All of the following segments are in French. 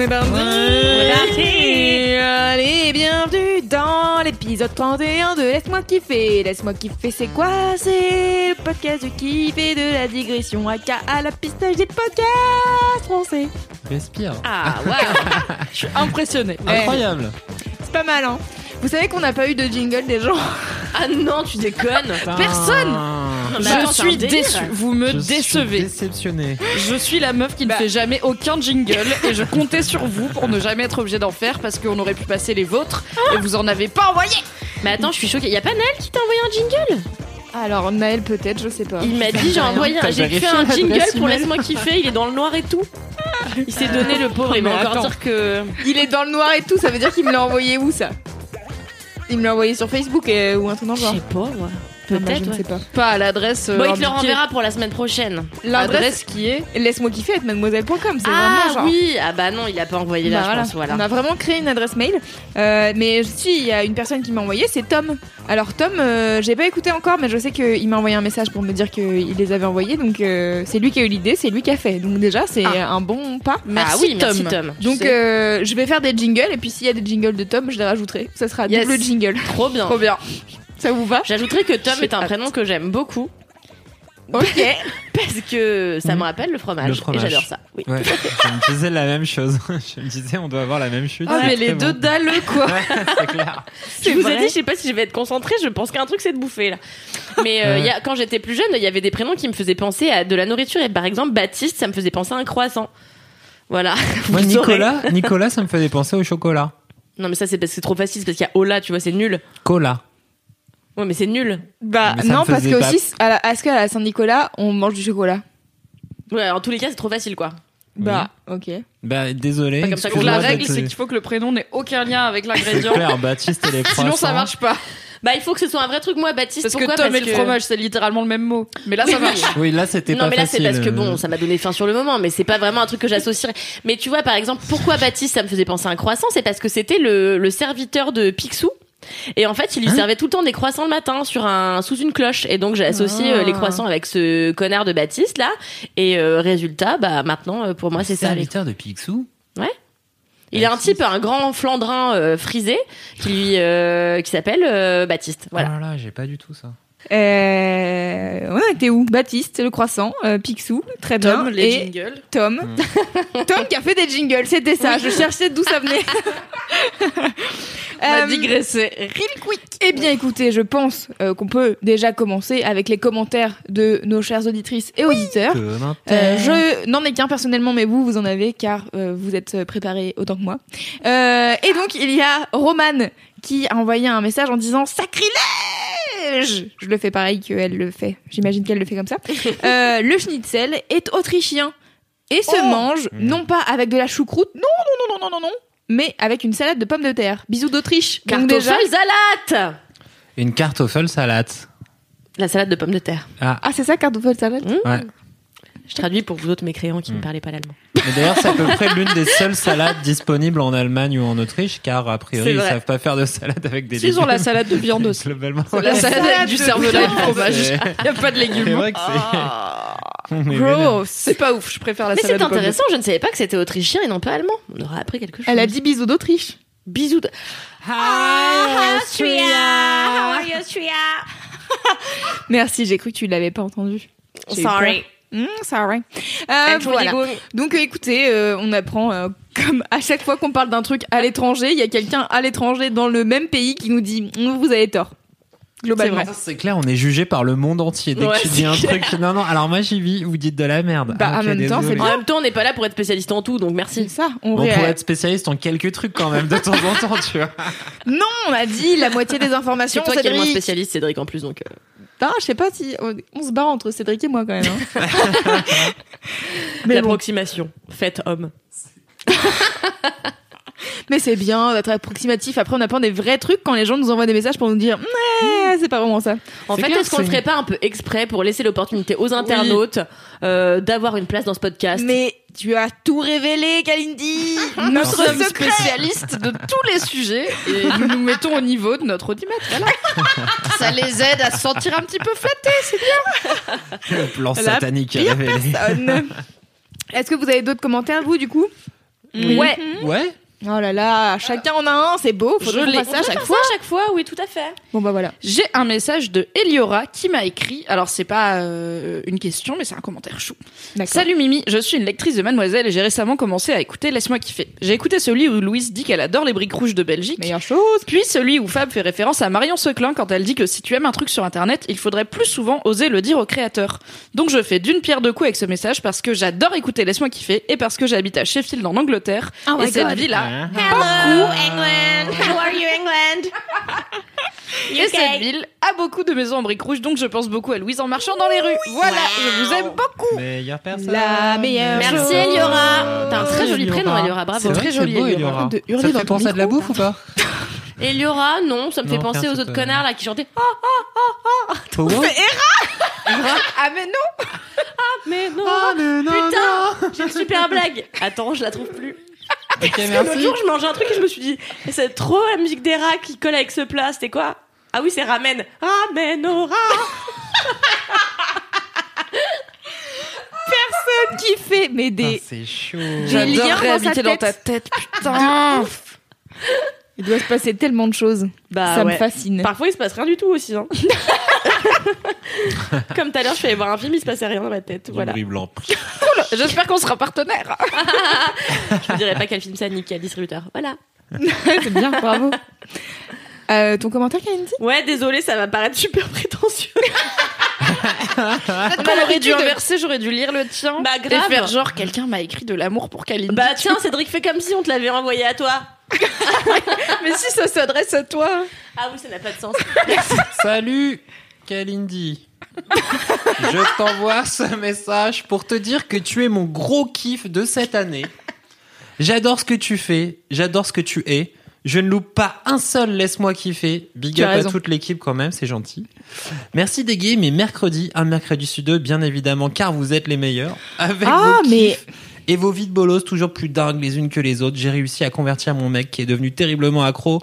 est On est parti Allez, bienvenue dans l'épisode 31 de Laisse-moi kiffer. Laisse-moi kiffer, c'est quoi? C'est le podcast du kiff et de la digression, aka à la pistage des podcasts français. Respire. Ah, waouh Je suis impressionnée. Incroyable. Eh, c'est pas mal, hein Vous savez qu'on n'a pas eu de jingle des gens Ah non, tu déconnes. Personne Non, Je attends, suis déçue. Vous me Je suis décevez. déceptionné. Je suis la meuf qui ne Bah. fait jamais aucun jingle et je comptais sur vous pour ne jamais être obligé d'en faire parce qu'on aurait pu passer les vôtres et vous en avez pas envoyé. Mais attends, je suis choquée. Y a pas Naël qui t'a envoyé un jingle? Alors Naël peut-être, je sais pas. Il m'a dit j'ai envoyé j'ai fait un jingle pour email laisse-moi kiffer. Il est dans le noir et tout. Il s'est donné le pauvre. Il va encore dire que. Il est dans le noir et tout, ça veut dire qu'il me l'a envoyé où ça? Il me l'a envoyé sur Facebook et- ou un truc dans le Je genre. sais pas moi. Peut-être. je ne sais pas. Pas à l'adresse. euh, Bon, il te le renverra pour la semaine prochaine. L'adresse qui est laisse-moi kiffer être mademoiselle.com. C'est Ah vraiment genre. oui. Ah bah non, il a pas envoyé là, Bah je voilà. pense. Voilà. On a vraiment créé une adresse mail. Euh, mais si, il y a une personne qui m'a envoyé, c'est Tom. Alors Tom, euh, j'ai pas écouté encore, mais je sais qu'il m'a envoyé un message pour me dire qu'il les avait envoyés. Donc euh, c'est lui qui a eu l'idée, c'est lui qui a fait. Donc déjà, c'est Ah. un bon pas. Merci, ah oui, merci, Tom. Donc euh, je vais faire des jingles et puis s'il y a des jingles de Tom, je les rajouterai. Ça sera Yes. double jingle. Trop bien. Trop bien. Ça vous va J'ajouterais que Tom est un prénom que j'aime beaucoup. Ok. Parce que ça me rappelle le fromage. Le fromage. Et j'adore ça. Oui. Ouais, je me disais la même chose. Je me disais, on doit avoir la même chute. Ah mais les très deux bon. dalleux quoi. Ouais, c'est clair. Je vous ai dit, je sais pas si je vais être concentrée, je pense qu'un truc c'est de bouffer là. Mais euh, Ouais. il y a, quand j'étais plus jeune, il y avait des prénoms qui me faisaient penser à de la nourriture et par exemple Baptiste, ça me faisait penser à un croissant. Voilà. Moi. Nicolas, Nicolas, ça me faisait penser au chocolat. Non mais ça c'est parce que c'est trop facile, c'est parce qu'il y a Ola, tu vois, c'est nul. Cola. Ouais mais c'est nul. Bah Mais ça non me parce faisait que pas- aussi à la, à ce qu'à la Saint-Nicolas, on mange du chocolat. Ouais, en tous les cas c'est trop facile quoi. Bah ok. Bah, désolé. Pas comme ça qu'on Donc excuse-moi la règle d'être- c'est qu'il faut que le prénom n'ait aucun lien avec C'est l'ingrédient. clair, Baptiste et les croissants. Sinon ça marche pas. Bah il faut que ce soit un vrai truc moi Baptiste. Parce pourquoi que Tom Parce et le que- fromage c'est littéralement le même mot. Mais là ça marche. Oui, là, c'était Non pas mais là c'est facile. parce que bon ça m'a donné faim sur le moment mais c'est pas vraiment un truc que j'associerais. Mais tu vois par exemple pourquoi Baptiste ça me faisait penser à un croissant c'est parce que c'était le, le serviteur de Picsou et en fait il lui Hein servait tout le temps des croissants le matin sur un sous une cloche et donc j'ai associé Ah. euh, les croissants avec ce connard de Baptiste là et euh, résultat bah maintenant euh, pour moi c'est ça. Serviteur de Picsou. Il est un type un grand flandrin euh, frisé qui lui euh, qui s'appelle Baptiste voilà. Oh là, j'ai pas du tout ça. Euh, on était où? Baptiste, le croissant, euh, Picsou, très bien. Tom les et jingles. Tom. Tom qui a fait des jingles, c'était ça. Je cherchais d'où ça venait. On a Euh, digressé. Real quick. Eh bien, écoutez, je pense euh, qu'on peut déjà commencer avec les commentaires de nos chères auditrices et auditeurs. Euh, je n'en ai qu'un personnellement, mais vous, vous en avez car euh, vous êtes préparés autant que moi. Euh, et donc, il y a Romane qui a envoyé un message en disant sacrilège. Je le fais pareil qu'elle le fait. J'imagine qu'elle le fait comme ça. Euh, le schnitzel est autrichien et se mange non pas avec de la choucroute, non non non non non non non, mais avec une salade de pommes de terre. Bisous d'Autriche. Donc déjà, salade Une kartoffel salade. La salade de pommes de terre. Ah, ah c'est ça kartoffel salade. ouais. Je traduis pour vous autres mécréants qui ne parlaient pas l'allemand. Mais d'ailleurs, c'est à peu près l'une des seules salades disponibles en Allemagne ou en Autriche, car a priori, C'est ils vrai. savent pas faire de salade avec des Ils ont légumes. la salade de viande aussi. Globalement. La salade du de cervelas et du fromage. C'est- Il y a pas de C'est légumes. vrai que c'est. Gross. C'est pas ouf. Je préfère la Mais salade c'est de pommes de intéressant, je ne savais pas que c'était autrichien et non pas allemand. On aura appris quelque chose. Elle a dit bisous d'Autriche. bisous. De... Merci, j'ai cru que tu l'avais pas entendu. Sorry. Peur. Mm, sorry. Euh, voilà. Donc euh, écoutez, euh, on apprend euh, comme à chaque fois qu'on parle d'un truc à l'étranger, il y a quelqu'un à l'étranger dans le même pays qui nous dit Mm, vous avez tort. globalement. Ça, C'est clair, on est jugé par le monde entier. Dès Ouais, que tu dis c'est un clair. truc, non, non, alors moi j'y vis, vous dites de la merde. Bah, Ah, en même temps, désolé. c'est En même temps, on n'est pas là pour être spécialiste en tout, donc C'est merci. ça, on Bon, ré- pour être spécialiste en quelques trucs quand même, de temps en temps, tu vois. Non, on a dit la moitié des C'est informations. toi qui es moins spécialiste, Cédric, en plus, donc. Non, je sais pas si on, on se bat entre Cédric et moi quand même. hein. Mais bon. L'approximation. Faites homme. Mais c'est bien d'être approximatif. Après, on apprend des vrais trucs quand les gens nous envoient des messages pour nous dire Ouais, c'est pas vraiment ça. En C'est fait, est-ce qu'on le c'est- ferait pas un peu exprès pour laisser l'opportunité aux internautes euh, d'avoir une place dans ce podcast? Mais tu as tout révélé, Kalindi. Nous Notre sommes spécialistes de tous les sujets et nous nous mettons au niveau de notre audimètre. Voilà. Ça les aide à se sentir un petit peu flattés. Le plan La satanique pire révélé. personne. Est-ce que vous avez d'autres commentaires, vous, du coup? Ouais. Ouais. Oh là là, chacun en a un, c'est beau. Faut Je l'ai. ça à chaque fois. chaque fois, oui, tout à fait. Bon bah voilà. J'ai un message de Eliora qui m'a écrit. Alors c'est pas euh, une question, mais c'est un commentaire chou. D'accord. Salut Mimi, je suis une lectrice de Mademoiselle et j'ai récemment commencé à écouter Laisse-moi kiffer. J'ai écouté celui où Louise dit qu'elle adore les briques rouges de Belgique. Meilleure chose. Puis celui où Fab fait référence à Marion Seclin quand elle dit que si tu aimes un truc sur internet, il faudrait plus souvent oser le dire au créateur. Donc je fais d'une pierre deux coups avec ce message parce que j'adore écouter Laisse-moi kiffer et parce que j'habite à Sheffield en Angleterre. Oh my et cette God. Hello, England. How are you, England? et cette ville a beaucoup de maisons en briques rouges, donc je pense beaucoup à Louise en marchant dans les rues. Voilà, je vous aime beaucoup. Meilleure personne. La meilleure Merci. Eliora. T'as un très joli prénom, Eliora. C'est Bravo. vrai très joli, beau, Eliora. Eliora. De hurler Ça te penser à de la bouffe ou pas? Eliora, non, ça me fait penser aux autres connards là qui chantaient. Ah, Power Ah mais non mais non. Ah, mais non, Putain, j'ai une super blague. Attends, je la trouve plus. Ok, Parce que L'autre jour, je mangeais un truc et je me suis dit, c'est trop la musique des rats qui colle avec ce plat. C'était quoi? Ah oui, c'est ramen. Ramen au rat. Personne qui fait mais Ah, des. C'est chaud. J'adorerais dans habiter dans ta tête. tête, putain. Il doit se passer tellement de choses. Bah ça ouais. me fascine. Parfois, il se passe rien du tout aussi. Hein. Comme tout à l'heure, je suis allée voir un film, il se passait rien dans ma tête. Voilà. Blanc. J'espère qu'on sera partenaires. Je vous dirai pas quel film ça nique, quel distributeur. Voilà. c'est bien, bravo. Euh, ton commentaire, Kalindi? Ouais, désolé, ça va paraître super prétentieux. On aurait dû inverser, j'aurais dû lire le tien. Bah, Et grave. faire genre, quelqu'un m'a écrit de l'amour pour Kalindi. Bah tiens, Cédric, fais comme si on te l'avait envoyé à toi. mais si ça s'adresse à toi. Ah oui, ça n'a pas de sens. Salut, Kalindi. Je t'envoie ce message pour te dire que tu es mon gros kiff de cette année. J'adore ce que tu fais, j'adore ce que tu es. Je ne loupe pas un seul laisse-moi kiffer. Big up à toute l'équipe quand même, c'est gentil. Merci des gays, mais mercredi, un mercredi sur deux, bien évidemment, car vous êtes les meilleurs. Avec Ah, vos mais- et vos vides bolos toujours plus dingues les unes que les autres. J'ai réussi à convertir mon mec qui est devenu terriblement accro.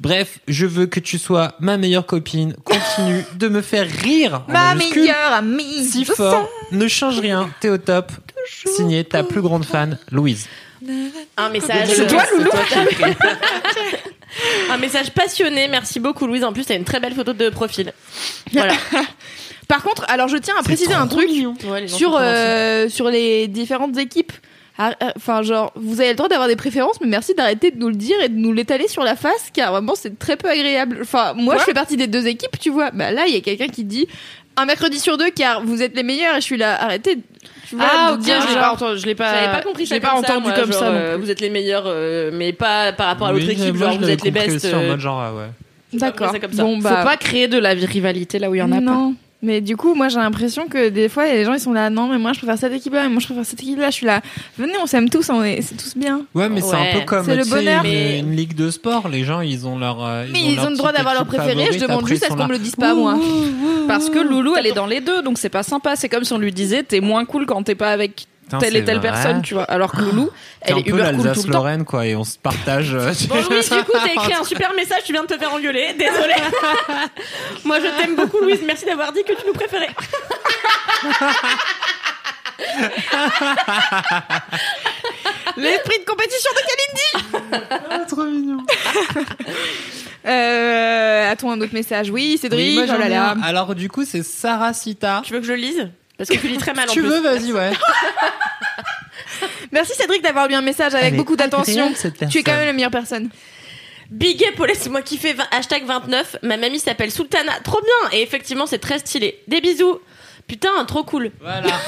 Bref, je veux que tu sois ma meilleure copine. Continue de me faire rire. en Ma meilleure amie. Si fort. Ne change rien. T'es au top. Signé ta plus grande fan, Louise. Un message. C'est toi, Loulou Un message passionné. Merci beaucoup, Louise. En plus, t'as une très belle photo de profil. Voilà. Par contre, alors je tiens à préciser un truc sur euh, sur les différentes équipes. Ah, euh, Enfin, genre, vous avez le droit d'avoir des préférences, mais merci d'arrêter de nous le dire et de nous l'étaler sur la face, car vraiment c'est très peu agréable. Enfin, moi, je fais partie des deux équipes, tu vois. Bah là, il y a quelqu'un qui dit un mercredi sur deux, car vous êtes les meilleurs, et je suis là. Arrêtez. Tu vois, Ah, ok, dire je l'ai pas entendu. Je l'ai pas, J'avais pas compris je ça l'ai pas comme ça, entendu moi, comme genre, ça. non euh, plus. vous êtes les meilleurs, euh, mais pas par rapport à l'autre Oui, équipe. Genre, je vous êtes les compris best. euh, mode genre, ouais. D'accord. c'est comme ça. Bon, Faut bah, pas créer de la rivalité là où il y en a pas. Mais du coup, moi j'ai l'impression que des fois, les gens ils sont là, non, mais moi je préfère cette équipe-là, mais moi je préfère cette équipe-là. Je suis là, venez, on s'aime tous, on est, c'est tous bien. Ouais, mais c'est un peu comme le bonheur. une, Mais- une ligue de sport. Les gens, ils ont leur. euh, Mais ont ils leur ont le droit d'avoir leur préféré, je demande juste ils à ce qu'on là. me le dise pas, moi. Parce que Loulou, elle est dans les deux, donc c'est pas sympa. C'est comme si on lui disait, t'es moins cool quand t'es pas avec Putain, telle et telle vrai. personne, tu vois. Alors que Loulou, elle un est peu uber cool tout le temps. l'Alsace-Lorraine, quoi, et on se partage. euh, Bon Louise, du coup t'as écrit un super message, tu viens de te faire engueuler, désolé. Moi je t'aime beaucoup Louise, merci d'avoir dit que tu nous préférais. L'esprit de compétition de Kalindi trop mignon. Euh, a-t-on un autre message? Oui, Cédric, Oui, moi, oh là là. Alors, du coup, c'est Sarah Sita. Tu veux que je le lise? Parce que tu lis très mal en tu plus. veux, vas-y, ouais. Merci Cédric d'avoir lu un message avec Elle est beaucoup d'attention. agréable, cette Tu es quand personne. même la meilleure personne. Big up, laisse-moi kiffer, vingt- hashtag 29. Ma mamie s'appelle Sultana. Trop bien. Et effectivement, c'est très stylé. Des bisous. Putain, trop cool. Voilà.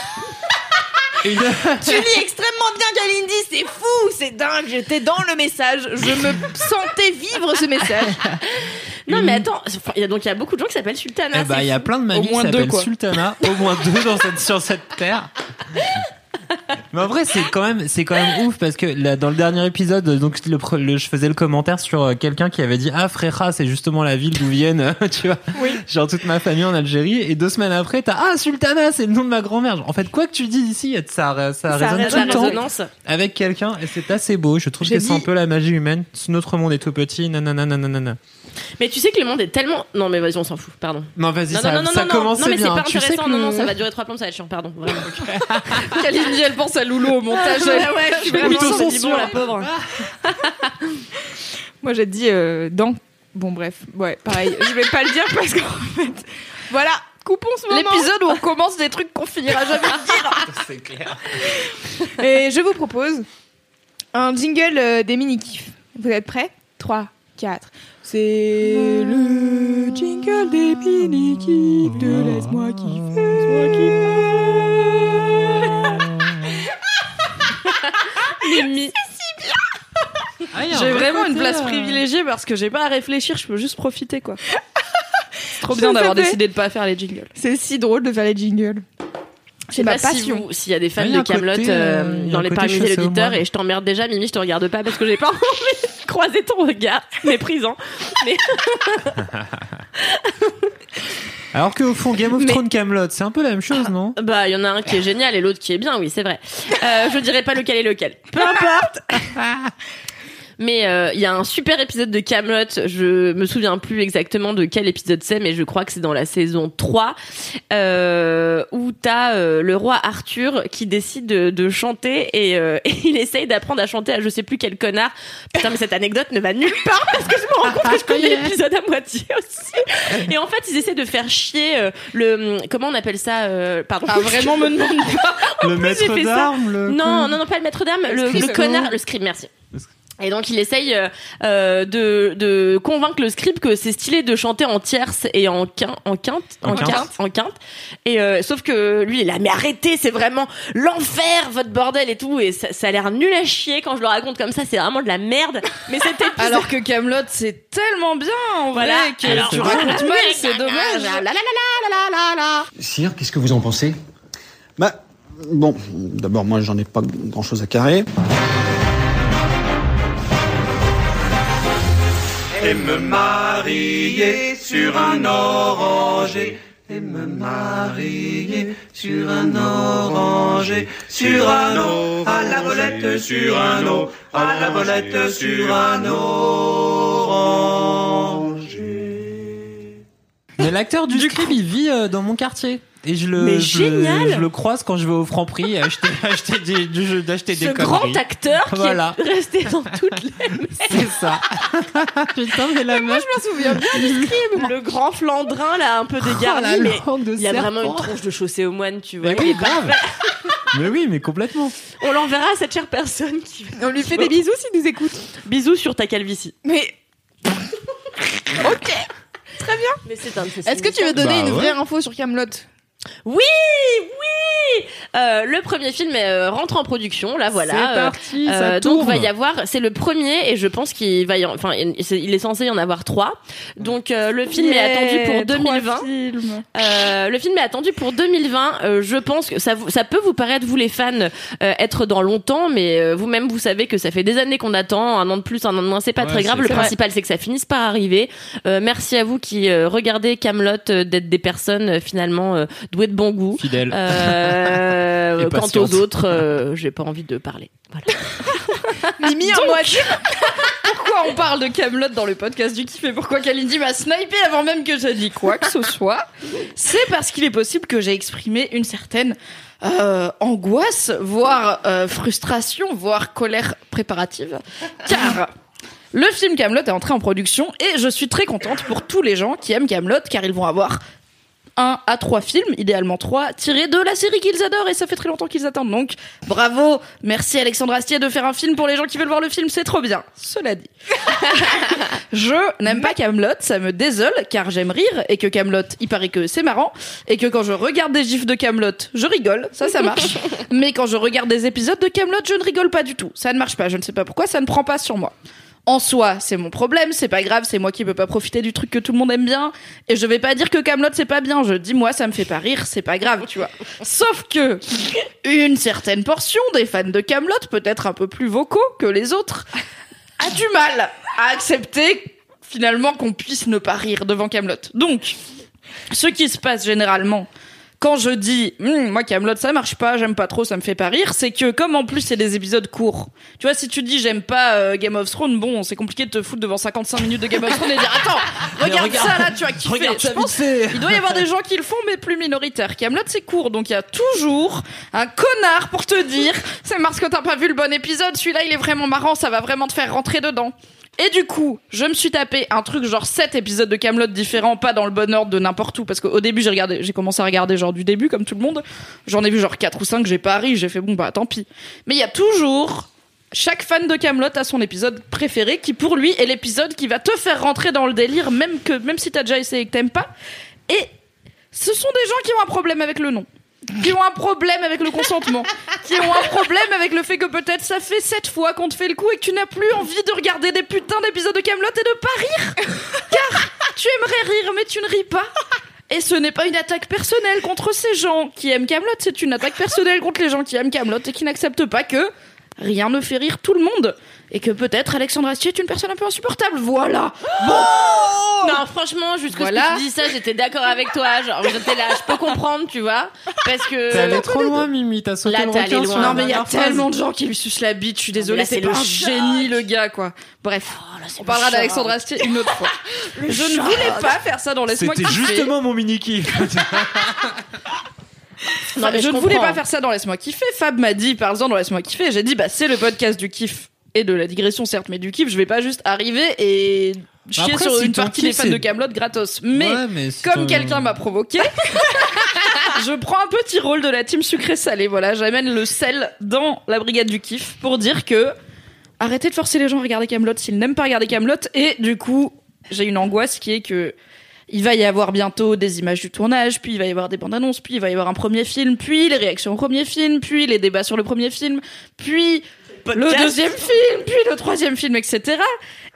Une- Tu lis extrêmement bien, Kalindi, c'est fou, c'est dingue. J'étais dans le message, je me sentais vivre ce message. Non, mais attends. il y a donc il y a beaucoup de gens qui s'appellent Sultana. Eh bah, il y a plein de mamies qui s'appellent. Sultana, au moins deux dans cette, sur cette terre. Mais en vrai, c'est quand même, c'est quand même ouf parce que là, dans le dernier épisode, donc le, je faisais le commentaire sur euh, quelqu'un qui avait dit ah Fréra, c'est justement la ville d'où viennent, euh, tu vois, genre toute ma famille en Algérie. Et deux semaines après, t'as ah Sultana, c'est le nom de ma grand-mère. En fait, quoi que tu dis ici, ça, ça, Ça résonne tout le temps avec quelqu'un et c'est assez beau. Je trouve que c'est un peu la magie humaine. Notre monde est tout petit, nanana, nanana. Mais tu sais que le monde est tellement. Non, mais vas-y, on s'en fout. Pardon. Non, vas-y, Non, ça, non, non, ça non, commençait non, mais c'est pas intéressant. Non, non, ça va durer trois plombs, ça va être chiant. Pardon. Vraiment. Elle pense à Loulou au montage. ouais, je suis vraiment bon, la pauvre. Moi, j'ai dit euh, dans. Bon, bref, ouais, pareil. Je vais pas le dire parce qu'en fait. Voilà, coupons ce moment. L'épisode où on commence des trucs qu'on finira jamais de dire. C'est clair. Et je vous propose un jingle euh, des mini-kifs. Vous êtes prêts? 3, 4. C'est le jingle des mini-kifs de Laisse-moi Les mi- Ah, il y a un J'ai vrai vraiment une place euh, privilégiée parce que j'ai pas à réfléchir, je peux juste profiter quoi. C'est trop bien d'avoir décidé de pas faire les jingles. C'est si drôle de faire les jingles. Je sais C'est ma pas si passion. vous- s'il y a des fans de Camelot euh, a dans les parmi les auditeurs et je t'emmerde déjà Mimi je te regarde pas parce que j'ai pas envie de croiser ton regard méprisant mais Alors qu'au fond, Game of Mais- Thrones Camelot, c'est un peu la même chose, non? Bah il y en a un qui est génial et l'autre qui est bien oui c'est vrai. Euh, je dirais pas lequel est lequel. Peu importe mais euh, il y a un super épisode de Camelot. Je me souviens plus exactement de quel épisode c'est mais je crois que c'est dans la saison 3 euh, où t'as euh, le roi Arthur qui décide de, de chanter et, euh, et il essaye d'apprendre à chanter à je sais plus quel connard. Putain mais cette anecdote ne va nulle part parce que je me rends compte que je connais l'épisode à moitié aussi. Et en fait ils essaient de faire chier euh, le comment on appelle ça euh, pardon. Ah vraiment me demande pas. Le plus, maître d'armes, le. non, non, non, pas le maître d'âme, le, le connard, le scribe, merci. Script. Et donc il essaye euh, euh, de, de convaincre le scribe que c'est stylé de chanter en tierce et en quinte, en quinte, En en quinte. quinte, en quinte. Et euh, sauf que lui il là, mais arrêtez, c'est vraiment l'enfer votre bordel et tout. Et ça, ça a l'air nul à chier quand je le raconte comme ça, c'est vraiment de la merde. Mais c'était Alors que Camelot c'est tellement bien en voilà. vrai que Alors, tu racontes mal, c'est dommage. La la la la la la la la. Sire, qu'est-ce que vous en pensez? Bah, bon, d'abord, moi, j'en ai pas grand-chose à carrer. Et me marier sur un oranger. Et me marier sur un oranger. Sur un eau à la volette sur un eau à la volette sur un oranger. Mais l'acteur du, scribe, il vit euh, dans mon quartier. Et je le, Mais je, le- génial je le croise quand je vais au Franprix acheter, acheter des, du jeu- d'acheter des Ce conneries. grand acteur qui Voilà. est resté dans toutes les C'est ça. Putain, mais la meuf. Je me souviens bien du scribe. le grand Flandrin là un peu dégarni Oh, la mais langue de il y a vraiment une tronche de chaussée aux moines tu vois Mais oui, grave. Mais oui, mais complètement. on l'enverra à cette chère personne qui On lui fait des bisous s'il nous écoute. bisous sur ta calvitie Mais. ok. mais c'est un de ces Est-ce que tu veux donner Bah une ouais. vraie info sur Camelot? Oui oui Euh, le premier film euh, rentre en production là voilà C'est Euh, parti, ça euh, donc tourne. va y avoir, c'est le premier et je pense qu'il va y, en- enfin il est censé y en avoir trois. Donc euh, le film est attendu pour 2020. Euh, le film est attendu pour 2020. Euh, je pense que ça, vous, ça peut vous paraître, vous les fans, euh, être dans longtemps, mais euh, vous-même, vous savez que ça fait des années qu'on attend, un an de plus, un an de moins, c'est pas Ouais, très grave. Le principal, c'est que ça finisse par arriver. Euh, merci à vous qui euh, regardez Camelot, d'être des personnes euh, finalement douées de bon goût. Fidèle. Euh, Et quant patiente. aux autres, euh, j'ai pas envie de parler. Voilà. Mimi en mode. Pourquoi on parle de Camelot dans le podcast du kiff et pourquoi Kalindi m'a snipé avant même que j'ai dit quoi que ce soit? C'est parce qu'il est possible que j'ai exprimé une certaine euh, angoisse, voire euh, frustration, voire colère préparative, car le film Camelot est entré en production et je suis très contente pour tous les gens qui aiment Camelot car ils vont avoir un à trois films, idéalement trois, tirés de la série qu'ils adorent et ça fait très longtemps qu'ils attendent. Donc, bravo, merci Alexandre Astier de faire un film pour les gens qui veulent voir le film, c'est trop bien. Cela dit, je n'aime pas Camelot, ça me désole car j'aime rire et que Camelot, il paraît que c'est marrant et que quand je regarde des gifs de Camelot, je rigole, ça ça marche. Mais quand je regarde des épisodes de Camelot, je ne rigole pas du tout. Ça ne marche pas, je ne sais pas pourquoi, ça ne prend pas sur moi. En soi, c'est mon problème, c'est pas grave, c'est moi qui peux pas profiter du truc que tout le monde aime bien. Et je vais pas dire que Camelot c'est pas bien, je dis moi ça me fait pas rire, c'est pas grave, tu vois. Sauf que une certaine portion des fans de Camelot, peut-être un peu plus vocaux que les autres, a du mal à accepter finalement qu'on puisse ne pas rire devant Camelot. Donc, ce qui se passe généralement quand je dis Hum, moi Camelot ça marche pas, j'aime pas trop, ça me fait pas rire, c'est que comme en plus c'est des épisodes courts. Tu vois si tu dis j'aime pas euh, Game of Thrones, bon, c'est compliqué de te foutre devant 55 minutes de Game of Thrones et dire attends, regarde, regarde- ça là, tu vas kiffer. regarde Je pense il doit y avoir des gens qui le font mais plus minoritaires. Camelot c'est court donc il y a toujours un connard pour te dire c'est parce que t'as pas vu le bon épisode, celui-là il est vraiment marrant, ça va vraiment te faire rentrer dedans. Et du coup, je me suis tapé un truc genre 7 épisodes de Camelot différents, pas dans le bon ordre de n'importe où, parce qu'au début j'ai regardé, j'ai commencé à regarder genre du début comme tout le monde. J'en ai vu genre 4 ou 5, j'ai pas ri, j'ai fait bon bah tant pis. Mais il y a toujours chaque fan de Camelot a son épisode préféré qui pour lui est l'épisode qui va te faire rentrer dans le délire même que même si t'as déjà essayé et que t'aimes pas. Et ce sont des gens qui ont un problème avec le nom. Qui ont un problème avec le consentement, qui ont un problème avec le fait que peut-être ça fait sept fois qu'on te fait le coup et que tu n'as plus envie de regarder des putains d'épisodes de Camelot et de pas rire, car tu aimerais rire mais tu ne ris pas. Et ce n'est pas une attaque personnelle contre ces gens qui aiment Camelot, c'est une attaque personnelle contre les gens qui aiment Camelot et qui n'acceptent pas que rien ne fait rire tout le monde et que peut-être Alexandre Astier est une personne un peu insupportable. Voilà. Non, franchement, jusqu'à Voilà. ce que tu dis ça, j'étais d'accord avec toi. Genre, j'étais là, je peux comprendre, tu vois. Parce que. T'es allé trop loin, Mimi, t'as sauté Là, le requin loin. Non mais il y a tellement de gens qui lui sucent la bite, je suis désolée, c'est pas un génie le gars quoi. Bref, c'est on le parlera d'Alexandre Astier une autre fois. je ne voulais pas faire ça dans Laisse-moi C'était justement mon mini kiff. Non, mais je, je ne voulais pas faire ça dans Laisse-moi kiffer. Fab m'a dit, parle-en dans Laisse-moi kiffer. J'ai dit, bah c'est le podcast du kiff et de la digression certes, mais du kiff. Je vais pas juste arriver et chier Après, sur si une ton partie kiff, des fans c'est- de Camelot gratos. Mais Ouais, mais c'est comme quelqu'un m'a provoqué, je prends un petit rôle de la team sucré-salé. Voilà, j'amène le sel dans la brigade du kiff pour dire que arrêtez de forcer les gens à regarder Camelot s'ils n'aiment pas regarder Camelot. Et du coup, j'ai une angoisse qui est que il va y avoir bientôt des images du tournage, puis il va y avoir des bandes annonces, puis il va y avoir un premier film, puis les réactions au premier film, puis les débats sur le premier film, puis le deuxième film, puis le troisième film, etc.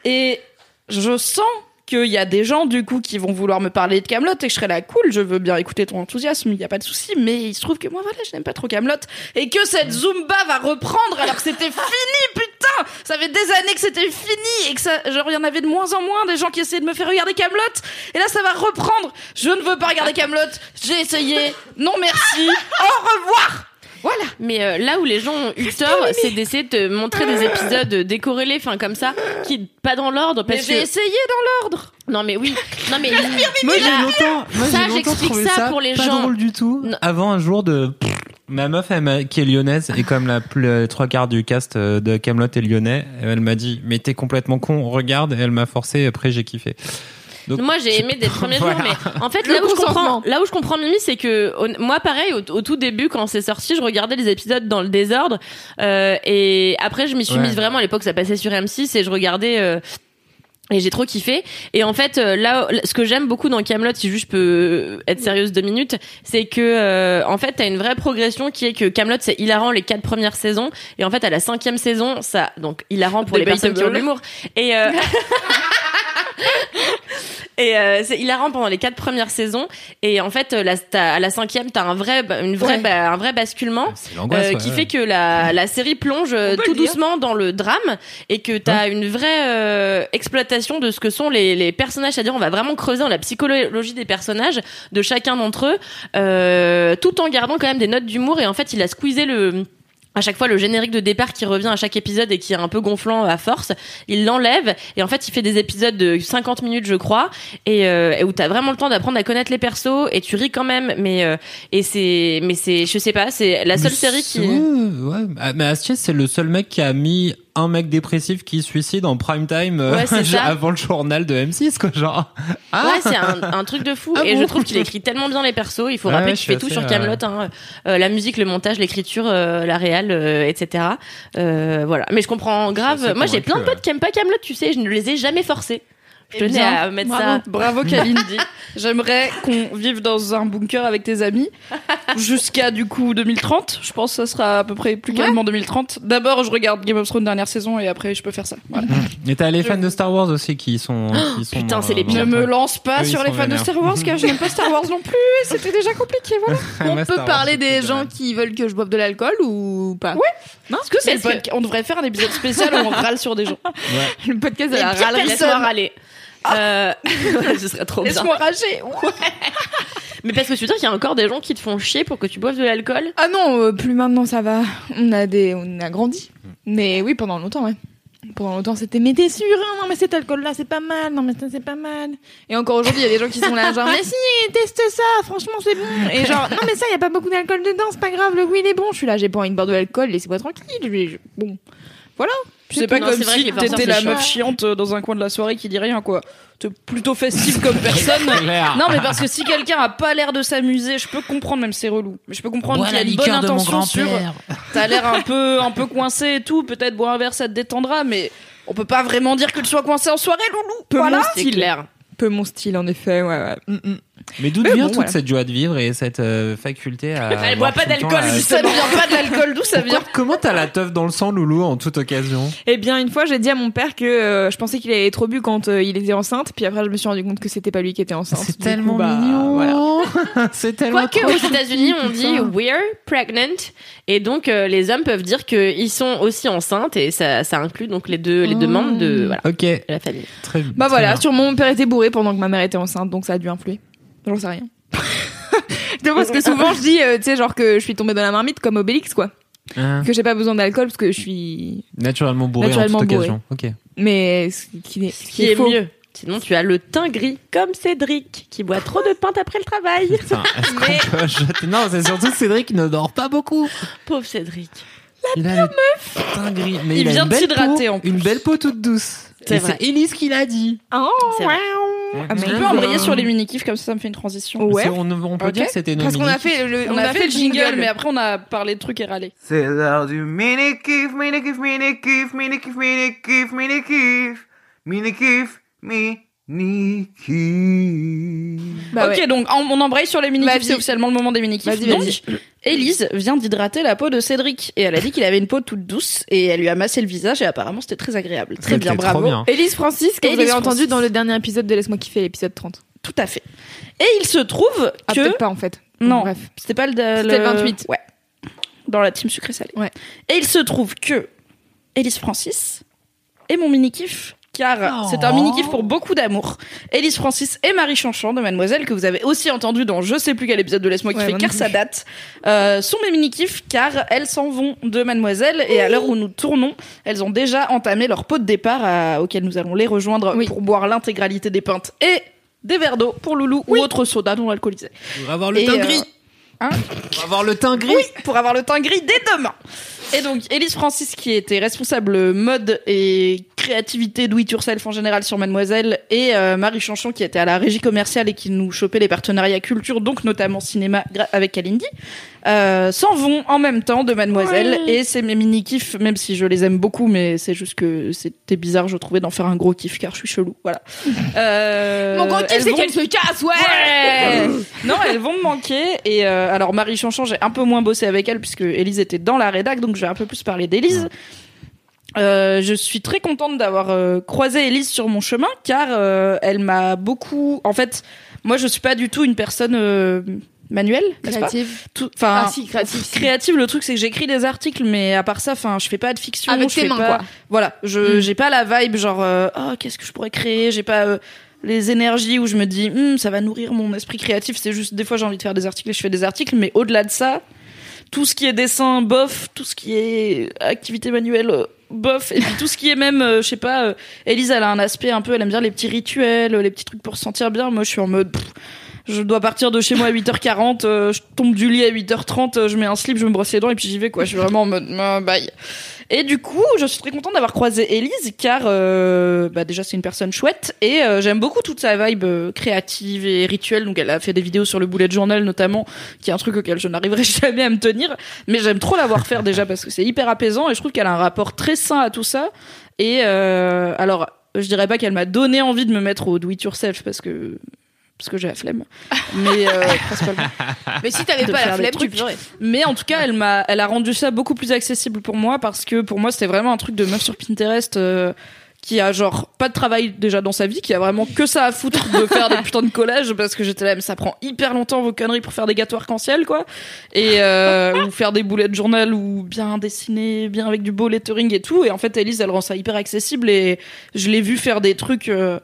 Et je sens qu'il y a des gens du coup qui vont vouloir me parler de Camelot et que je serai là cool, je veux bien écouter ton enthousiasme, il y a pas de souci, mais il se trouve que moi voilà, je n'aime pas trop Camelot et que cette Zumba va reprendre alors que c'était fini putain, ça fait des années que c'était fini et que ça genre il y en avait de moins en moins des gens qui essayaient de me faire regarder Camelot et là ça va reprendre. Je ne veux pas regarder Camelot, j'ai essayé. Non merci. Au revoir. Voilà. Mais euh, là où les gens ont eu tort, c'est d'essayer de te montrer des épisodes décorrélés, enfin comme ça, qui pas dans l'ordre, Mais j'ai que essayé dans l'ordre. non mais oui, non mais Moi, j'ai longtemps, moi, ça, j'ai longtemps j'explique trouvé ça ça pour les pas gens. drôle du tout. Non. Avant un jour de ma meuf, elle m'a- qui est lyonnaise et comme la plus, euh, trois quarts du cast euh, de Camelot est lyonnais, elle m'a dit mais t'es complètement con, regarde. Et elle m'a forcé. et Après j'ai kiffé. Donc, Moi, j'ai aimé des premiers Voilà. jours, mais en fait, Le là où je comprends, là où je comprends Mimi, c'est que moi, pareil, au, au tout début, quand c'est sorti, je regardais les épisodes dans le désordre, euh, et après, je m'y suis Ouais. mise vraiment à l'époque, ça passait sur M6, et je regardais. euh, et j'ai trop kiffé. Et en fait, euh, là, ce que j'aime beaucoup dans Camelot, si juste je peux être sérieuse deux minutes, c'est que euh, en fait, t'as une vraie progression qui est que Camelot c'est hilarant les quatre premières saisons, et en fait, à la cinquième saison, ça donc hilarant pour les personnes qui ont de l'humour. Et euh, Et euh, c'est hilarant pendant les quatre premières saisons. Et en fait, euh, la, à la cinquième, t'as un vrai, une vraie, Ouais. bah, un vrai basculement l'angoisse, euh, ouais, qui ouais. fait que la, la série plonge euh, tout doucement dans le drame et que t'as une vraie euh, exploitation de ce que sont les, les personnages. C'est-à-dire, on va vraiment creuser dans la psychologie des personnages, de chacun d'entre eux, euh, tout en gardant quand même des notes d'humour. Et en fait, il a squeezé le à chaque fois le générique de départ qui revient à chaque épisode et qui est un peu gonflant à force, il l'enlève et en fait il fait des épisodes de 50 minutes je crois et, euh, et où t'as vraiment le temps d'apprendre à connaître les persos et tu ris quand même mais euh, et c'est mais c'est je sais pas c'est la seule Mais série qui Ouais, ouais. Ah, Mais Astier, c'est le seul mec qui a mis un mec dépressif qui se suicide en prime time euh, Ouais, avant le journal de M6 quoi genre. Ah Ouais, c'est un, un truc de fou. Ah et bon je trouve qu'il écrit tellement bien les persos. Il faut rappeler ouais, qu'il fait tout sur euh, Camelot, hein. Euh, la musique, le montage, l'écriture, euh, la réal, euh, etc. Euh, voilà. Mais je comprends grave. Moi, j'ai plein de potes qui aiment pas Camelot. Tu sais, je ne les ai jamais forcés. Je Eh tenais bien, à mettre bravo, ça. Bravo Kalindi. J'aimerais qu'on vive dans un bunker avec tes amis jusqu'à du coup 2030. Je pense que ça sera à peu près plus calme en 2030. D'abord, je regarde Game of Thrones dernière saison et après je peux faire ça. Voilà. Et t'as les fans de Star Wars aussi qui sont. Qui sont putain, c'est les dans pires. Ne me lance pas Eux, sur les fans de. Star Wars car je n'aime pas Star Wars non plus. C'était déjà compliqué, voilà. On peut Star parler des gens qui veulent que je boive de l'alcool ou pas Ouais. Est-ce que c'est Parce le que- podcast On devrait faire un épisode spécial où on râle sur des gens. Le podcast de Les la râlerie. laisse-moi râler. Euh, ce serait trop. Laisse-moi rager. Mais parce que tu veux dire qu'il y a encore des gens qui te font chier pour que tu boives de l'alcool Ah non, euh, plus maintenant ça va. On a des, on a grandi. Mais oui, pendant longtemps, ouais. Pendant longtemps, c'était mais t'es sûr hein? Non mais cet alcool-là, c'est pas mal. Non mais ça, c'est pas mal. Et encore aujourd'hui, il y a des gens qui sont là, genre mais si, teste ça. Franchement, c'est bon. Et genre non mais ça, il y a pas beaucoup d'alcool dedans, c'est pas grave. Le goût il est bon. Je suis là, j'ai pas envie de boire de l'alcool. Laissez-moi tranquille. Je- Bon, voilà. C'est pas Non, comme si t'étais la meuf chiante dans un coin de la soirée qui dit rien, quoi. T'es plutôt festive comme personne. Non, mais parce que si quelqu'un a pas l'air de s'amuser, je peux comprendre, même c'est relou. Mais je peux comprendre Bois qu'il y a la une bonne liqueur de mon intention sur. T'as l'air un peu, un peu coincé et tout. Peut-être boire un verre, ça te détendra, mais on peut pas vraiment dire que tu sois coincé en soirée, loulou. Peu voilà. mon style. Peu mon style en effet. Ouais, ouais. Mm, mm. Mais d'où vient bon, toute voilà. cette joie de vivre et cette euh, faculté à. Elle boit pas d'alcool, la- justement. Ça vient pas de l'alcool, d'où ça vient Comment t'as la teuf dans le sang, Loulou, en toute occasion? Eh bien, une fois, j'ai dit à mon père que euh, je pensais qu'il avait trop bu quand euh, il était enceinte. Puis après, je me suis rendu compte que c'était pas lui qui était enceinte. C'est tellement coup, bah, mignon. Voilà. c'est tellement. Quoique aux États-Unis, on dit we're pregnant et donc euh, les hommes peuvent dire qu'ils sont aussi enceintes et ça, ça inclut donc les deux les deux membres de voilà Ok, de la famille. très Bah très voilà, bien. sûrement mon père était bourré pendant que ma mère était enceinte, donc ça a dû influer. J'en sais rien. Parce que souvent je dis, euh, tu sais, genre que je suis tombée dans la marmite comme Obélix, quoi. Hein, Que j'ai pas besoin d'alcool parce que je suis. Naturellement bourré Naturellement en toute bourré. occasion. Ok. Mais ce qui est, ce Ce qui qui est est faux. mieux. Sinon, tu as le teint gris comme Cédric qui boit trop de pinte après le travail. Putain, peut jeter- Non, c'est surtout Cédric ne dort pas beaucoup. Pauvre Cédric. il a le teint gris. Mais Il a vient une de belle s'hydrater, peau, en plus. Une belle peau toute douce. C'est Elise qui l'a dit. Oh. Tu peux embrayer sur les mini-kifs, comme ça, ça me fait une transition. Ouais. On, on peut dire que c'était nos Parce qu'on a fait le, On, a, fait le jingle, mais après on a parlé de trucs et râlé. C'est l'heure du mini-kiff, mini-kiff, mini-kiff, mini-kiff, mini-kiff, mini-kiff, mini-kiff, Bah ok, ouais. donc on, on embraye sur les mini-kifs, Vas-y. c'est officiellement le moment des mini-kifs. Vas-y, Donc. Élise vient d'hydrater la peau de Cédric et elle a dit qu'il avait une peau toute douce et elle lui a massé le visage et apparemment c'était très agréable. Très bien, trop bravo. bien. Élise Francis, que vous avez entendu dans le dernier épisode de Laisse-moi kiffer, l'épisode 30. Tout à fait. Et il se trouve Ah, que pas en fait. non, Bref. c'était pas le, C'était le 28. Ouais. Dans la team sucré salé. Ouais. Et il se trouve que Élise Francis est mon mini kiff car c'est un mini kiff pour beaucoup d'amour. Élise Francis et Marie Chanchon de Mademoiselle que vous avez aussi entendu dans je sais plus quel épisode de Laisse-moi kiffer car ça date euh, sont mes mini kiffs car elles s'en vont de Mademoiselle et à l'heure où nous tournons elles ont déjà entamé leur pot de départ à- auquel nous allons les rejoindre Oui. pour boire l'intégralité des pintes et des verres d'eau pour Loulou ou autre soda non alcoolisé. Pour avoir le Et, teint euh, gris. hein Pour avoir le teint gris. oui, pour avoir le teint gris dès demain. Et donc, Élise Francis, qui était responsable mode et créativité do it yourself en général sur Mademoiselle, et euh, Marie Chanchon, qui était à la régie commerciale et qui nous chopait les partenariats culture, donc notamment cinéma avec Kalindi, euh, s'en vont en même temps de Mademoiselle. Et c'est mes mini kiffs, même si je les aime beaucoup, mais c'est juste que c'était bizarre, je trouvais, d'en faire un gros kiff, car je suis chelou. Voilà. Euh, Mon gros kiff, c'est vont- qu'elle se casse, ouais, Ouais Non, elles vont me manquer. Et euh, alors, Marie Chanchon, j'ai un peu moins bossé avec elle puisque Élise était dans la rédac, donc je vais un peu plus parler d'Élise. Euh, je suis très contente d'avoir euh, croisé Élise sur mon chemin car euh, elle m'a beaucoup. En fait, moi, je suis pas du tout une personne euh, manuelle, pas Créative. Tout- Enfin, Ah, si, créative, si. créative. Le truc, c'est que j'écris des articles, mais à part ça, enfin, je fais pas de fiction. Avec je tes fais mains, pas- quoi. Voilà, je Mm. j'ai pas la vibe genre euh, oh qu'est-ce que je pourrais créer. J'ai pas euh, les énergies où je me dis Hum, ça va nourrir mon esprit créatif. C'est juste des fois j'ai envie de faire des articles et je fais des articles, mais au-delà de ça, tout ce qui est dessin, bof, tout ce qui est activité manuelle, bof, et puis tout ce qui est même, euh, je sais pas, euh, Elise, elle a un aspect un peu, elle aime bien les petits rituels, euh, les petits trucs pour se sentir bien. Moi, je suis en mode, pff, je dois partir de chez moi à 8h40, euh, je tombe du lit à 8h30, euh, je mets un slip, je me brosse les dents et puis j'y vais, quoi. Je suis vraiment en mode, euh, bye. Et du coup, je suis très contente d'avoir croisé Elise car euh, bah déjà c'est une personne chouette et euh, j'aime beaucoup toute sa vibe euh, créative et rituelle. Donc elle a fait des vidéos sur le bullet journal notamment, qui est un truc auquel je n'arriverai jamais à me tenir, mais j'aime trop la voir faire déjà parce que c'est hyper apaisant et je trouve qu'elle a un rapport très sain à tout ça. Et euh, alors, je dirais pas qu'elle m'a donné envie de me mettre au do it yourself parce que parce que j'ai la flemme. Mais euh, principalement. Mais si t'avais pas la flemme, tu pleurais. Mais en tout cas, elle m'a, elle a rendu ça beaucoup plus accessible pour moi parce que pour moi, c'était vraiment un truc de meuf sur Pinterest euh, qui a genre pas de travail déjà dans sa vie, qui a vraiment que ça à foutre de faire des putains de collages parce que j'étais là, mais ça prend hyper longtemps vos conneries pour faire des gâteaux arc-en-ciel, quoi. Et euh, ou faire des boulets de journal ou bien dessiner, bien avec du beau lettering et tout. Et en fait, Elise, elle rend ça hyper accessible et je l'ai vu faire des trucs. euh,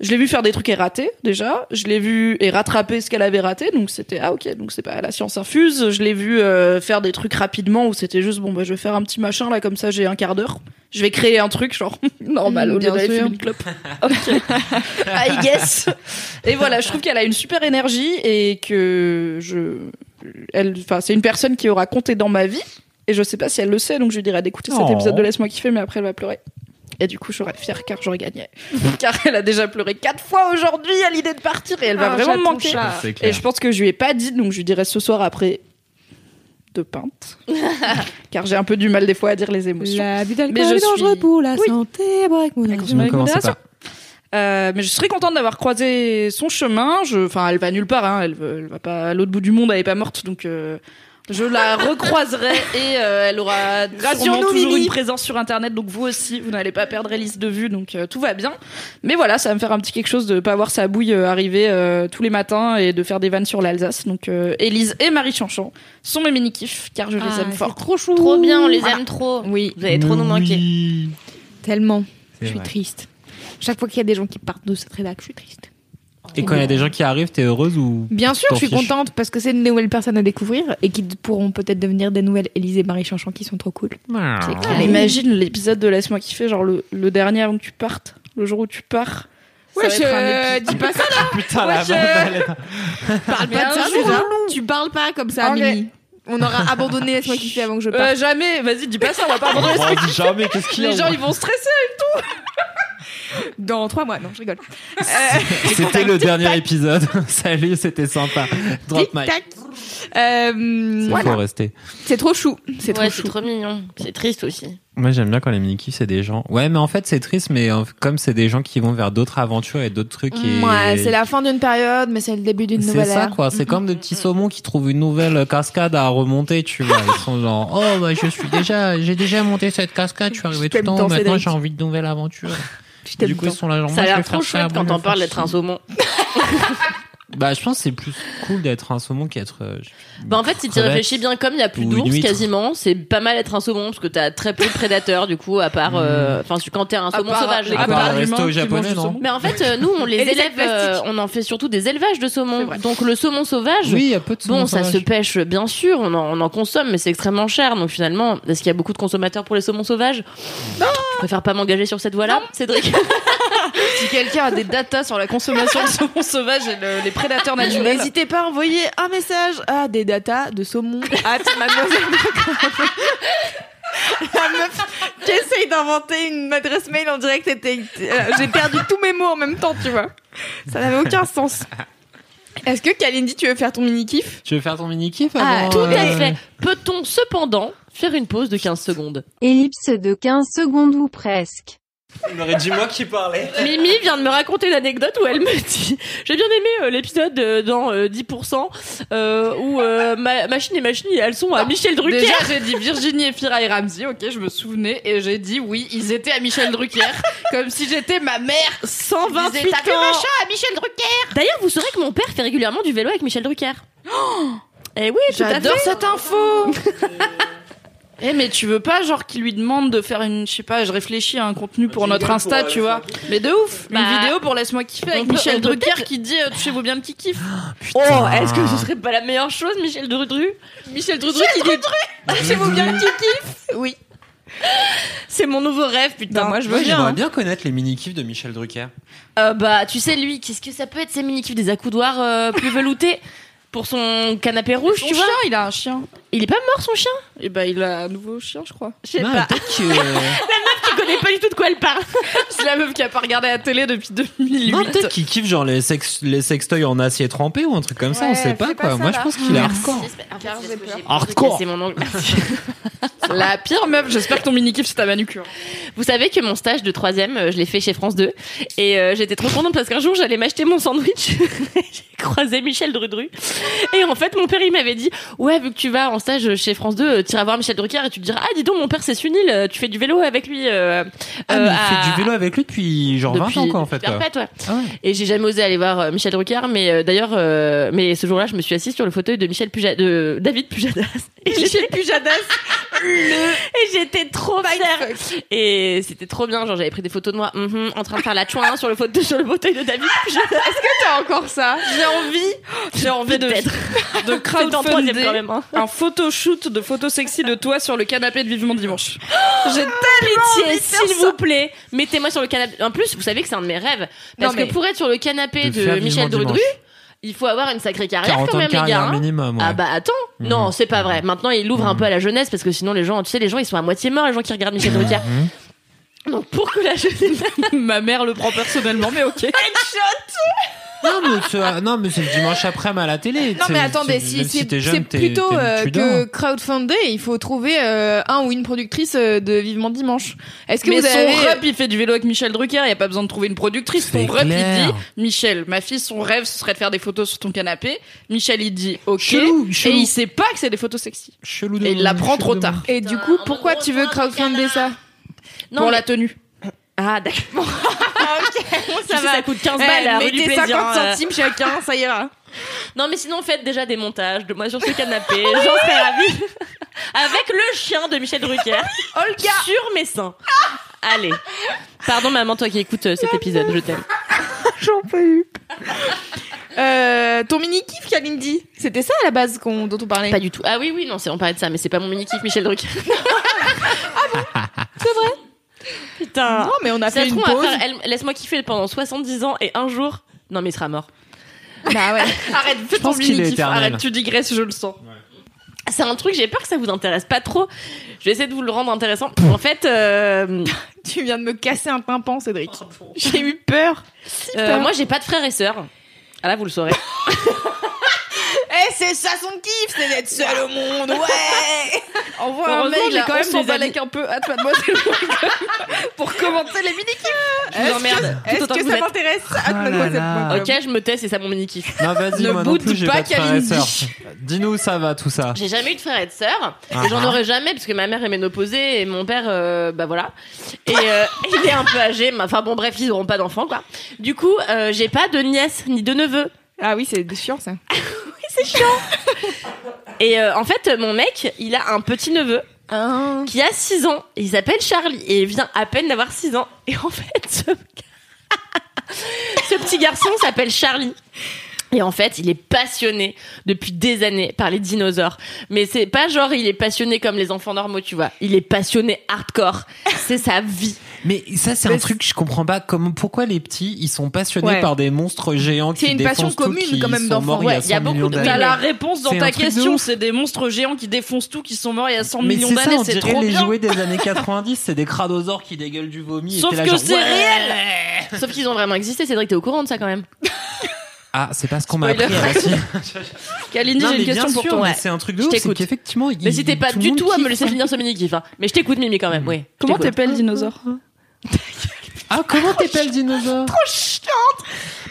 je l'ai vu faire des trucs et rater déjà. Je l'ai vu et rattraper ce qu'elle avait raté. Donc c'était ah ok. Donc c'est pas la science infuse. Je l'ai vu euh, faire des trucs rapidement où c'était juste bon bah je vais faire un petit machin là comme ça j'ai un quart d'heure. Je vais créer un truc genre normal Mm, au lieu bien d'aller fumer une clope. Ok. I guess. Et voilà, je trouve qu'elle a une super énergie et que je, elle, enfin c'est une personne qui aura compté dans ma vie. Et je sais pas si elle le sait, donc je lui dirai d'écouter cet Oh. épisode de Laisse-moi kiffer, mais après elle va pleurer. Et du coup, je serai fière car j'aurais gagné. car elle a déjà pleuré quatre fois aujourd'hui à l'idée de partir et elle va Ah, vraiment me manquer. Et je pense que je lui ai pas dit, donc je lui dirai ce soir après deux pintes. car j'ai un peu du mal des fois à dire les émotions. L'abus Mais d'alcool je est dangereux suis- pour la Oui. santé. Avec mon. Euh, mais je serais contente d'avoir croisé son chemin. Enfin, elle va nulle part. Hein. Elle, elle va pas à l'autre bout du monde. Elle est pas morte, donc euh, je la recroiserai et euh, elle aura sûrement toujours Mimi. une présence sur Internet. Donc vous aussi, vous n'allez pas perdre Elise de vue. Donc euh, tout va bien. Mais voilà, ça va me faire un petit quelque chose de pas voir sa bouille euh, arriver euh, tous les matins et de faire des vannes sur l'Alsace. Donc euh, Elise et Marie Chanchon sont mes mini kifs car je les Ah, aime fort. trop chou. Trop bien, on les Voilà. aime trop. Oui, Vous allez trop nous manquer. Oui. tellement. Je suis vrai. triste. Chaque fois qu'il y a des gens qui partent de cette rédac, je suis triste. Et quand il y a des gens qui arrivent, t'es heureuse ou Bien sûr, je suis contente parce que c'est de nouvelles personnes à découvrir et qui pourront peut-être devenir des nouvelles Élise et Marie Chanchon qui sont trop cool. Ah. Ah, imagine l'épisode de Laisse-moi kiffer, genre le, le dernier avant que tu partes, le jour où tu pars. Ça Ouais, va être un je épisode- dis pas ça là. Putain, bande, euh, est- Parle pas de ça, jour. Tu parles pas comme ça. Mimi. On aura abandonné Laisse-moi kiffer avant que je parte. Euh, jamais, vas-y, dis pas ça, on va pas abandonner Laisse-moi dis jamais, qu'est-ce qu'il y a Les gens, ils vont stresser. Dans trois mois, non, je rigole. C'était le dernier épisode. Salut, c'était sympa. Drop mic. Euh, Il voilà. faut rester. C'est trop chou. C'est Ouais, trop c'est trop mignon. C'est triste aussi. Moi, j'aime bien quand les mini c'est des gens. Ouais, mais en fait, c'est triste, mais euh, comme c'est des gens qui vont vers d'autres aventures et d'autres trucs. Et... Ouais, c'est la fin d'une période, mais c'est le début d'une C'est nouvelle ça ère. quoi, c'est comme des petits saumons qui trouvent une nouvelle cascade à remonter, tu vois. Ils sont genre, oh bah je suis déjà, j'ai déjà monté cette cascade, je suis arrivé tout haut, tant, maintenant j'ai envie de nouvelles aventures. Du coup ils sont là genre, Ça a l'air trop chouette quand on parle d'être un saumon. Bah je pense que c'est plus cool d'être un saumon qu'être. euh, Bah en fait, si tu réfléchis bien, comme il y a plus d'ours quasiment, c'est pas mal être un saumon parce que t'as très peu de prédateurs du coup, à part, euh, enfin, quand t'es un saumon part sauvage. À part le resto japonais, non. Mais en fait, euh, nous, on les Et élève, euh, on en fait surtout des élevages de saumon. Donc le saumon sauvage, Oui, il y a peu de saumon bon, ça se pêche bien sûr, on en, on en consomme, mais c'est extrêmement cher. Donc finalement, est-ce qu'il y a beaucoup de consommateurs pour les saumons sauvages? Non Je préfère pas m'engager sur cette voie-là, Cédric. Si quelqu'un a des datas sur la consommation de saumon sauvage et le- les prédateurs naturels. N'hésitez pas à envoyer un message à des datas de saumon at mademoiselle. La meuf qui essaye d'inventer une adresse mail en direct était. euh, J'ai perdu tous mes mots en même temps, tu vois. Ça n'avait aucun sens. Est-ce que Kalindi, tu veux faire ton mini kiff Tu veux faire ton mini kiff Ah, Tout à euh, fait. Peut-on cependant faire une pause de 15 secondes? Ellipse de 15 secondes ou presque. On aurait dit moi qui parlais. Mimi vient de me raconter l'anecdote où elle me dit j'ai bien aimé euh, l'épisode euh, dans euh, 10% euh, où euh, ma machine et machine elles sont à Michel Drucker. Déjà, j'ai dit Virginie et Fira et Ramsey, ok, je me souvenais, et j'ai dit oui, ils étaient à Michel Drucker, comme si j'étais ma mère. 128 Disait, T'as vu ans. machin à Michel Drucker D'ailleurs, vous saurez que mon père fait régulièrement du vélo avec Michel Drucker. Eh oui, tout à J'adore cette info Eh mais tu veux pas genre qu'il lui demande de faire une je sais pas je réfléchis à un contenu pour notre Insta tu vois mais de ouf Bah, une vidéo pour laisse-moi kiffer avec Michel Drucker qui dit euh, touchez-vous bien le kiki Oh, est-ce que ce serait pas la meilleure chose, Michel Drudru Michel Drudru qui dit Touchez-vous bien le kiki Oui. C'est mon nouveau rêve, putain. Bah, moi, je veux bien. j'aimerais hein. bien connaître les mini kiffs de Michel Drucker. Euh, bah, tu sais, lui, qu'est-ce que ça peut être ces mini-kifs des accoudoirs euh, plus veloutés? Pour son canapé rouge, Son tu chien, vois. il a un chien. Il est pas mort son chien? Et ben il a un nouveau chien, je crois. Je sais Non, pas. peut-être que. Tu connais pas du tout de quoi elle parle. C'est la meuf qui a pas regardé la télé depuis 2008. Non, peut-être qu'il kiffe genre les, sex, les sextoys en acier trempé ou un truc comme ça, on Ouais, sait pas fais quoi. pas Moi je là. pense qu'il est hardcore. C'est que Hardcore. cassé mon ongle. Merci. La pire meuf, j'espère que ton mini kiff c'est ta manucure. Vous savez que mon stage de troisième, euh, je l'ai fait chez France 2 et euh, j'étais trop contente parce qu'un jour j'allais m'acheter mon sandwich. J'ai croisé Michel Drudru et en fait mon père il m'avait dit ouais vu que tu vas en stage chez France 2, euh, t'iras voir Michel Drucker et tu te diras ah dis donc mon père c'est Sunil, euh, tu fais du vélo avec lui. euh, Ah, euh, mais il à- fait du vélo avec lui depuis genre 20 depuis- ans quoi en fait. quoi. perpète, ouais. Ah ouais. Et j'ai jamais osé aller voir Michel Drucker, mais euh, d'ailleurs, euh, mais ce jour-là, je me suis assise sur le fauteuil de Michel Puja de David Pujadas. Et Michel Pujadas, et j'étais trop fière. Et c'était trop bien, genre j'avais pris des photos de moi mhm, en train de faire la chouin sur le fauteuil sur le fauteuil de David Pujadas. T'as encore ça? J'ai envie, j'ai envie de, de crowdfunder quand même. hein. un photoshoot de photos sexy de toi sur le canapé de Vivement Dimanche. J'ai Pitié, s'il vous plaît, mettez-moi sur le canapé. En plus, vous savez que c'est un de mes rêves. Parce Non, mais- que pour être sur le canapé De Michel Dimanche. Il faut avoir une sacrée carrière 40 quand même, les gars. hein. minimum. ouais. Ah bah attends, Mhm. non c'est pas vrai. Maintenant il ouvre un Mhm. peu à la jeunesse parce que sinon les gens, tu sais les gens ils sont à moitié morts les gens qui regardent Michel Drucker. Mhm. Donc pour que la jeunesse Ma mère le prend personnellement, mais ok. Non mais c'est non, mais c'est le dimanche après à la télé. Non mais attendez, c'est- si, c'est t'es c'est jeune, t'es- plutôt t'es- euh, que dors. crowdfunder, il faut trouver euh, un ou une productrice euh, de Vivement Dimanche. Est-ce que mais vous son avez rep, il fait du vélo avec Michel Drucker, il y a pas besoin de trouver une productrice. Son rep, il dit Michel, ma fille, son rêve, ce serait de faire des photos sur ton canapé. Michel, il dit OK. Chelou, Et chelou. il sait pas que c'est des photos sexy. Chelou de- Et il l'apprend chelou trop tard. Et du coup, pourquoi tu veux crowdfunder ça? Non pour mais- la tenue. Ah d'accord. Ça ça va, ça coûte 15 balles Eh, rue du mettez plaisir. 50 hein. centimes chacun, ça ira. Non mais sinon faites déjà des montages de moi sur ce canapé, j'en serais ravie. Avec le chien de Michel Drucker. Olga Sur mes seins. Allez. Pardon maman toi qui écoutes euh, cet épisode, je t'aime. J'en peux eu. Euh, ton mini kiff, Kalindi, c'était ça à la base qu'on, dont on parlait? Pas du tout. Ah oui oui non c'est on parlait de ça mais c'est pas mon mini kiff Michel Drucker. C'est vrai? Putain. Non, mais on a Ça fait une pause. faire- elle- Laisse-moi kiffer pendant 70 ans et un jour. Non, mais il sera mort. Bah ouais. Arrête, fais Je ton pense qu'il est mini. Arrête, tu digresses, je le sens. C'est un truc, j'ai peur que ça vous intéresse pas trop. Je vais essayer de vous le rendre intéressant. En fait, euh, Tu viens de me casser un tympan, Cédric. J'ai eu peur. euh, peur. moi j'ai pas de frères et sœurs. Ah là, vous le saurez. C'est ça son kiff, c'est d'être seul au monde, ouais Envoie un mail j'ai quand même des amis. un peu à mademoiselle pour commenter les mini kiffs. Tout Est-ce que que vous ça m'intéresse Ah Ah. Ok, je me tais, c'est ça mon mini kiff. Non, vas-y, Ne moi non plus, j'ai pas de et. Dis-nous où ça va tout ça. J'ai jamais eu de frères et de sœurs. Ah et j'en ah. aurai jamais parce que ma mère est ménopausée et mon père, euh, bah voilà. Et euh, il est un peu âgé. mais Enfin bon, bref, ils auront pas d'enfants quoi. Du coup, euh, j'ai pas de nièce ni de neveu. Ah oui, c'est chiant ça. Et euh, en fait, mon mec, il a un petit neveu Ah. qui a 6 ans. Et il s'appelle Charlie. Et il vient à peine d'avoir 6 ans. Et en fait, ce, ce petit garçon s'appelle Charlie. Et en fait, il est passionné depuis des années par les dinosaures. Mais c'est pas genre il est passionné comme les enfants normaux, tu vois. Il est passionné hardcore. C'est sa vie. Mais ça, c'est un truc que je comprends pas. Comment, pourquoi les petits, ils sont passionnés Ouais. par des monstres géants qui C'est une passion tout, commune, qui quand même, sont d'enfants. morts il y Ouais, a il y a 100 beaucoup de-. T'as la réponse dans ta question, c'est des monstres géants qui défoncent tout, qui sont morts il y a 100 Mais millions d'années, c'est trop les bien. jouets des années 90, c'est des cradosaures qui dégueulent du vomi. Sauf que c'est ouais. réel. Sauf qu'ils ont vraiment existé. Cédric, t'es au courant de ça quand même. Ah, c'est pas ce qu'on m'a appris. Kalindi, j'ai mais une question pour toi. mais ouais. c'est un truc de Je ouf, c'est t'écoute. qu'effectivement, il- N'hésitez pas du tout à me laisser finir ce mini kiff. Hein. Mais je t'écoute, Mimi, quand même. Comment t'appelles dinosaure? Ah, comment t'appelles dinosaure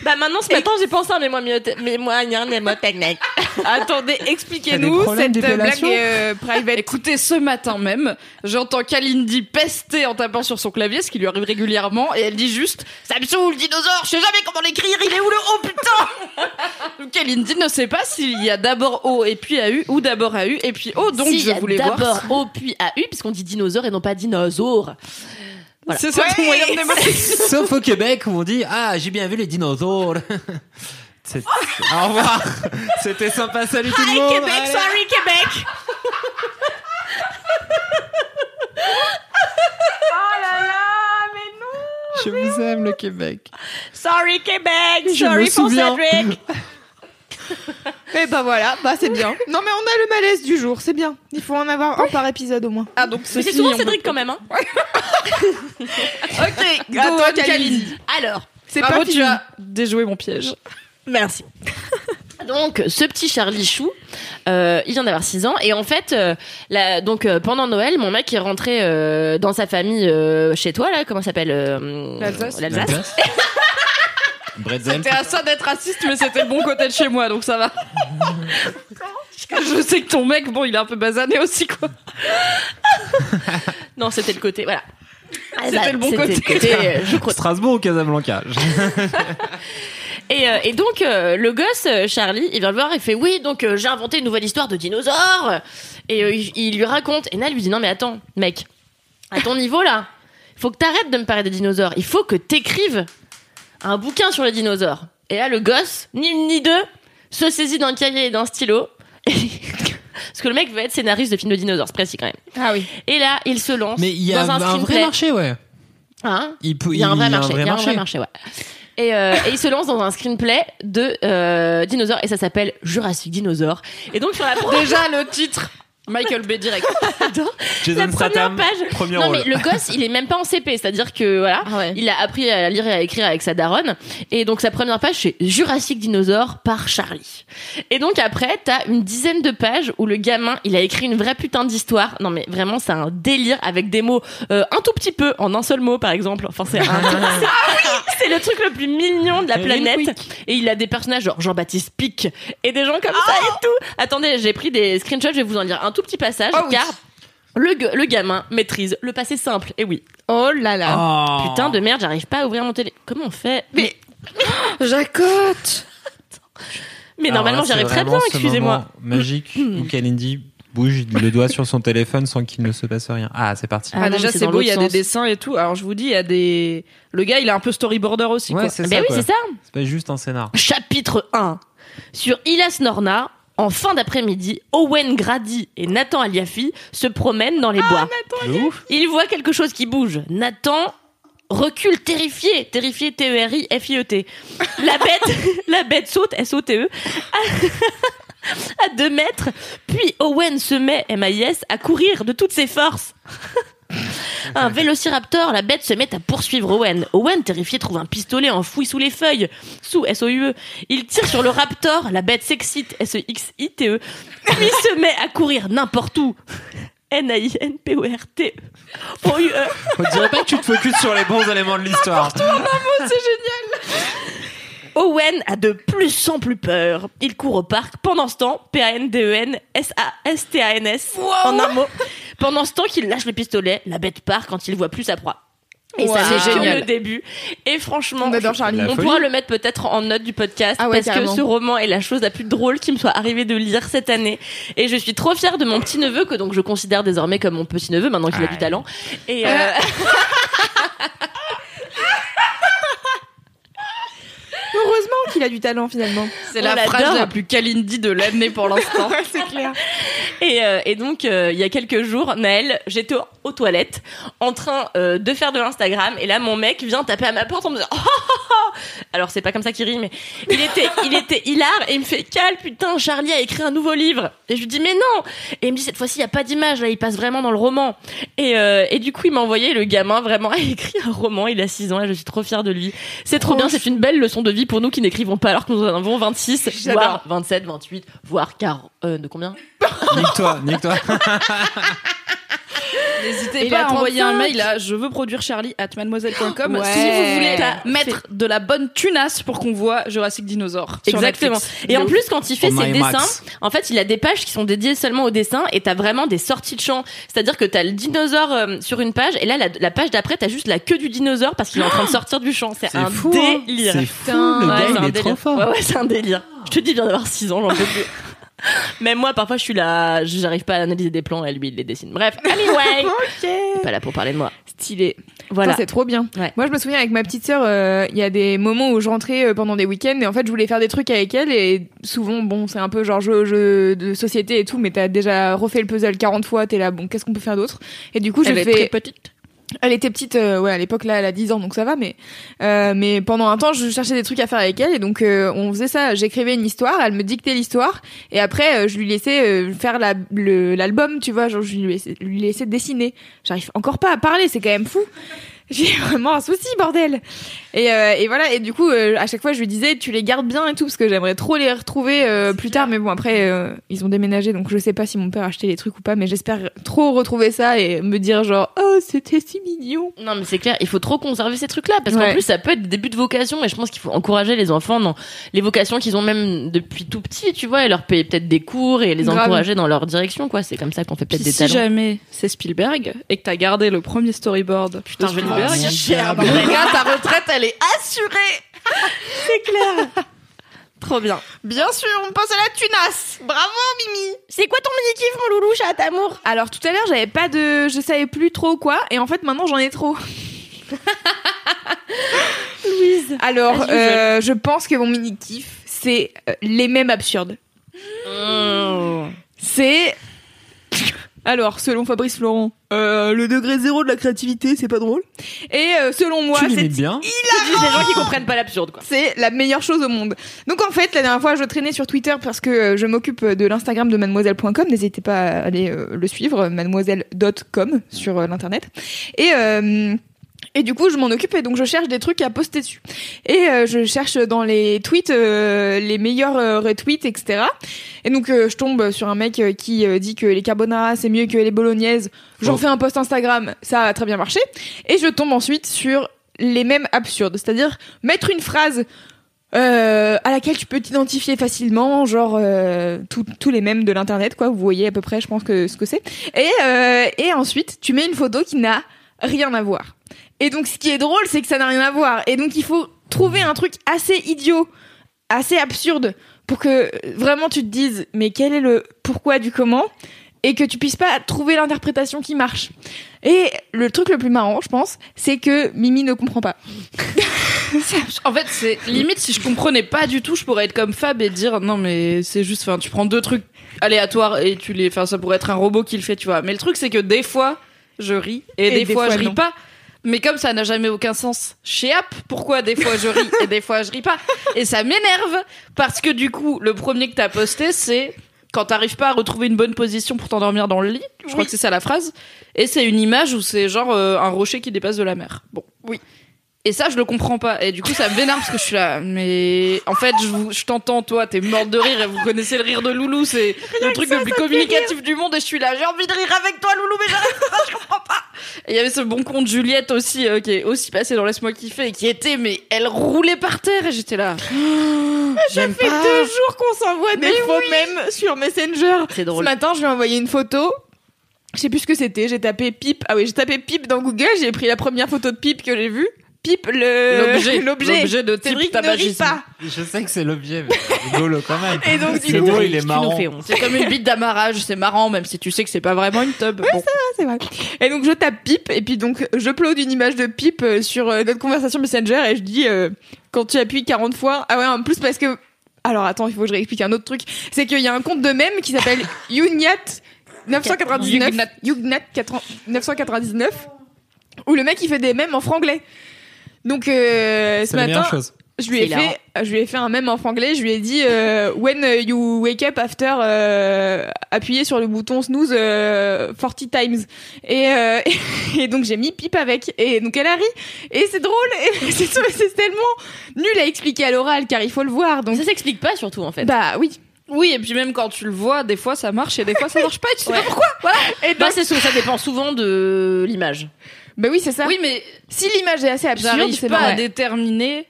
Bah maintenant ce matin j'ai pensé à mes moyens mes moyens mnémotechniques. Attendez, expliquez-nous cette blague euh, private. Écoutez, ce matin même, j'entends Kalindi pester en tapant sur son clavier, ce qui lui arrive régulièrement, et elle dit juste « Ça me saoule, le dinosaure, je sais jamais comment l'écrire, il est où le O, putain ?» Donc Kalindi ne sait pas s'il y a d'abord O et puis AU, ou d'abord AU et puis O, donc Si, je y a voulais voir... d'abord O puis AU puisqu'on dit dinosaure et non pas dinosaure. Voilà. C'est ça ton moyen de Sauf au Québec où on dit Ah, j'ai bien vu les dinosaures. C'est- Au revoir. C'était sympa. Salut tout le Hi monde. Québec, Allez. sorry Québec. Je vous aime le Québec. Sorry Québec, Je sorry me for souviens. Cédric. Et bah voilà, bah c'est bien. Non mais on a le malaise du jour, c'est bien. Il faut en avoir un par épisode au moins. Ah donc Mais c'est souvent Cédric quand même. Hein. Ok, à toi, Kalindi. Alors, C'est pas tu as déjoué mon piège. Merci. Donc, ce petit Charlie Chou, euh, il vient d'avoir 6 ans. Et en fait, euh, la- donc euh, pendant Noël, mon mec est rentré euh, dans sa famille euh, chez toi, là, comment ça s'appelle euh, L'Alsace. L'Alsace. C'était à ça d'être raciste, mais c'était le bon côté de chez moi, donc ça va. Je sais que ton mec, bon, il est un peu basané aussi, quoi. Non, c'était le côté, voilà. C'était le bon côté. euh, je crois. Strasbourg ou Casablanca Et, euh, et donc, euh, le gosse, euh, Charlie, il vient le voir et fait Oui, donc euh, j'ai inventé une nouvelle histoire de dinosaure. Et euh, il, il lui raconte. Et Nal lui dit Non, mais attends, mec, à ton niveau là, il faut que t'arrêtes de me parler des dinosaures. Il faut que t'écrives un bouquin sur les dinosaures. Et là, le gosse, ni une ni deux, se saisit d'un cahier et d'un stylo. Parce que le mec veut être scénariste de films de dinosaures, c'est précis quand même. Ah oui. Et là, il se lance Mais il y a dans un, un, vrai screenplay. marché, ouais. Hein Il, peut, il y a un vrai marché. Il y a un vrai marché, ouais. Et, euh, et il se lance dans un screenplay de euh, dinosaures et ça s'appelle Jurassic Dinosaure. Et donc sur la première Déjà, le titre. Michael Bay direct. Jason la première Statham, page. premier non rôle. mais le gosse, il est même pas en CP, c'est-à-dire que voilà, Ah ouais. il a appris à lire et à écrire avec sa daronne. Et donc sa première page c'est Jurassic Dinosaure par Charlie. Et donc après t'as une dizaine de pages où le gamin, il a écrit une vraie putain d'histoire. Non mais vraiment c'est un délire avec des mots euh, un tout petit peu en un seul mot par exemple. Enfin c'est un c'est- c'est le truc le plus mignon de la planète. Et il a des personnages genre Jean-Baptiste Pic et des gens comme ça et tout. Attendez, j'ai pris des screenshots, je vais vous en lire un tout petit passage Oh oui. car le, le gamin maîtrise le passé simple. Et oui. Oh là là. Oh. Putain de merde, j'arrive pas à ouvrir mon télé. Comment on fait? Mais, Jacotte mais Alors normalement là, c'est j'arrive très bien, excusez-moi. Magique où Kalindi bouge le doigt sur son téléphone sans qu'il ne se passe rien. Ah, c'est parti. Ah Ah, non, déjà c'est beau, il y a des dessins et tout. Alors je vous dis, il y a des. Le gars, il est un peu storyboarder aussi. Ouais, quoi. c'est Ben ça. oui, quoi. c'est ça. C'est pas juste un scénar. Chapitre 1. Sur Ilas Norna, en fin d'après-midi, Owen Grady et Nathan Aliafi se promènent dans les bois. De ouf. Ils voient quelque chose qui bouge. Nathan recule terrifié, terrifié T-E-R-I-F-I-E-T. La bête, la bête saute, S-O-T-E, à, à deux mètres. Puis Owen se met, M-A-I-S, à courir de toutes ses forces. Un vélociraptor, la bête se met à poursuivre Owen. Owen, terrifié, trouve un pistolet enfoui sous les feuilles. Sous, S-O-U-E. Il tire sur le raptor, la bête s'excite, S-E-X-I-T-E. Puis se met à courir n'importe où. N-A-I-N-P-O-R-T. O-U-E. On dirait pas que tu te focuses sur les bons éléments de l'histoire. Owen a de plus en plus peur. Il court au parc. Pendant ce temps, P-A-N-D-E-N, S-A-S-T-A-N-S, en un mot. Pendant ce temps qu'il lâche le pistolet, la bête part quand il voit plus sa proie. Et Wow. ça, c'est génial. le début. Et franchement, On je- pourra le mettre peut-être en note du podcast Ah ouais, parce carrément. que ce roman est la chose la plus drôle qui me soit arrivée de lire cette année. Et je suis trop fière de mon petit neveu que donc je considère désormais comme mon petit neveu maintenant qu'il a du talent. Et euh, Heureusement qu'il a du talent finalement. C'est la phrase la plus Kalindi de l'année pour l'instant. c'est clair. Et, euh, et donc, euh, il y a quelques jours, Naël, j'étais aux, aux toilettes en train euh, de faire de l'Instagram. Et là, mon mec vient taper à ma porte en me disant oh, oh, oh Alors, c'est pas comme ça qu'il rit, mais il était, il était hilar. Et il me fait Cal, putain, Charlie a écrit un nouveau livre. Et je lui dis Mais non Et il me dit Cette fois-ci, il y a pas d'image. Là, il passe vraiment dans le roman. Et, euh, et du coup, il m'a envoyé le gamin vraiment a écrit un roman. Il a 6 ans et je suis trop fière de lui. C'est trop bien. C'est une belle leçon de vie pour nous qui n'écrivons pas alors que nous en avons 26, J'adore. voire 27, 28, voire 40. Euh, de combien? Nique-toi, nique-toi. N'hésitez pas à envoyer 35. un mail à je veux produire Charlie at mademoiselle.com Ouais. si vous voulez mettre de la bonne tunasse pour qu'on voit Jurassic Dinosaure. sur Exactement. Netflix. Et en plus, quand il fait On ses dessins, en fait, il a des pages qui sont dédiées seulement au dessin et t'as vraiment des sorties de champ. C'est-à-dire que t'as le dinosaure euh, sur une page et là, la, la page d'après, t'as juste la queue du dinosaure parce qu'il est en train de sortir du champ. C'est un fou, hein. délire. C'est fou, le Ouais, gars, il est trop délire. fort. Ouais, ouais, c'est un délire. Je te dis, vient d'avoir 6 ans, j'en peux plus. Même moi, parfois, je suis là, j'arrive pas à analyser des plans et lui, il les dessine. Bref, anyway. Est Pas là pour parler de moi. Stylé. Voilà. C'est trop bien. Ouais. Moi, je me souviens avec ma petite sœur, euh, il y a des moments où je rentrais euh, pendant des week-ends et en fait, je voulais faire des trucs avec elle et souvent, bon, c'est un peu genre jeu, jeu de société et tout, mais t'as déjà refait le puzzle 40 fois, t'es là, bon, qu'est-ce qu'on peut faire d'autre? Et du coup, je Elle est fais. très petite. Elle était petite, euh, ouais, à l'époque là, elle a 10 ans, donc ça va, mais euh, mais pendant un temps, je cherchais des trucs à faire avec elle, et donc euh, on faisait ça. J'écrivais une histoire, elle me dictait l'histoire, et après euh, je lui laissais euh, faire la- le- l'album, tu vois, genre je lui laissais, lui laissais dessiner. J'arrive encore pas à parler, c'est quand même fou. J'ai vraiment un souci, bordel. Et, euh, et voilà, et du coup, euh, à chaque fois, je lui disais, tu les gardes bien et tout, parce que j'aimerais trop les retrouver euh, plus tard. Mais bon, après, euh, ils ont déménagé, donc je sais pas si mon père a acheté les trucs ou pas, mais j'espère trop retrouver ça et me dire genre, oh, c'était si mignon. Non, mais c'est clair, il faut trop conserver ces trucs-là parce qu'en plus, ça peut être des débuts de vocation et je pense qu'il faut encourager les enfants dans les vocations qu'ils ont même depuis tout petit, tu vois, et leur payer peut-être des cours et les Grave. encourager dans leur direction, quoi. C'est comme ça qu'on fait peut-être des si talents. jamais c'est Spielberg et que t'as gardé le premier storyboard Putain, je vais le Cher, les gars, ta retraite, elle est assurée. C'est clair. Trop bien. Bien sûr, on passe à la tunasse. Bravo, Mimi. C'est quoi ton mini-kiff, mon loulou, chat amour? Alors tout à l'heure, j'avais pas de, je savais plus trop quoi, et en fait maintenant j'en ai trop. Louise. Alors, euh, je pense que mon mini kiff, c'est euh, les mêmes absurdes. Mmh. C'est alors selon Fabrice Florent, euh, le degré zéro de la créativité, c'est pas drôle. Et euh, selon moi, tu c'est bien. C'est juste les gens qui comprennent pas l'absurde, quoi. c'est la meilleure chose au monde. Donc en fait, la dernière fois, je traînais sur Twitter parce que euh, je m'occupe de l'Instagram de mademoiselle.com. N'hésitez pas à aller euh, le suivre, mademoiselle.com sur euh, l'internet. Et euh, et du coup, je m'en occupe et donc je cherche des trucs à poster dessus. Et euh, je cherche dans les tweets euh, les meilleurs euh, retweets, etc. Et donc euh, je tombe sur un mec euh, qui euh, dit que les carbonara c'est mieux que les bolognaises. J'en Oh. fais un post Instagram, ça a très bien marché. Et je tombe ensuite sur les mêmes absurdes, c'est-à-dire mettre une phrase euh, à laquelle tu peux t'identifier facilement, genre euh, tous tous les mêmes de l'internet, quoi. Vous voyez à peu près, je pense que ce que c'est. Et euh, et ensuite, tu mets une photo qui n'a rien à voir. Et donc, ce qui est drôle, c'est que ça n'a rien à voir. Et donc, il faut trouver un truc assez idiot, assez absurde, pour que euh, vraiment tu te dises, mais quel est le pourquoi du comment, et que tu puisses pas trouver l'interprétation qui marche. Et le truc le plus marrant, je pense, c'est que Mimi ne comprend pas. En fait, c'est limite si je comprenais pas du tout, je pourrais être comme Fab et dire non mais c'est juste, enfin tu prends deux trucs aléatoires et tu les, enfin ça pourrait être un robot qui le fait, tu vois. Mais le truc c'est que des fois je ris et, des, fois, je ris non. pas. Mais comme ça n'a jamais aucun sens, chez App, pourquoi des fois je ris et des fois je ris pas Et ça m'énerve parce que du coup, le premier que t'as posté, c'est quand t'arrives pas à retrouver une bonne position pour t'endormir dans le lit. Je crois que c'est ça la phrase. Et c'est une image où c'est genre euh, un rocher qui dépasse de la mer. Bon. Oui. Et ça, je le comprends pas. Et du coup, ça me vénère parce que je suis là. Mais en fait, je, t'entends, toi, t'es morte de rire et vous connaissez le rire de Loulou. C'est le truc le plus communicatif du monde. Et je suis là, j'ai envie de rire avec toi, Loulou, mais j'arrive pas, je comprends pas. Et il y avait ce bon compte Juliette aussi, euh, qui est aussi passé dans Laisse-moi kiffer et qui était, mais elle roulait par terre. Et j'étais là. Ça fait deux jours qu'on s'envoie des faux oui. mèmes sur Messenger. C'est Ce drôle. matin, je lui ai envoyé une photo. Je sais plus ce que c'était. J'ai tapé pipe. Ah oui, j'ai tapé pipe dans Google. J'ai pris la première photo de pipe que j'ai vue. Pipe le L'objet. de type Cédric ne rit tabagisme. pas. Je sais que c'est l'objet, mais c'est rigolo quand même. Et donc, du le coup, mot, il est marrant. C'est comme une bite d'amarrage, c'est marrant, même si tu sais que c'est pas vraiment une tub. Bon. c'est vrai. Et donc je tape pipe et puis donc je upload une image de pipe euh, sur euh, notre conversation Messenger et je dis euh, quand tu appuies 40 fois ah ouais en plus parce que alors attends il faut que je réexplique un autre truc c'est qu'il y a un compte de mème qui s'appelle Yougnat 999 Yugnat. Yugnat 80 999 où le mec il fait des mèmes en franglais. Donc euh, ce matin chose. je lui ai fait, je lui ai fait un mème en franglais. Je lui ai dit euh, When you wake up after euh, appuyer sur le bouton snooze euh, 40 times. Et, euh, et donc j'ai mis pipe avec. Et donc elle a ri. Et c'est drôle. Et c'est tellement nul à expliquer à l'oral car il faut le voir. Donc Ça s'explique pas surtout en fait. bah oui. Oui, et puis même quand tu le vois, des fois ça marche et des fois ça marche pas. Et tu sais pas pourquoi. Voilà. Et Bah, c'est ça dépend souvent de l'image. Bah oui c'est ça. Oui, mais Si l'image est assez absurde, j'arrive c'est pas marrant. à déterminer.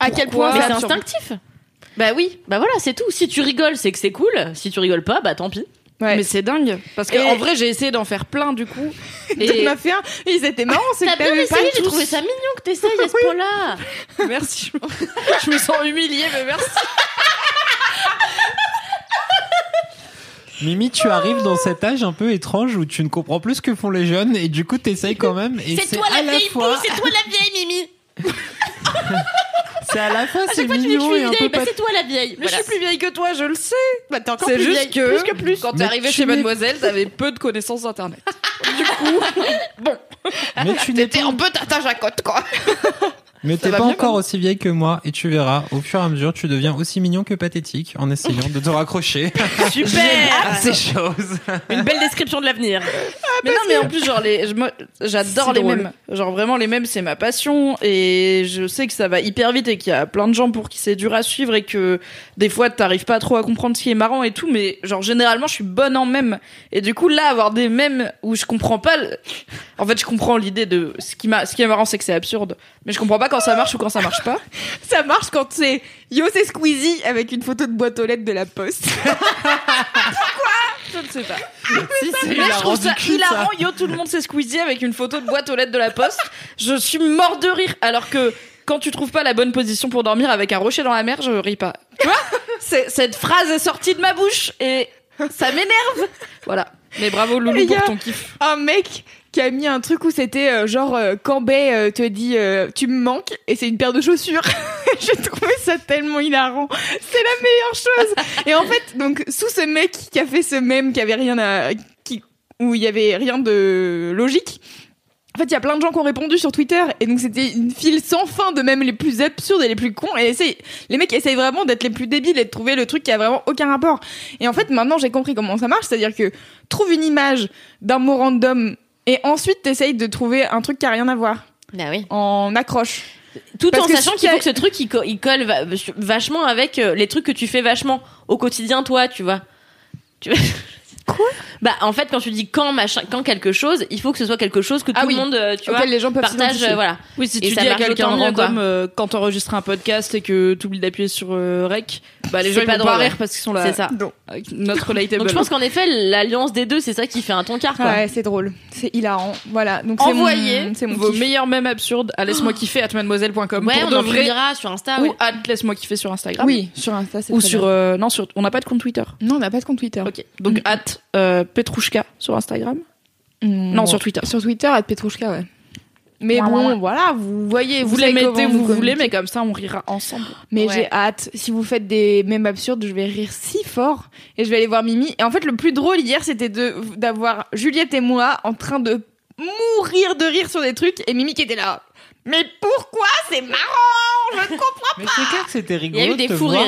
à quel point Mais c'est instinctif. Bah oui, bah voilà, c'est tout. Si tu rigoles, c'est que c'est cool. Si tu rigoles pas, bah tant pis. Ouais. Mais c'est dingue. Parce Et- qu'en vrai, j'ai essayé d'en faire plein du coup. T'en Et as fait un. Ils étaient marrants. C'est T'as que bien t'avais pas essayé, j'ai trouvé ça mignon que t'essayes à ce point-là. merci. Je me- je me sens humiliée, mais merci. Mimi, tu arrives dans cet âge un peu étrange où tu ne comprends plus ce que font les jeunes et du coup t'essayes quand même. Et C'est toi la la vieille fois, poule, c'est toi la vieille Mimi. c'est à la fois À c'est chaque fois tu dis que je mignon suis et un vieille, peu bah pas. c'est toi la vieille. Mais Voilà. je suis plus vieille que toi, je le sais. Bah t'es encore C'est plus juste vieille. que, Plus que plus. quand t'es Mais arrivé tu chez Mademoiselle, t'avais peu de connaissances internet. du coup, bon, Mais tu pas, un peu tata jacotte, quoi. Mais t'es pas encore aussi vieille que moi et tu verras, au fur et à mesure, tu deviens aussi mignon que pathétique en essayant de te raccrocher Super à ces choses. Une belle description de l'avenir. Mais non, mais en plus, genre, les, je- j'adore C'est les drôle. mèmes. Genre, vraiment, les mèmes, c'est ma passion. Et je sais que ça va hyper vite et qu'il y a plein de gens pour qui c'est dur à suivre et que des fois, t'arrives pas trop à comprendre ce qui est marrant et tout. Mais, genre, généralement, je suis bonne en mèmes. Et du coup, là, avoir des mèmes où je comprends pas. le- En fait, je comprends l'idée de. Ce qui, m'a... ce qui est marrant, c'est que c'est absurde. Mais je comprends pas quand ça marche ou quand ça marche pas. Ça marche quand c'est Yo c'est Squeezie avec une photo de boîte aux lettres de la poste. Je ne sais pas. si, c'est Mais je trouve ça hilarant, yo, tout le monde s'est squeezie avec une photo de boîte aux lettres de la poste. Je suis mort de rire, alors que quand tu trouves pas la bonne position pour dormir avec un rocher dans la mer, je ris pas. Tu vois? C'est- Cette phrase est sortie de ma bouche et ça m'énerve. Voilà. Mais bravo Loulou pour ton kiff. Un mec qui a mis un truc où c'était euh, genre euh, Cambay euh, te dit euh, tu me manques et c'est une paire de chaussures. J'ai trouvé ça tellement hilarant. C'est la meilleure chose. Et en fait, donc sous ce mec qui a fait ce mème qui avait rien à qui où il y avait rien de logique. En fait, il y a plein de gens qui ont répondu sur Twitter et donc c'était une file sans fin de même les plus absurdes et les plus cons et essaye- les mecs essayent vraiment d'être les plus débiles et de trouver le truc qui a vraiment aucun rapport. Et en fait, maintenant, j'ai compris comment ça marche, c'est-à-dire que trouve une image d'un mot random et ensuite t'essayes de trouver un truc qui a rien à voir Bah oui. en accroche. Tout Parce en que sachant si qu'il faut que ce truc il, co- il colle va- vachement avec euh, les trucs que tu fais vachement au quotidien toi, tu vois. Tu Quoi Bah en fait quand tu dis quand machin quand quelque chose, il faut que ce soit quelque chose que tout Ah oui. le monde euh, tu Auquel vois les gens peuvent partage euh, voilà. Oui, si Et tu dis à quelqu'un random euh, quand t'enregistres un podcast et que t'oublies d'appuyer sur euh, rec, bah les gens ils pas vont pas rire ouais. parce qu'ils sont là. C'est ça. Avec notre relatable. Donc je pense qu'en effet l'alliance des deux c'est ça qui fait un ton quart quoi. Ouais, c'est drôle, c'est hilarant. Voilà, donc c'est Envoyez mon- c'est mon vos kiff. meilleurs mèmes absurdes à laisse-moi kiffer at mademoiselle.com Ouais, pour on de en vrai sur Insta. ou at laisse-moi kiffer sur Instagram. Oui, sur Insta, c'est Ou sur euh, non sur on n'a pas de compte Twitter. Non, on n'a pas de compte Twitter. Ok. Donc at euh, Petrouchka sur Instagram. Non, sur Twitter. Sur Twitter, à Petrouchka, ouais. Mais Ouais, bon, ouais, voilà, vous voyez, Vous les mettez vous vous voulez, mais comme ça on rira ensemble. Mais Ouais. j'ai hâte. Si vous faites des mèmes absurdes, je vais rire si fort. Et je vais aller voir Mimi. Et en fait, le plus drôle hier, c'était de d'avoir Juliette et moi en train de mourir de rire sur des trucs. Et Mimi qui était là. Mais pourquoi c'est marrant? Je ne comprends Mais c'est clair que c'était Il y a rigolo eu des de fous hein.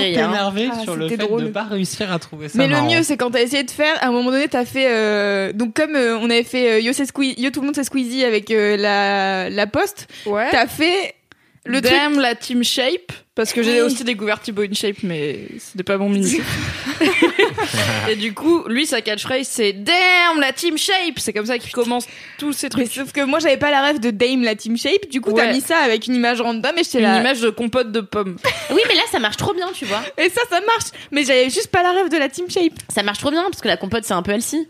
Ah, sur le c'était fait drôle. de pas réussir à trouver ça Mais le mieux, c'est quand t'as essayé de faire, à un moment donné, t'as fait, euh, donc comme euh, on avait fait euh, Yo, c'est Squeezie- Yo tout le monde c'est Squeezie avec euh, la, la poste, Ouais. t'as fait le truc. Damn la team shape parce que j'ai Oui. aussi découvert Thibaut InShape mais c'était pas mon mini. et du coup, lui sa catchphrase c'est Damn la team shape, c'est comme ça qu'il commence tous ces Mais trucs. sauf que moi j'avais pas la rêve de Dame la team shape, du coup Ouais. t'as mis ça avec une image random et j'étais Une image de compote de pommes. Oui mais là ça marche trop bien tu vois. Et ça, ça marche. Mais j'avais juste pas la rêve de la team shape. Ça marche trop bien parce que la compote c'est un peu healthy.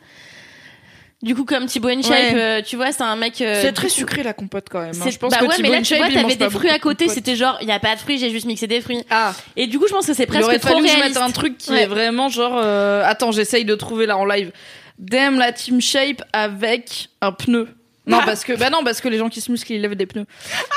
Du coup comme Thibaut InShape, Ouais. euh, tu vois c'est un mec. euh, c'est très sucré la compote quand même. hein. Je pense bah que ouais, mais Thibaut là, tu vois, t'avais des fruits à côté, c'était genre, il y a pas de fruits, j'ai juste mixé des fruits. Ah, Et du coup, je pense que c'est presque trop fallu que je réaliste. mette un truc qui Ouais. est vraiment genre. euh, Attends, j'essaye de trouver là en live. Damn la team shape avec un pneu. Non parce que bah non parce que les gens qui se musclent ils lèvent des pneus.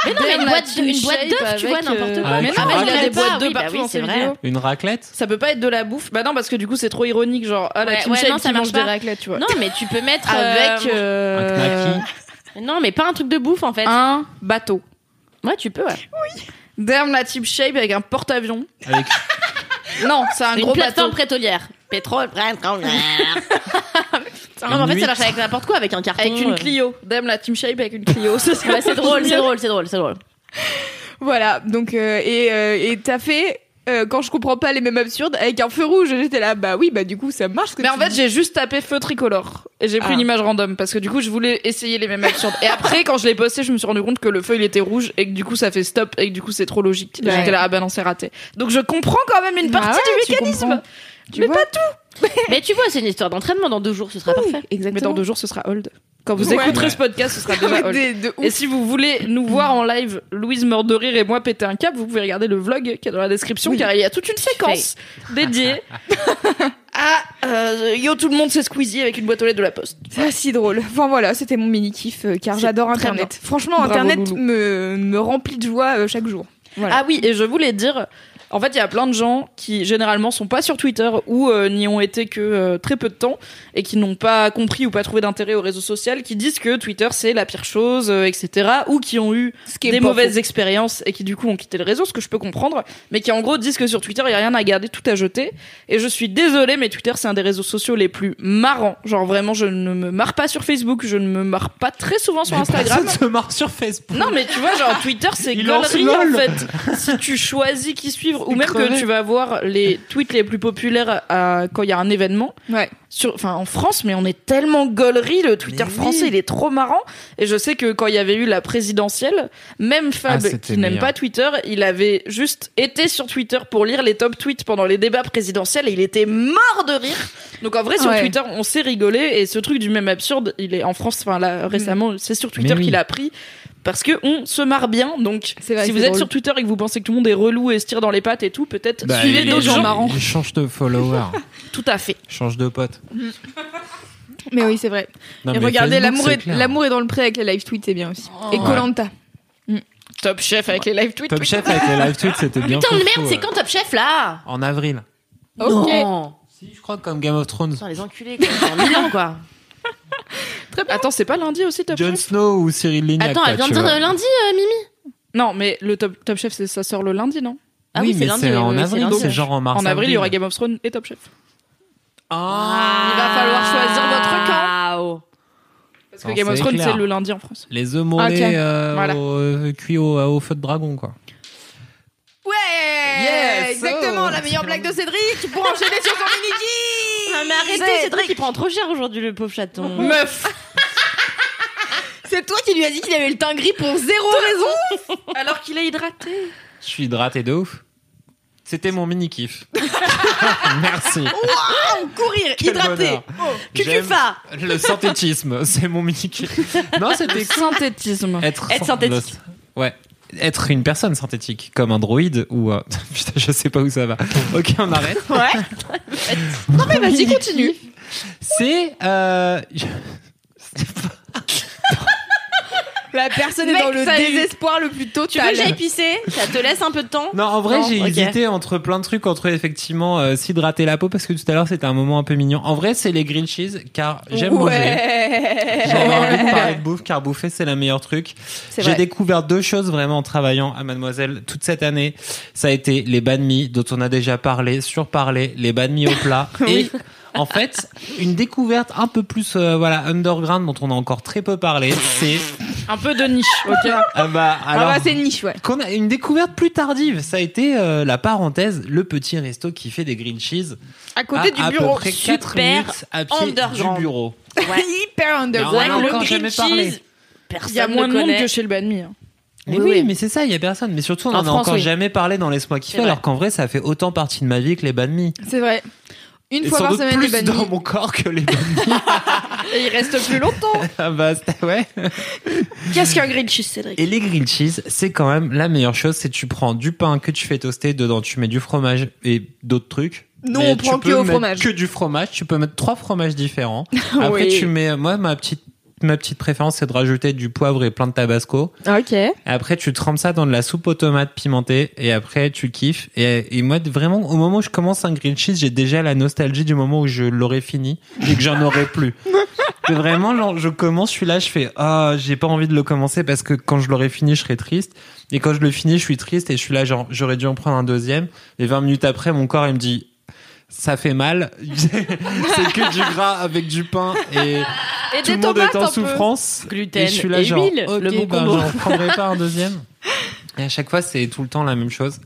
Mais non, mais une boîte, de- une boîte d'œufs, tu vois, avec, n'importe euh, quoi. Mais non, Ah, mais il y a raclette. des boîtes d'œufs Oui, bah partout oui, dans vrai. vidéos. Une raclette? Ça peut pas être de la bouffe. Bah non, parce que du coup, c'est trop ironique. Genre, ah, la Ouais, team ouais, shape non, ça qui marche mange des raclettes, tu vois. Non, mais tu peux mettre. Avec euh, euh, Un knacky. Non, mais pas un truc de bouffe en fait. un bateau. Ouais, tu peux, ouais. Damn la team shape avec un porte-avions. Avec Non, c'est un Une gros plateforme bateau. pétrolière. Pétrole, pétrolière. non, mais en fait, ça marche avec n'importe quoi, avec un carton. Avec une euh. Clio. Damn la team shape avec une Clio. C'est drôle, c'est drôle, c'est drôle, c'est drôle. Voilà. Donc, euh, et, euh, et t'as fait, euh, quand je comprends pas les mêmes absurdes, avec un feu rouge. J'étais là, bah oui, bah du coup, ça marche. que Mais en fait, j'ai juste tapé feu tricolore. Et j'ai pris Ah. une image random parce que du coup, je voulais essayer les mêmes absurdes. Et après, quand je l'ai posté, je me suis rendu compte que le feu il était rouge et que du coup, ça fait stop et que du coup, c'est trop logique. Et Ouais. J'étais là, ah bah non, c'est raté. Donc je comprends quand même une Ah partie ouais, du mécanisme. Tu mais vois pas tout. Mais tu vois, c'est une histoire d'entraînement. Dans deux jours, ce sera parfait. Mais Exactement. dans deux jours, ce sera hold. Quand vous Ouais. écouterez Ouais. ce podcast, ce sera déjà hold. Des- de ouf. Et si vous voulez nous voir en live, Louise meurt de rire et moi péter un câble, vous pouvez regarder le vlog qui est dans la description Oui. car il y a toute une séquence dédiée à euh, Yo tout le monde c'est Squeezie avec une boîte aux lettres de la poste. C'est si drôle. Enfin voilà, c'était mon mini kiff euh, car j'adore Internet. Franchement, Bravo, Internet me, me remplit de joie euh, chaque jour. Voilà. Ah oui, et je voulais dire En fait, il y a plein de gens qui généralement sont pas sur Twitter ou euh, n'y ont été que euh, très peu de temps et qui n'ont pas compris ou pas trouvé d'intérêt au réseau social, qui disent que Twitter c'est la pire chose, euh, etc. Ou qui ont eu qui des mauvaises faux. expériences et qui du coup ont quitté le réseau, ce que je peux comprendre, mais qui en gros disent que sur Twitter il y a rien à garder, tout à jeter. Et je suis désolée, mais Twitter c'est un des réseaux sociaux les plus marrants. Genre vraiment, je ne me marre pas sur Facebook, je ne me marre pas très souvent sur Instagram. Personne se marre sur Facebook. Non, mais tu vois, genre Twitter, c'est gaulerie en fait. Si tu choisis qui suivre, ou même que tu vas voir les tweets les plus populaires à- quand il y a un événement. Ouais. Sur, enfin, en France, mais on est tellement gaulerie, le Twitter Mais oui. français, il est trop marrant. Et je sais que quand il y avait eu la présidentielle, même Fab, Ah, qui n'aime pas Twitter, il avait juste été sur Twitter pour lire les top tweets pendant les débats présidentiels et il était mort de rire. Donc en vrai, sur Ouais. Twitter, on s'est rigolé et ce truc du même absurde, il est en France, enfin là, récemment, c'est sur Twitter oui. qu'il a pris parce que on se marre bien. Donc, vrai, si vous êtes drôle. sur Twitter et que vous pensez que tout le monde est relou et se tire dans les pattes et tout, peut-être Bah, suivez d'autres gens marrants. Change de follower. Tout à fait. Change de pote. Mais oui, c'est vrai. Non, et regardez, l'amour est, clair. l'amour est dans le pré avec les live tweets, c'est bien aussi. et Ouais. Colanta. Top chef avec les live tweets. Top Chef avec les live tweets, c'était bien. Putain de merde, c'est quand Top Chef là En avril. Ok. Non. Si, je crois comme Game of Thrones. Putain, les enculés, quoi. C'est en mille Attends, c'est pas lundi aussi Top Jon Chef Snow ou Cyril Lignac. Attends, elle vient de dire vois. euh, lundi, euh, Mimi Non, mais le Top, top Chef, c'est- ça sort le lundi, non? Ah oui, mais lundi, c'est oui, en oui, avril, lundi. c'est genre en mars. En avril, il y aura Game of Thrones et Top Chef. Ah. Il va falloir choisir votre camp. Waouh. Parce que Non, Game of c'est Thrones, clair. c'est le lundi en France. Les œufs mollets Ok. euh, Voilà. au, euh, cuits au, au feu de dragon, quoi. Ouais Yes, Exactement, oh, la meilleure blague de Cédric pour enchaîner sur son mini Non, mais arrêtez, c'est toi qui prend trop cher aujourd'hui, le pauvre chaton. Meuf C'est toi qui lui as dit qu'il avait le teint gris pour zéro raison Alors qu'il est hydraté. Je suis hydraté de ouf. C'était mon mini kiff. Merci. Courir, Quel hydraté bonheur. Cucufa. J'aime Le synthétisme, c'est mon mini kiff. Non, c'était cool. Synthétisme. Être, Être synthétique. le- Ouais. Être une personne synthétique, comme un droïde ou. euh, Putain, je sais pas où ça va. Ok, on arrête. Ouais. non mais vas-y, continue. C'est. Euh... La personne est dans le désespoir le plus Tu veux que j'aille pisser Ça te laisse un peu de temps Non, en vrai, j'ai hésité entre plein de trucs, entre effectivement euh, s'hydrater la peau, parce que tout à l'heure c'était un moment un peu mignon. En vrai, c'est les grilled cheese, car j'aime manger. Ouais. J'avais envie de parler de bouffe, car bouffer c'est la meilleure truc. C'est J'ai découvert deux choses vraiment en travaillant à Mademoiselle toute cette année. Ça a été les banh mi, dont on a déjà parlé, surparlé, les banh mi au plat. Et en fait, une découverte un peu plus euh, voilà underground dont on a encore très peu parlé, c'est Un peu de niche, ok ah bah Ah alors bah, c'est niche, ouais. qu'on a une découverte plus tardive, ça a été euh, la parenthèse, le petit resto qui fait des grilled cheese À côté à, du à bureau. peu près 4 Super minutes à pied underground. du bureau. Ouais. Hyper underground. on a le grilled jamais parlé. cheese, Il y a moins ne de monde connaît. que chez le banh mi. hein. Mais Oui, oui, oui. mais c'est ça, il y a personne. Mais surtout, on En en, a France, encore oui. jamais parlé dans Laisse-moi kiffer, C'est vrai. alors qu'en vrai, ça fait autant partie de ma vie que les banh mi. C'est vrai. Une Et fois sans par doute semaine, les plus banh mi. dans mon corps que les banh mi. Et il reste plus longtemps. ah bah, ouais. Qu'est-ce qu'un grilled cheese, Cédric? Et les grilled cheese, c'est quand même la meilleure chose, c'est tu prends du pain que tu fais toaster, dedans tu mets du fromage et d'autres trucs. Nous, Mais on tu prend peux que au mettre fromage. Que du fromage, tu peux mettre trois fromages différents. Après, Oui. tu mets, moi, ma petite, ma petite préférence, c'est de rajouter du poivre et plein de tabasco. Ok. Après, tu trempes ça dans de la soupe aux tomates pimentée et après, tu kiffes. Et, et moi, vraiment, au moment où je commence un grilled cheese, j'ai déjà la nostalgie du moment où je l'aurai fini et que j'en aurai plus. Vraiment, genre, je commence, je suis là, je fais, ah, j'ai pas envie de le commencer parce que quand je l'aurai fini, je serai triste. Et quand je le finis, je suis triste et je suis là, genre, j'aurais dû en prendre un deuxième. Et 20 minutes après, mon corps, il me dit, ça fait mal. c'est que du gras avec du pain et, Et tout le monde est en peu. souffrance. Gluten et je suis là, et genre, huile, ok, le bon ben, combo. j'en prendrai pas un deuxième. Et à chaque fois, c'est tout le temps la même chose.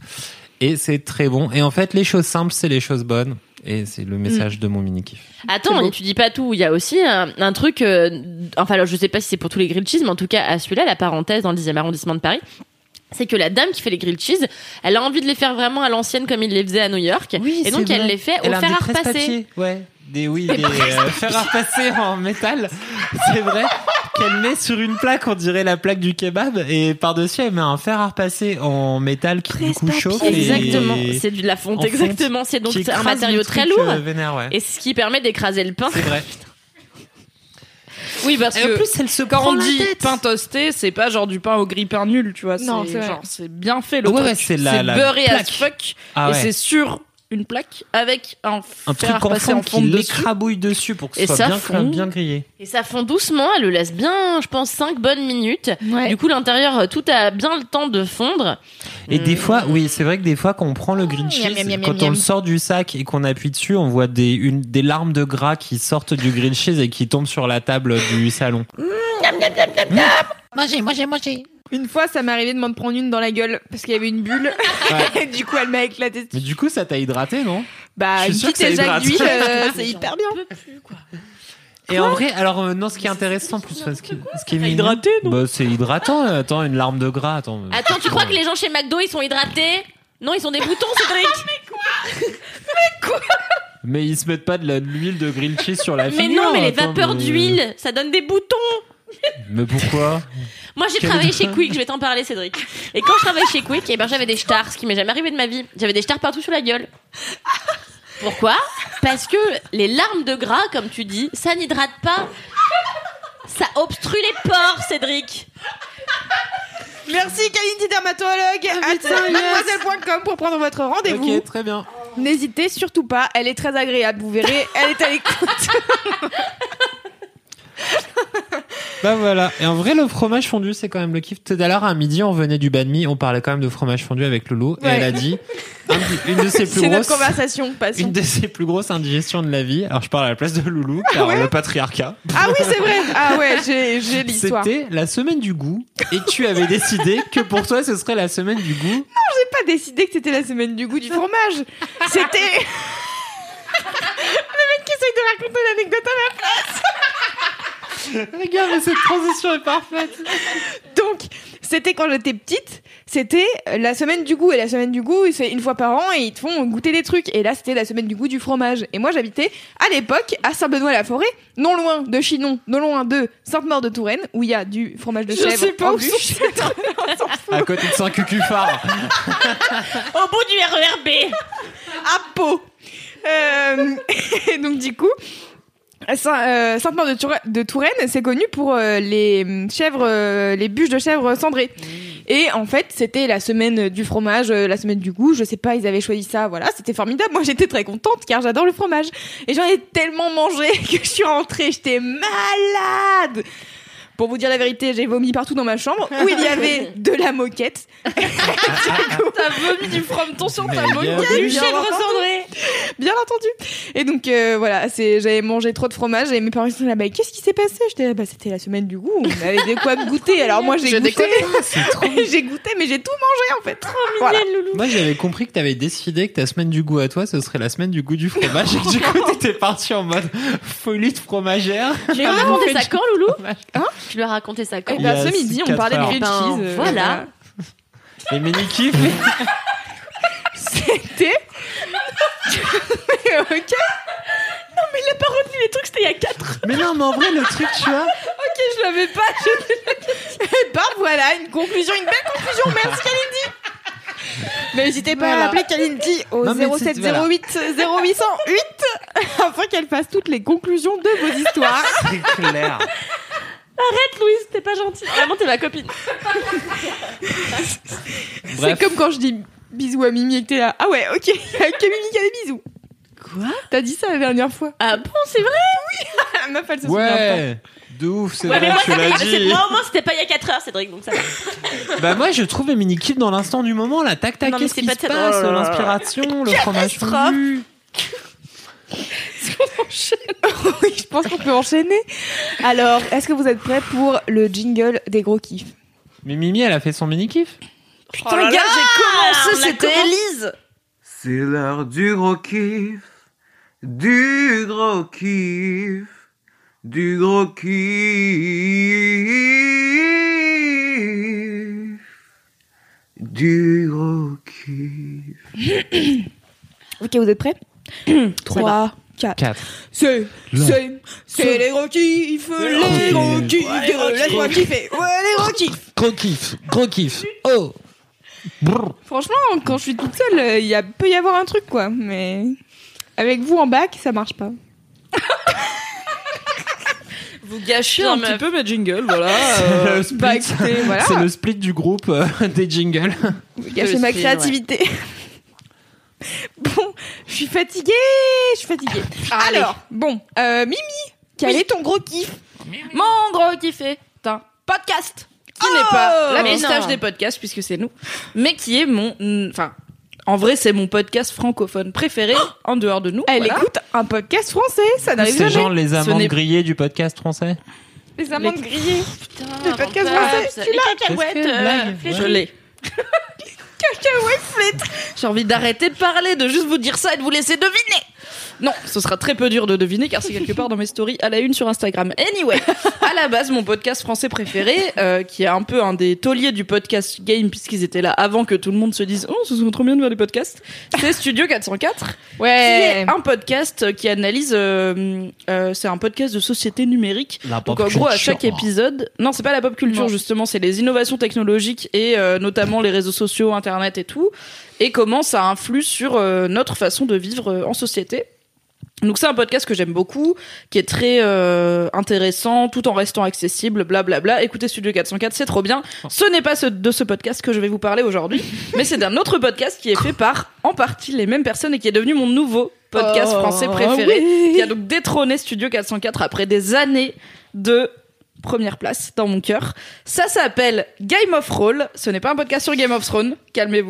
Et c'est très bon. Et en fait, les choses simples, c'est les choses bonnes. Et c'est le message de mon mini kiff. Attends, tu dis pas tout. Il y a aussi un, un truc. euh, enfin, alors, je sais pas si c'est pour tous les grilled cheese, mais en tout cas, à celui-là, la parenthèse dans le 10e arrondissement de Paris. C'est que la dame qui fait les grilled cheese, elle a envie de les faire vraiment à l'ancienne comme il les faisait à New York. et donc elle les fait au Elle fer des à repasser. Ouais. Des, oui, des euh, fer à repasser en métal. C'est vrai qu'elle met sur une plaque, on dirait la plaque du kebab, et par-dessus, elle met un fer à repasser en métal qui du coup chauffe. Exactement, c'est de la fonte, en fonte exactement. C'est donc un matériau très truc, lourd. euh, vénère, ouais. Et ce qui permet d'écraser le pain. C'est vrai. Oui, parce Et en que plus, elle se quand prend on la dit tête. pain toasté, c'est pas genre du pain au grille pain nul, tu vois. Non, c'est genre c'est bien fait le Ouais, truc. ouais, c'est la- la beurré plaque. as fuck Ah et ouais. c'est sur une plaque avec un, Un fer truc en passé en fond fond qui dessus. l'écrabouille dessus pour que ce Et soit ça bien, fond. bien grillé. Et ça fond doucement, elle le laisse bien, je pense, 5 bonnes minutes. Ouais. Du coup, l'intérieur, euh, tout a bien le temps de fondre. Et des Mm. fois, oui, c'est vrai que des fois, quand on prend le green cheese, miam, miam, miam, quand miam. on le sort du sac et qu'on appuie dessus, on voit des, une, des larmes de gras qui sortent du green cheese et qui tombent sur la table du salon. Mangez, mangez, mangez. Une fois, ça m'est arrivé de m'en prendre une dans la gueule parce qu'il y avait une bulle. du coup, elle m'a éclaté. Mais du coup, ça t'a hydraté, non? Bah, Je suis une sûr petite que ça éjac d'huile, euh, c'est hyper bien. Et en vrai, alors euh, non, ce qui est intéressant plus, ce qui, ce qui est mignon, hydraté, non? bah, c'est hydratant. euh, Attends, une larme de gras. Attends. euh, Attends, tu crois que les gens chez McDo, ils sont hydratés? Non, ils ont des boutons, Cédric Mais ils se mettent pas de la- de l'huile de grilled cheese sur la Mais figure. non, mais les attends, vapeurs mais- d'huile, ça donne des boutons Mais pourquoi Moi, j'ai travaillé chez Quick, je vais t'en parler, Cédric. Et quand je travaillais chez Quick, eh ben, j'avais des stars, ce qui m'est jamais arrivé de ma vie. J'avais des stars partout sur la gueule. Pourquoi? Parce que les larmes de gras, comme tu dis, ça n'hydrate pas. Ça obstrue les pores, Cédric. Merci Kalindi dermatologue à mademoiselle.com pour prendre votre rendez-vous. Ok, très bien. N'hésitez surtout pas, elle est très agréable, vous verrez, elle est à l'écoute. Bah voilà. Et en vrai, le fromage fondu, c'est quand même le kiff. Tout à l'heure, à midi, on venait du banh mi, on parlait quand même de fromage fondu avec Loulou. Et elle a dit une de ses plus grosses. conversation. Une de ses plus grosses indigestions de la vie. Alors, je parle à la place de Loulou, car Ouais. le patriarcat. Ah oui, c'est vrai. Ah ouais, j'ai j'ai l'histoire. J'ai C'était la semaine du goût. Et tu avais décidé que pour toi, ce serait la semaine du goût. pas décidé que c'était la semaine du goût du fromage. C'était. Le mec qui essaye de raconter l'anecdote à ma place. Regarde, mais cette transition est parfaite. Donc, c'était quand j'étais petite, c'était la semaine du goût. Et la semaine du goût, c'est une fois par an et ils te font goûter des trucs. Et là, c'était la semaine du goût du fromage. Et moi, j'habitais à l'époque à Saint-Benoît-la-Forêt, non loin de Chinon, non loin de Sainte-Maure-de-Touraine, où il y a du fromage de Je chèvre sais pas en où bûche. À côté de Saint-Cucuphard. Au bout du RERB. à Pau. Euh, et donc du coup, Saint- euh, Sainte-Maure de, Toura- de Touraine, c'est connu pour euh, les hum, chèvres, euh, les bûches de chèvre cendrées. Et en fait, c'était la semaine du fromage, euh, la semaine du goût. Je sais pas, ils avaient choisi ça. Voilà, c'était formidable. Moi, j'étais très contente car j'adore le fromage. Et j'en ai tellement mangé que je suis rentrée, j'étais malade. Pour vous dire la vérité, j'ai vomi partout dans ma chambre où il y avait de la moquette. T'as vomi du frometon sur ta Mais moquette. Du Bien chèvre entendu. cendré. Bien entendu. Et donc euh, voilà, c'est j'avais mangé trop de fromage et mes parents ils sont là bah qu'est-ce qui s'est passé? J'étais là bah c'était la semaine du goût, on avait de quoi goûter. Alors moi j'ai Je goûté. trop j'ai goûté mais j'ai tout mangé en fait. Voilà. Moi, j'avais compris que t'avais décidé que ta semaine du goût à toi, ce serait la semaine du goût du fromage. Et du coup, t'étais parti en mode folie de fromagère. Ah, raconté fait ça quand, Loulou Hein? Tu lui as raconté ça quand Et a bah ce midi on parlait de grilled Ben, cheese. euh, voilà. Les mini-kifs. C'était. ok. Non, mais il a pas retenu les trucs, c'était il y a 4 Mais non, mais en vrai, le truc, tu vois. Ok je l'avais pas. Et bah voilà une conclusion, une belle conclusion. Merci Kalindi. N'hésitez pas Voilà. à appeler Kalindi au Non, mais c'est- 0708 0808 afin qu'elle fasse toutes les conclusions de vos histoires. C'est clair. Arrête, Louise, t'es pas gentille. Vraiment, t'es ma copine. C'est Bref. comme quand je dis bisous à Mimi et que t'es là. Ah ouais, ok, il y a que Mimi qui a des bisous. Quoi? T'as dit ça la dernière fois. Ah bon, c'est vrai? La meuf, elle se souvient pas. Ouais. De ouf, c'est Ouais, mais vrai, moi, tu ça l'as fait- c'est- dit. moi, au moins, c'était pas il y a 4 heures, Cédric, donc ça va. Bah moi je trouve les mini kifs dans l'instant du moment là tac tac Non, mais qu'est-ce c'est qui pas se passe? l'inspiration le fromage catastrophe. fondu oui, je pense qu'on peut enchaîner. Alors, est-ce que vous êtes prêts pour le jingle des gros kiffs? Mais Mimi elle a fait son mini kiff Putain, gars, j'ai commencé, a c'était. Elise. C'est l'heure du gros kiff, du gros kiff, du gros kiff, du gros kiff. Ok, vous êtes prêts? 3, 4. 4 C'est, c'est, c'est les gros kiffs, les gros kiffs. kiffs, laisse-moi kiffer. Ouais, les gros kiffs. gros kiff gros kiff oh Brrr. Franchement, quand je suis toute seule, euh, il y a, peut y avoir un truc, quoi. Mais avec vous en bac, ça marche pas. Vous gâchez un meuf. petit peu mes jingles, voilà. C'est euh, le split. bah, écoutez, voilà. C'est le split du groupe euh, des jingles. Gâcher Le ma créativité. bon, je suis fatiguée, je suis fatiguée. Allez. Alors, bon, euh, Mimi, quel Oui. est ton gros kiff Mon gros kiff est un podcast qui Oh n'est pas la Mais moustache non. des podcasts puisque c'est nous, mais qui est mon, enfin, en vrai c'est mon podcast francophone préféré en dehors de nous. Elle voilà. écoute un podcast français, ça n'arrive C'est jamais. genre les amandes grillées du podcast français. Les amandes Les- grillées. Putain, Le podcast français, ça. tu l'as cacahuètes. Est-ce que J'ai envie d'arrêter de parler, de juste vous dire ça et de vous laisser deviner. Non, ce sera très peu dur de deviner car c'est quelque part dans mes stories à la une sur Instagram. Anyway, à la base, mon podcast français préféré, euh, qui est un peu un des tauliers du podcast game puisqu'ils étaient là avant que tout le monde se dise oh ce serait trop bien de faire des podcasts, c'est Studio 404 qui Ouais. est un podcast qui analyse. euh, euh, c'est un podcast de société numérique. La Donc en gros, à chaque épisode, non, c'est pas la pop culture Non. justement, c'est les innovations technologiques et euh, notamment les réseaux sociaux, Internet et tout, et comment ça influe sur euh, notre façon de vivre euh, en société. Donc c'est un podcast que j'aime beaucoup, qui est très euh, intéressant, tout en restant accessible, blablabla. Écoutez Studio 404, c'est trop bien. Ce n'est pas ce, de ce podcast que je vais vous parler aujourd'hui, mais c'est d'un autre podcast qui est fait par en partie les mêmes personnes et qui est devenu mon nouveau podcast Oh, français préféré, oui. qui a donc détrôné Studio 404 après des années de première place dans mon cœur. Ça s'appelle Game of Roll. Ce n'est pas un podcast sur Game of Thrones. Calmez-vous.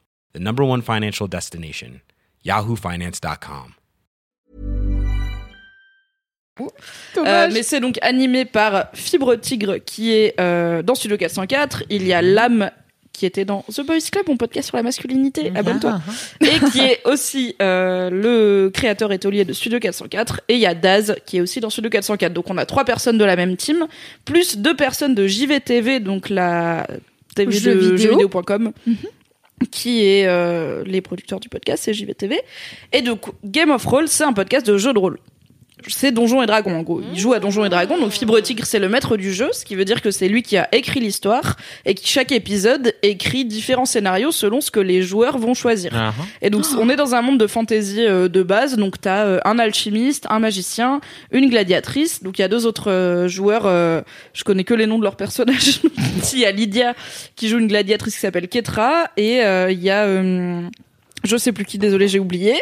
the number one financial destination, yahoofinance.com. Euh, mais c'est donc animé par Fibre Tigre qui est euh, dans Studio 404. Il y a Lame qui était dans The Boys Club, mon podcast sur la masculinité. Abonne-toi. Et qui est aussi euh, le créateur et taulier de Studio 404. Et il y a Daz qui est aussi dans Studio 404. Donc on a trois personnes de la même team, plus deux personnes de JVTV, donc la TV Jeux de vidéo. jeuxvideo.com. qui est euh, les producteurs du podcast, c'est JVTV. Et donc, Game of Roll, c'est un podcast de jeux de rôle. C'est Donjons et Dragons, en gros. Il joue à Donjons et Dragons, donc Fibre Tigre, c'est le maître du jeu, ce qui veut dire que c'est lui qui a écrit l'histoire et qui, chaque épisode, écrit différents scénarios selon ce que les joueurs vont choisir. Ah, Et donc, on est dans un monde de fantasy euh, de base. Donc, t'as euh, un alchimiste, un magicien, une gladiatrice. Donc, il y a deux autres euh, joueurs. euh, je connais que les noms de leurs personnages. Il y a Lydia qui joue une gladiatrice qui s'appelle Ketra. Et euh, il y a... je sais plus qui, désolé, j'ai oublié,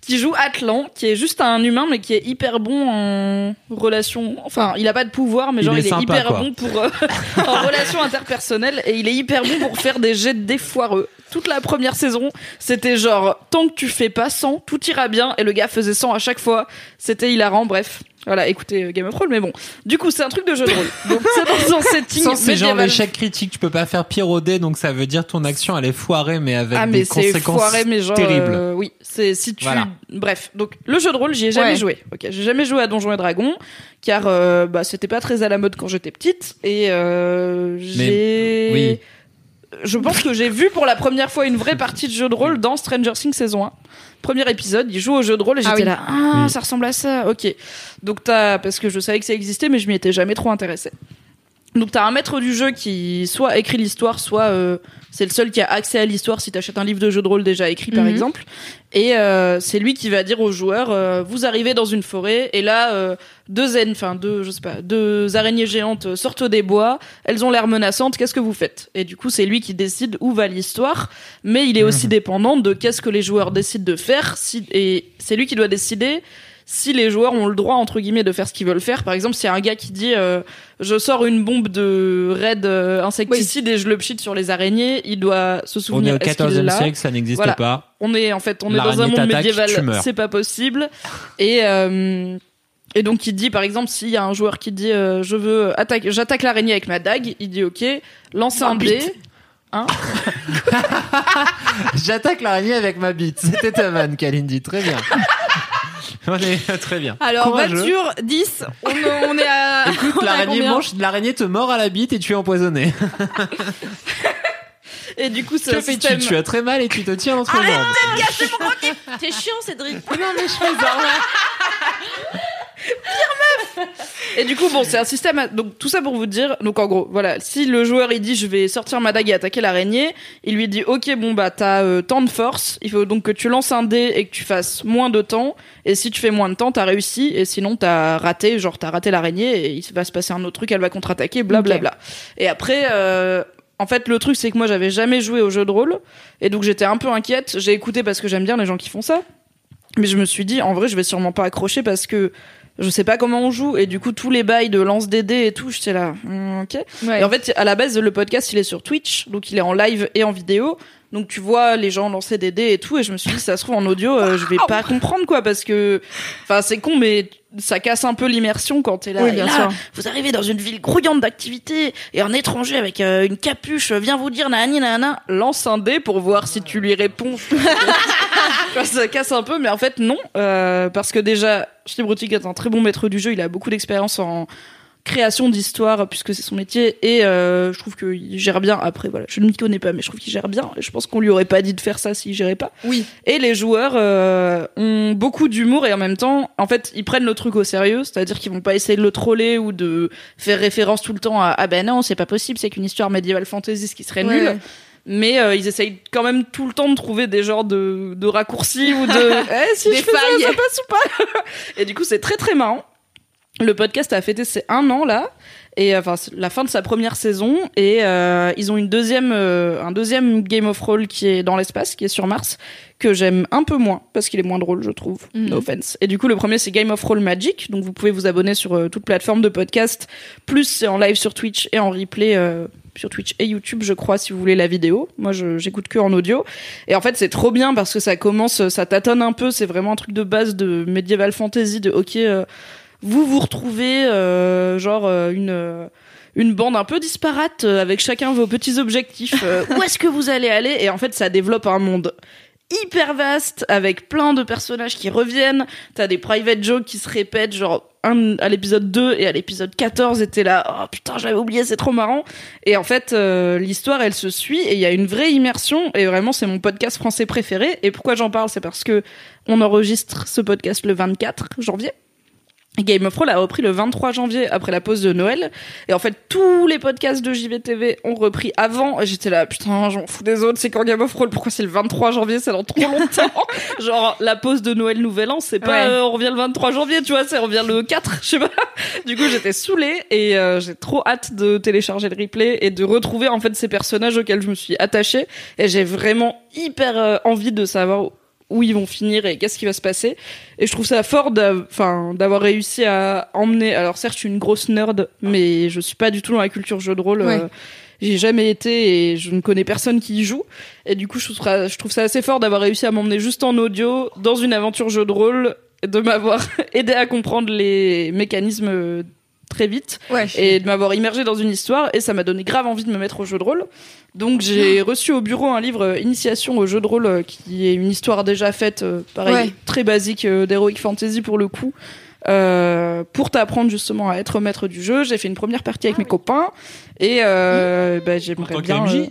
qui joue Atlan, qui est juste un humain, mais qui est hyper bon en relation. Enfin, il a pas de pouvoir, mais Il genre est il est sympa, hyper quoi. bon pour euh, en relation interpersonnelle et il est hyper bon pour faire des jets de dés foireux. Toute la première saison, c'était genre tant que tu fais pas 100, tout ira bien et le gars faisait 100 à chaque fois. C'était hilarant, bref. Voilà, écoutez euh, Game of Thrones, mais bon. Du coup, c'est un truc de jeu de rôle. Donc c'est dans un setting Sans c'est genre l'échec critique, tu peux pas faire pire au dé, donc ça veut dire ton action elle est foirée, mais avec ah des mais c'est conséquences foiré mais genre terribles. euh, oui c'est si tu Voilà. bref donc le jeu de rôle j'y ai jamais Ouais. joué ok j'ai jamais joué à Donjons et Dragons car euh, bah c'était pas très à la mode quand j'étais petite et euh, j'ai oui. Je pense que j'ai vu pour la première fois une vraie partie de jeu de rôle dans Stranger Things saison 1 premier épisode il joue au jeu de rôle et Ah j'étais oui. là ah Oui. ça ressemble à ça ok donc t'as parce que je savais que ça existait mais je m'y étais jamais trop intéressée donc t'as un maître du jeu qui soit écrit l'histoire, soit euh, c'est le seul qui a accès à l'histoire si t'achètes un livre de jeu de rôle déjà écrit par Mhm. exemple. Et euh, c'est lui qui va dire aux joueurs euh, vous arrivez dans une forêt et là euh, deux enfin deux je sais pas deux araignées géantes sortent des bois, elles ont l'air menaçantes, qu'est-ce que vous faites? Et du coup c'est lui qui décide où va l'histoire, mais il est aussi dépendant de qu'est-ce que les joueurs décident de faire si et c'est lui qui doit décider si les joueurs ont le droit entre guillemets de faire ce qu'ils veulent faire par exemple s'il y a un gars qui dit euh, je sors une bombe de raid euh, insecticide et je le pchite sur les araignées il doit se On est souvenir au est-ce qu'il est 14e là siècle, ça n'existe Voilà. pas. on est en fait on est dans un monde médiéval c'est pas possible et euh, et donc il dit par exemple s'il y a un joueur qui dit euh, je veux attaquer j'attaque l'araignée avec ma dague il dit ok lance un dé hein J'attaque l'araignée avec ma bite. C'était ta vanne, Kalindi, très bien. On est très bien. Alors, Courageux. voiture 10, on, on est à. Écoute, l'araignée mange, l'araignée te mord à la bite et tu es empoisonné. Et du coup, c'est Que un fais-tu système. Tu as très mal et tu te tiens entre Arrête jambes. de gâcher mon croquis T'es chiant, Cédric. Non, mais je fais ça. Et du coup, bon, c'est un système. à- Donc tout ça pour vous dire. Donc en gros, voilà, si le joueur il dit je vais sortir ma dague et attaquer l'araignée, il lui dit ok bon bah t'as euh, tant de force, il faut donc que tu lances un dé et que tu fasses moins de temps. Et si tu fais moins de temps, t'as réussi. Et sinon t'as raté, genre t'as raté l'araignée et il va se passer un autre truc, elle va contre-attaquer, blablabla. Et après. Euh, en fait, le truc, c'est que moi, j'avais jamais joué au jeu de rôle, et donc j'étais un peu inquiète. J'ai écouté parce que j'aime bien les gens qui font ça, mais je me suis dit, en vrai, je vais sûrement pas accrocher parce que je sais pas comment on joue, et du coup, tous les bails de lance des dés et tout, j'étais là, hmm, ok. Ouais. Et en fait, à la base, le podcast, il est sur Twitch, donc il est en live et en vidéo. Donc tu vois les gens lancer des dés et tout, et je me suis dit, ça se trouve en audio, euh, je vais pas comprendre quoi, parce que, enfin, c'est con, mais ça casse un peu l'immersion quand t'es là. Oui, bien là, sûr. Vous arrivez dans une ville grouillante d'activité, et un étranger avec euh, une capuche vient vous dire nanani nanana, lance un dé pour voir si tu lui réponds. Ça casse un peu, mais en fait non, euh, parce que déjà, Steve est un très bon maître du jeu, il a beaucoup d'expérience en création d'histoire puisque c'est son métier et euh, je trouve qu'il gère bien. Après voilà je ne m'y connais pas mais je trouve qu'il gère bien. Je pense qu'on lui aurait pas dit de faire ça s'il gérait pas. Oui. et les joueurs euh, ont beaucoup d'humour et en même temps en fait ils prennent le truc au sérieux. C'est-à-dire qu'ils vont pas essayer de le troller ou de faire référence tout le temps à ah ben non c'est pas possible c'est qu'une histoire médiévale fantasy ce qui serait Ouais. nul mais euh, ils essayent quand même tout le temps de trouver des genres de, de raccourcis ou de eh, si Des je fais ça, ça passe ou pas? Et du coup c'est très très marrant le podcast a fêté ses un an là et enfin c'est la fin de sa première saison et euh, ils ont une deuxième euh, un deuxième Game of Roll qui est dans l'espace qui est sur Mars que j'aime un peu moins parce qu'il est moins drôle je trouve. Mhm. no offense. Et du coup le premier c'est Game of Roll Magic donc vous pouvez vous abonner sur euh, toute plateforme de podcast. Plus c'est en live sur Twitch et en replay euh, sur Twitch et YouTube je crois si vous voulez la vidéo. Moi j'écoute que en audio. Et en fait c'est trop bien parce que ça commence ça tâtonne un peu. C'est vraiment un truc de base de medieval fantasy de ok euh, vous vous retrouvez euh, genre euh, une euh, une bande un peu disparate euh, avec chacun vos petits objectifs. Euh, où est-ce que vous allez aller? Et en fait, ça développe un monde hyper vaste avec plein de personnages qui reviennent. T'as des private jokes qui se répètent, genre un à l'épisode 2 et à l'épisode 14 était là oh putain j'avais oublié c'est trop marrant et en fait euh, l'histoire elle se suit et il y a une vraie immersion et vraiment c'est mon podcast français préféré et pourquoi j'en parle? C'est parce que on enregistre ce podcast le 24 janvier Game of Thrones a repris le 23 janvier après la pause de Noël. Et en fait, tous les podcasts de JVTV ont repris avant. J'étais là, putain, j'en fous des autres. C'est quand Game of Thrones? Pourquoi c'est le 23 janvier? C'est dans trop longtemps. Genre, la pause de Noël, Nouvel An, c'est pas Ouais. euh, on revient le 23 janvier, tu vois, c'est on revient le 4, je sais pas. Du coup, j'étais saoulée et euh, j'ai trop hâte de télécharger le replay et de retrouver en fait ces personnages auxquels je me suis attachée. Et j'ai vraiment hyper euh, envie de savoir où ils vont finir et qu'est-ce qui va se passer. Et je trouve ça fort d'avoir réussi à emmener. Alors certes, je suis une grosse nerd, mais je suis pas du tout dans la culture jeu de rôle. Ouais. euh, J'ai jamais été et je ne connais personne qui y joue. Et du coup, je trouve, ça- je trouve ça assez fort d'avoir réussi à m'emmener juste en audio dans une aventure jeu de rôle, et de m'avoir aidé à comprendre les mécanismes très vite Ouais. et de m'avoir immergé dans une histoire et ça m'a donné grave envie de me mettre au jeu de rôle. Donc j'ai reçu au bureau un livre euh, Initiation au jeu de rôle euh, qui est une histoire déjà faite, euh, pareil, Ouais. très basique euh, d'heroic fantasy pour le coup. euh, pour t'apprendre justement à être maître du jeu, j'ai fait une première partie avec mes copains et euh, bah, j'aimerais bien. euh,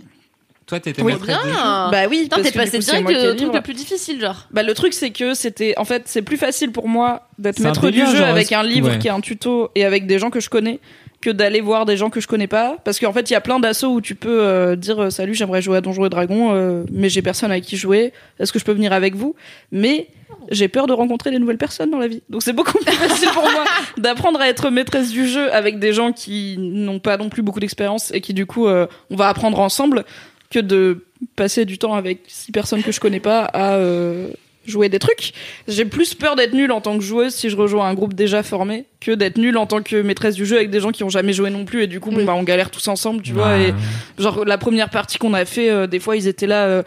Toi, t'étais Oui. maîtresse Bien. du jeu. Bah oui, Putain, t'es passé direct le truc le plus difficile, genre. Bah le truc c'est que c'était en fait c'est plus facile pour moi d'être maître délire, du jeu genre, avec un livre ouais. qui est un tuto et avec des gens que je connais que d'aller voir des gens que je connais pas parce qu'en fait il y a plein d'assauts où tu peux euh, dire euh, salut j'aimerais jouer à Donjons et Dragons euh, mais j'ai personne avec qui jouer est-ce que je peux venir avec vous? Mais j'ai peur de rencontrer des nouvelles personnes dans la vie donc c'est beaucoup plus facile pour moi d'apprendre à être maîtresse du jeu avec des gens qui n'ont pas non plus beaucoup d'expérience et qui du coup euh, on va apprendre ensemble que de passer du temps avec six personnes que je connais pas à euh, jouer des trucs. J'ai plus peur d'être nulle en tant que joueuse si je rejoins un groupe déjà formé que d'être nulle en tant que maîtresse du jeu avec des gens qui ont jamais joué non plus et du coup bon, bah on galère tous ensemble, tu vois. Et genre la première partie qu'on a fait, euh, des fois ils étaient là. euh,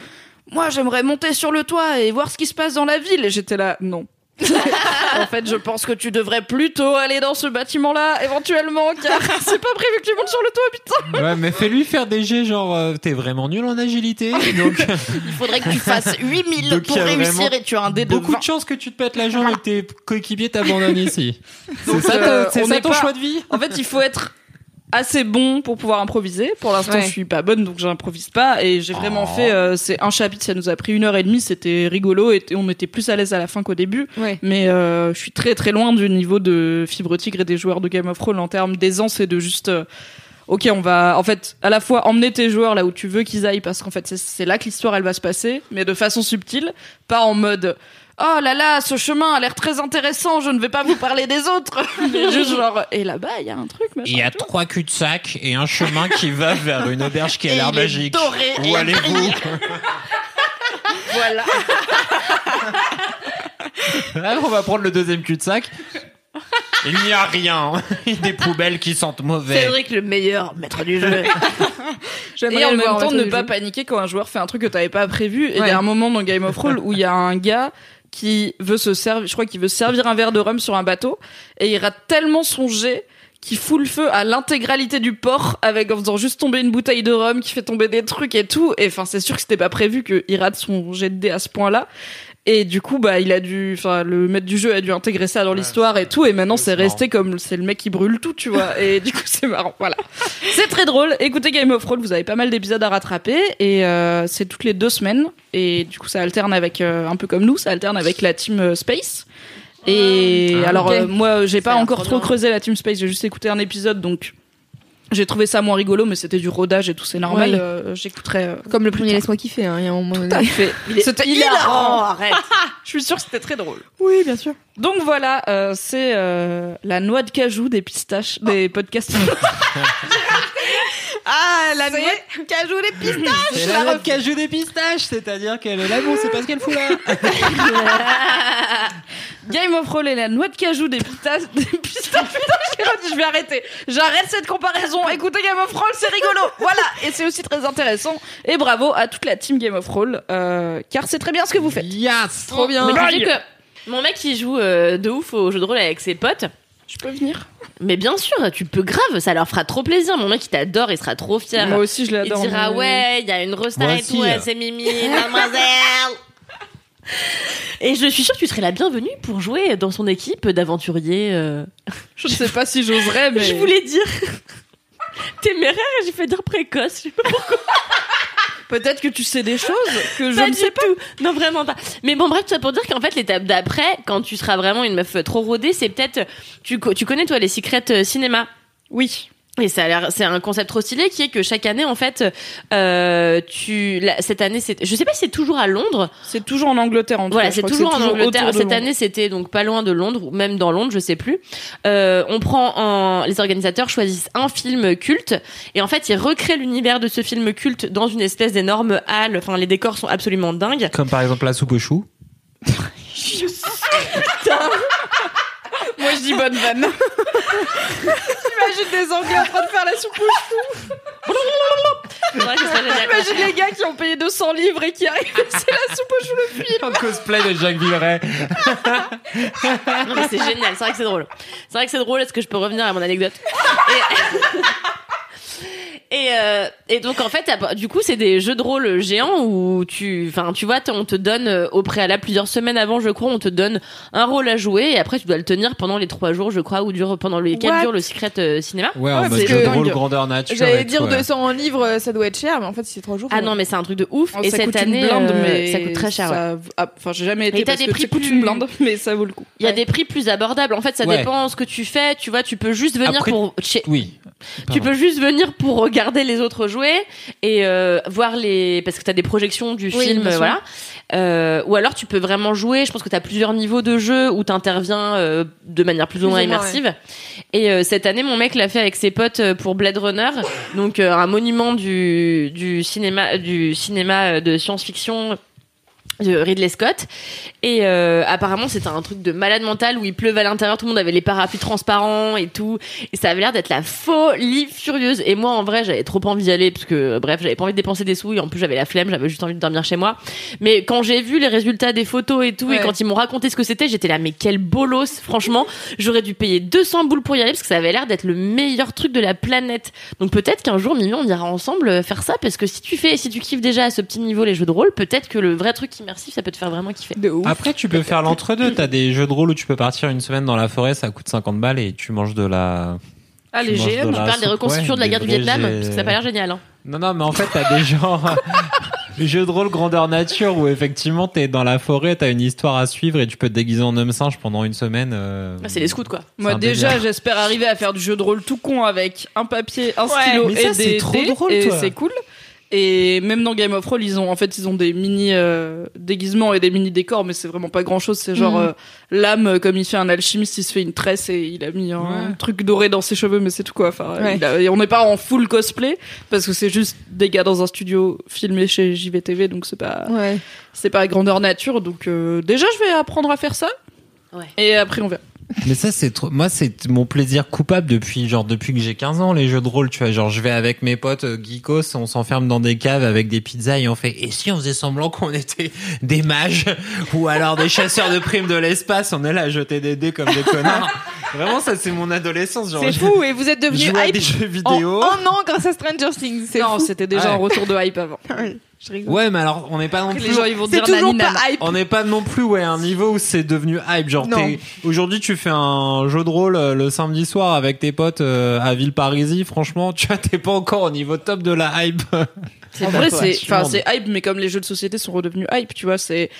moi j'aimerais monter sur le toit et voir ce qui se passe dans la ville et j'étais là non. en fait, je pense que tu devrais plutôt aller dans ce bâtiment-là, éventuellement, car c'est pas prévu que tu montes sur le toit, putain. Ouais, mais fais-lui faire des jets genre euh, t'es vraiment nul en agilité, donc Il faudrait que tu fasses 8000 Donc, pour réussir et tu as un dé de beaucoup 20. de chances que tu te pètes la jambe et que tes coéquipiers t'abandonnent ici. C'est ça, euh, ton pas- choix de vie? En fait, il faut être assez bon pour pouvoir improviser. Pour l'instant, Ouais. je suis pas bonne, donc j'improvise pas. Et j'ai vraiment fait, euh, c'est un chapitre, ça nous a pris une heure et demie. C'était rigolo et on était plus à l'aise à la fin qu'au début. Ouais. Mais euh, je suis très très loin du niveau de Fibre Tigre et des joueurs de Game of Thrones en termes d'aisance et de juste. euh, Ok, on va en fait à la fois emmener tes joueurs là où tu veux qu'ils aillent parce qu'en fait c'est- c'est là que l'histoire elle va se passer, mais de façon subtile, pas en mode oh là là ce chemin a l'air très intéressant, je ne vais pas vous parler des autres, juste genre et là-bas il y a un truc machin. Il y a trois cul-de-sac et un chemin qui va vers une auberge qui a l'air magique. doré Où allez-vous Voilà. Ah, On va prendre le deuxième cul-de-sac. Il n'y a rien. Des poubelles qui sentent mauvais. Cédric, le meilleur maître du jeu. Et en même temps, ne pas paniquer quand un joueur fait un truc que t'avais pas prévu. Et il y a un moment dans Game of Thrones où il y a un gars qui veut se servir, je crois qu'il veut se servir un verre de rhum sur un bateau, et il rate tellement son jet qu'il fout le feu à l'intégralité du port avec en faisant juste tomber une bouteille de rhum qui fait tomber des trucs et tout. Et enfin, c'est sûr que c'était pas prévu qu'il rate son jet de dé à ce point-là. Et du coup, bah, il a dû, enfin, le maître du jeu a dû intégrer ça dans l'histoire et tout. Et maintenant, c'est resté comme c'est le mec qui brûle tout, tu vois. Et du coup, c'est marrant. Voilà. C'est très drôle. Écoutez Game of Thrones, vous avez pas mal d'épisodes à rattraper et euh, c'est toutes les deux semaines. Et du coup, ça alterne avec euh, un peu comme nous, ça alterne avec la team euh, Space. Et Ah, alors ok. euh, moi, j'ai pas encore trop trop bien. creusé la team Space. J'ai juste écouté un épisode, donc j'ai trouvé ça moins rigolo, mais c'était du rodage et tout, c'est normal. Oui. Euh, J'écouterai. euh, Comme le premier Laisse-moi kiffer, hein, il y a un moment tout à fait. C'était hilarant. arrête. Je suis sûre que c'était très drôle. Oui, bien sûr. Donc voilà, euh, c'est la noix de cajou des pistaches, des podcasts. Ah, la noix cajou les pistaches C'est la robe qui joue des pistaches, c'est-à-dire qu'elle est là, bon, c'est pas ce qu'elle fout là. Game of Thrones et la noix de cajou des pistaches. Des pistaches. Putain, je vais arrêter. J'arrête cette comparaison. Écoutez Game of Thrones, c'est rigolo. Voilà. Et c'est aussi très intéressant. Et bravo à toute la team Game of Thrones, euh, car c'est très bien ce que vous faites. Yes Trop bien. Mais que mon mec, il joue euh, de ouf au jeu de rôle avec ses potes. Je peux venir Mais bien sûr, tu peux grave, ça leur fera trop plaisir. Mon mec, il t'adore, il sera trop fier. Moi aussi, je il l'adore. dira mais- ouais, il y a une resta Moi et tout, c'est Mimi, mademoiselle. Et je suis sûre que tu serais la bienvenue pour jouer dans son équipe d'aventuriers. euh. Je ne sais pas si j'oserais, mais. Je voulais dire téméraire et j'ai fait dire précoce. Je sais pas Peut-être que tu sais des choses que je ne sais pas. tout. Non, vraiment pas. Mais bon, bref, tout ça pour dire qu'en fait, l'étape d'après, quand tu seras vraiment une meuf trop rodée, c'est peut-être. Tu, tu connais, toi, les secrets euh, cinéma Oui. Et ça a l'air, c'est un concept trop stylé qui est que chaque année, en fait, euh, tu, la- cette année, c'est, je sais pas si c'est toujours à Londres. C'est toujours en Angleterre en tout Voilà, c'est toujours en Angleterre. Cette Londres. année, c'était donc pas loin de Londres, ou même dans Londres, je sais plus. Euh, on prend en, les organisateurs choisissent un film culte, et en fait, ils recréent l'univers de ce film culte dans une espèce d'énorme halle. Enfin, les décors sont absolument dingues. Comme par exemple la soupe aux choux. Moi, je dis bonne vanne. J'imagine des Anglais en train de faire la soupe aux. J'imagine les gars qui ont payé 200 livres et qui arrivent. C'est la soupe aux choux le film. Un cosplay de Jacques Villeray. Non, mais c'est génial, c'est vrai que c'est drôle. C'est vrai que c'est drôle, est-ce que je peux revenir à mon anecdote? Et, et, euh, et donc en fait, du coup, c'est des jeux de rôle géants où tu, enfin, tu vois, on te donne euh, au préalable plusieurs semaines avant, je crois, on te donne un rôle à jouer et après tu dois le tenir pendant les trois jours, je crois, ou dure pendant les quatre jours le secret euh, cinéma. Ouais, Ouais, parce jeu que- de rôle grandeur nature. J'allais dire ouais. 200 livres, ça doit être cher, mais en fait, si c'est 3 jours. Ah non, mais c'est un truc de ouf. Oh, et ça cette coûte année, une blinde, euh, mais ça coûte très cher. ah, Enfin, j'ai jamais été Et parce des que prix ça coûte plus- une blinde, mais ça vaut le coup. Il y a des prix plus abordables. En fait, ça Ouais. dépend ce que tu fais. Tu vois, tu peux juste venir Après- pour Oui. Tu peux juste venir pour regarder les autres jouer et euh, voir les parce que t'as des projections du Oui, film, voilà. Euh, ou alors tu peux vraiment jouer. Je pense que t'as plusieurs niveaux de jeu où t'interviens euh, de manière plus ou Plus moins ou moins, immersive. Et euh, cette année, mon mec l'a fait avec ses potes pour Blade Runner, donc un monument du du cinéma du cinéma de science-fiction de Ridley Scott. Et euh, apparemment c'était un truc de malade mental où il pleuvait à l'intérieur tout le monde avait les parapluies transparents et tout. Et ça avait l'air d'être la folie furieuse. Et moi en vrai j'avais trop envie d'y aller parce que bref j'avais pas envie de dépenser des sous et en plus j'avais la flemme j'avais juste envie de dormir chez moi. Mais quand j'ai vu les résultats des photos et tout et quand ils m'ont raconté ce que c'était j'étais là mais quel bolos franchement. J'aurais dû payer 200 boules pour y aller parce que ça avait l'air d'être le meilleur truc de la planète. Donc peut-être qu'un jour Mimi on ira ensemble euh, faire ça parce que si tu fais si tu kiffes déjà à ce petit niveau les jeux de rôle peut-être que le vrai truc immersif ça peut te faire vraiment kiffer De ouf. Après, tu peux faire l'entre-deux. T'as des jeux de rôle où tu peux partir une semaine dans la forêt, ça coûte 50 balles et tu manges de la. Ah, tu les GM. Tu parles des reconstitutions ouais, de la guerre du Vietnam G- parce que ça a pas l'air génial hein. Non, non, mais en fait, t'as des genres. Les jeux de rôle grandeur nature où effectivement t'es dans la forêt, t'as une histoire à suivre et tu peux te déguiser en homme singe pendant une semaine. euh, Ah, c'est les scouts quoi Moi déjà, j'espère arriver à faire du jeu de rôle tout con avec un papier, un Ouais, stylo mais et ça, c'est des trop dés, drôle, et toi. c'est cool. Et même dans Game of Thrones, ils ont en fait ils ont des mini euh, déguisements et des mini décors, mais c'est vraiment pas grand chose. C'est genre Mhm. euh, l'âme euh, comme il fait un alchimiste, il se fait une tresse et il a mis un Ouais. truc doré dans ses cheveux, mais c'est tout quoi. Enfin, Ouais. il a- et on n'est pas en full cosplay parce que c'est juste des gars dans un studio filmé chez JVTV, donc c'est pas Ouais. c'est pas grandeur nature. Donc euh, déjà, je vais apprendre à faire ça. Ouais. Et après on verra. Mais ça, c'est trop. Moi, c'est mon plaisir coupable depuis genre depuis que j'ai 15 ans les jeux de rôle. Tu vois, genre je vais avec mes potes euh, geekos, on s'enferme dans des caves avec des pizzas et on fait. Et si on faisait semblant qu'on était des mages ou alors des chasseurs de primes de l'espace, on est là à jeter des dés comme des connards. Vraiment, ça c'est mon adolescence. Genre, C'est fou, et vous êtes devenu hype des jeux en vidéo. un an grâce à Stranger Things. C'est Non, fou. c'était déjà Ouais. un retour de hype avant. Oui, je rigole. Ouais, mais alors on n'est pas non plus. les gens ils vont dire toujours pas hype. On n'est pas non plus ouais à un niveau où c'est devenu hype. Genre aujourd'hui tu fais un jeu de rôle euh, le samedi soir avec tes potes euh, à Villeparisis. Franchement, tu vois t'es pas encore au niveau top de la hype. En vrai, c'est, enfin, c'est hype, mais comme les jeux de société sont redevenus hype, tu vois, c'est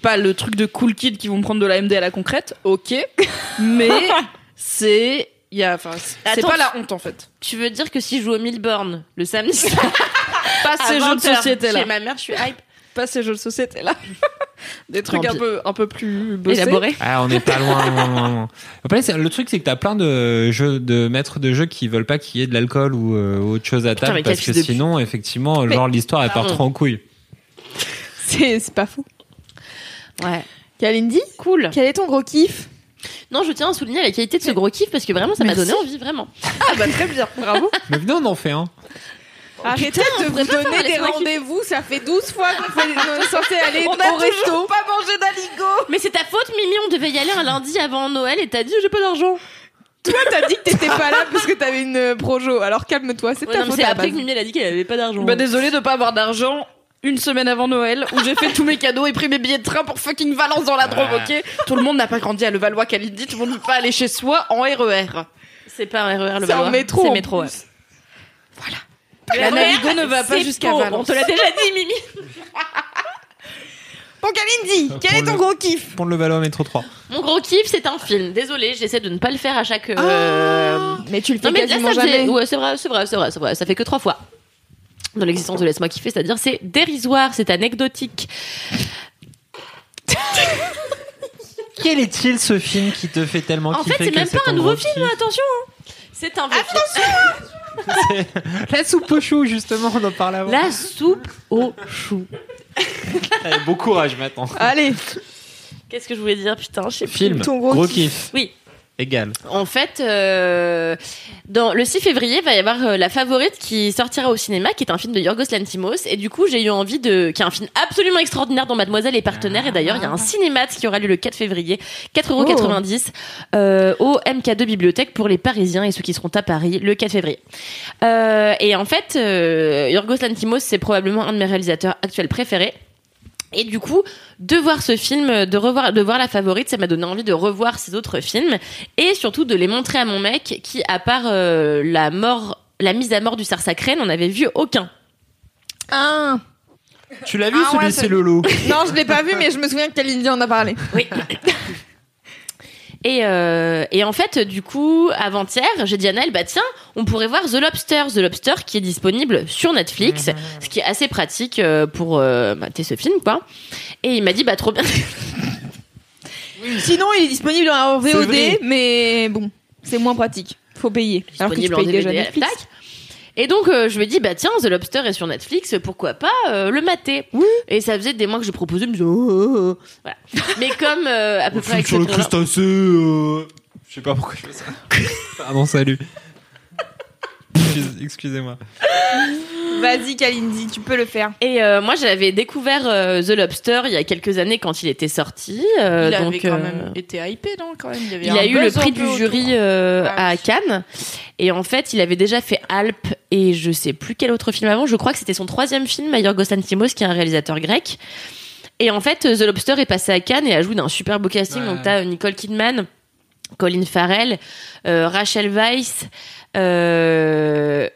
pas le truc de cool kid qui vont prendre de la MD à la concrète, ok, mais c'est, il y a, enfin, c'est pas la honte en fait. tu veux dire que si je joue au Milburn le samedi soir Pas ces jeux de 20, société là, chez ma mère je suis hype pas ces jeux de société là, des trucs un peu, un peu plus bossés. élaboré Ah, on n'est pas loin, loin, loin, loin. Après, c'est- le truc, c'est que t'as plein de jeux, de maîtres de jeux qui veulent pas qu'il y ait de l'alcool ou euh, autre chose à table mais parce que sinon, effectivement, genre l'histoire elle part trop en couille. C'est pas fou. ouais Kalindi, cool quel est ton gros kiff? Non je tiens à souligner la qualité de ce gros kiff parce que vraiment ça m'a donné envie vraiment Ah bah très bien, bravo. Mais venez, on en fait un. Arrêtez de on vous donner des rendez-vous, ça fait 12 fois qu'on est censé aller On au a resto. pas mangé d'aligo. mais c'est ta faute Mimi on devait y aller un lundi avant Noël et t'as dit j'ai pas d'argent Toi, t'as dit que t'étais pas là parce que t'avais une euh, projo. Alors calme-toi, c'est Ouais, ta non, mais faute c'est après base. que Mimi elle a dit qu'elle avait pas d'argent Bah désolé de pas avoir d'argent. Une semaine avant Noël, où j'ai fait tous mes cadeaux et pris mes billets de train pour fucking Valence dans la Drôme, ok? Tout le monde n'a pas grandi à Levallois, Kalindi, tout le monde peut pas aller chez soi en E RER. c'est pas un RER le C'est en Valois. métro, c'est métro ouais. plus. La Navigo ne va pas jusqu'à Valence. on te l'a déjà dit Mimi Bon, Kalindi, quel est ton le- gros kiff? Pour le Valois Métro 3. Mon gros kiff, c'est un film. Désolée, j'essaie de ne pas le faire à chaque. euh, Mais tu le fais Non mais là, quasiment ça faisait- jamais. Ouais, c'est vrai, c'est vrai, c'est vrai, c'est vrai. Ça fait que trois fois dans l'existence de laisse-moi kiffer, c'est-à-dire c'est dérisoire, c'est anecdotique. Quel est-il ce film qui te fait tellement En kiffer fait, c'est que même pas ton un nouveau gros film, kiff? attention. hein. C'est un vieux film. La soupe au chou, justement, on en parle avant. La soupe au chou. Allez, bon courage maintenant. Allez, Qu'est-ce que je voulais dire, putain, je sais plus. Film, Ton gros gros, kiff. kiff. Oui. Égal. En fait, euh, dans le 6 février, va y avoir euh, La Favorite qui sortira au cinéma, qui est un film de Yorgos Lanthimos. Et du coup, j'ai eu envie de, qui est un film absolument extraordinaire dont Mademoiselle est partenaire. Et d'ailleurs, il y a un cinémat qui aura lieu le 4 février, 4,90€ euh, au MK2 Bibliothèque pour les Parisiens et ceux qui seront à Paris le 4 février. Et en fait, Yorgos Lanthimos, c'est probablement un de mes réalisateurs actuels préférés. Et du coup, de voir ce film, de revoir, de voir la favorite, ça m'a donné envie de revoir ces autres films et surtout de les montrer à mon mec qui, à part euh, la mort, la mise à mort du Sarsacré, n'en avait vu aucun. un. Tu l'as vu Ah ouais, celui c'est Lolo Non, je l'ai pas vu, mais je me souviens que Kalindi en a parlé. Oui. Et, euh, et en fait, du coup, avant-hier, j'ai dit à Naël, bah tiens, on pourrait voir The Lobster, The Lobster qui est disponible sur Netflix, ce qui est assez pratique euh, pour euh, mater ce film, quoi. Et il m'a dit, bah trop bien. Sinon, il est disponible en VOD, mais bon, c'est moins pratique. Faut payer. Alors que tu disponible en payes déjà Netflix. Et donc euh, je ai dit bah tiens The Lobster est sur Netflix, pourquoi pas euh, le mater Et ça faisait des mois que je proposais, je me disais, oh, oh, oh. Voilà. Mais comme euh, à peu près avec sur le crustacé. euh, Je sais pas pourquoi je fais ça. Pardon, salut. Excuse- Excusez-moi. Vas-y, Kalindi, tu peux le faire. Et euh, moi j'avais découvert euh, The Lobster il y a quelques années quand il était sorti. euh, il donc avait quand euh, même été hypé, non quand même? Il, y avait Il a eu le prix du jury euh, Ah à Cannes. Et en fait, il avait déjà fait Alp et je sais plus quel autre film avant. Je crois que c'était son troisième film, Yorgos Lanthimos, qui est un réalisateur grec. Et en fait, The Lobster est passé à Cannes et a joué d'un super beau casting. Ouais. Donc, t'as Nicole Kidman, Colin Farrell, euh, Rachel Weisz, euh,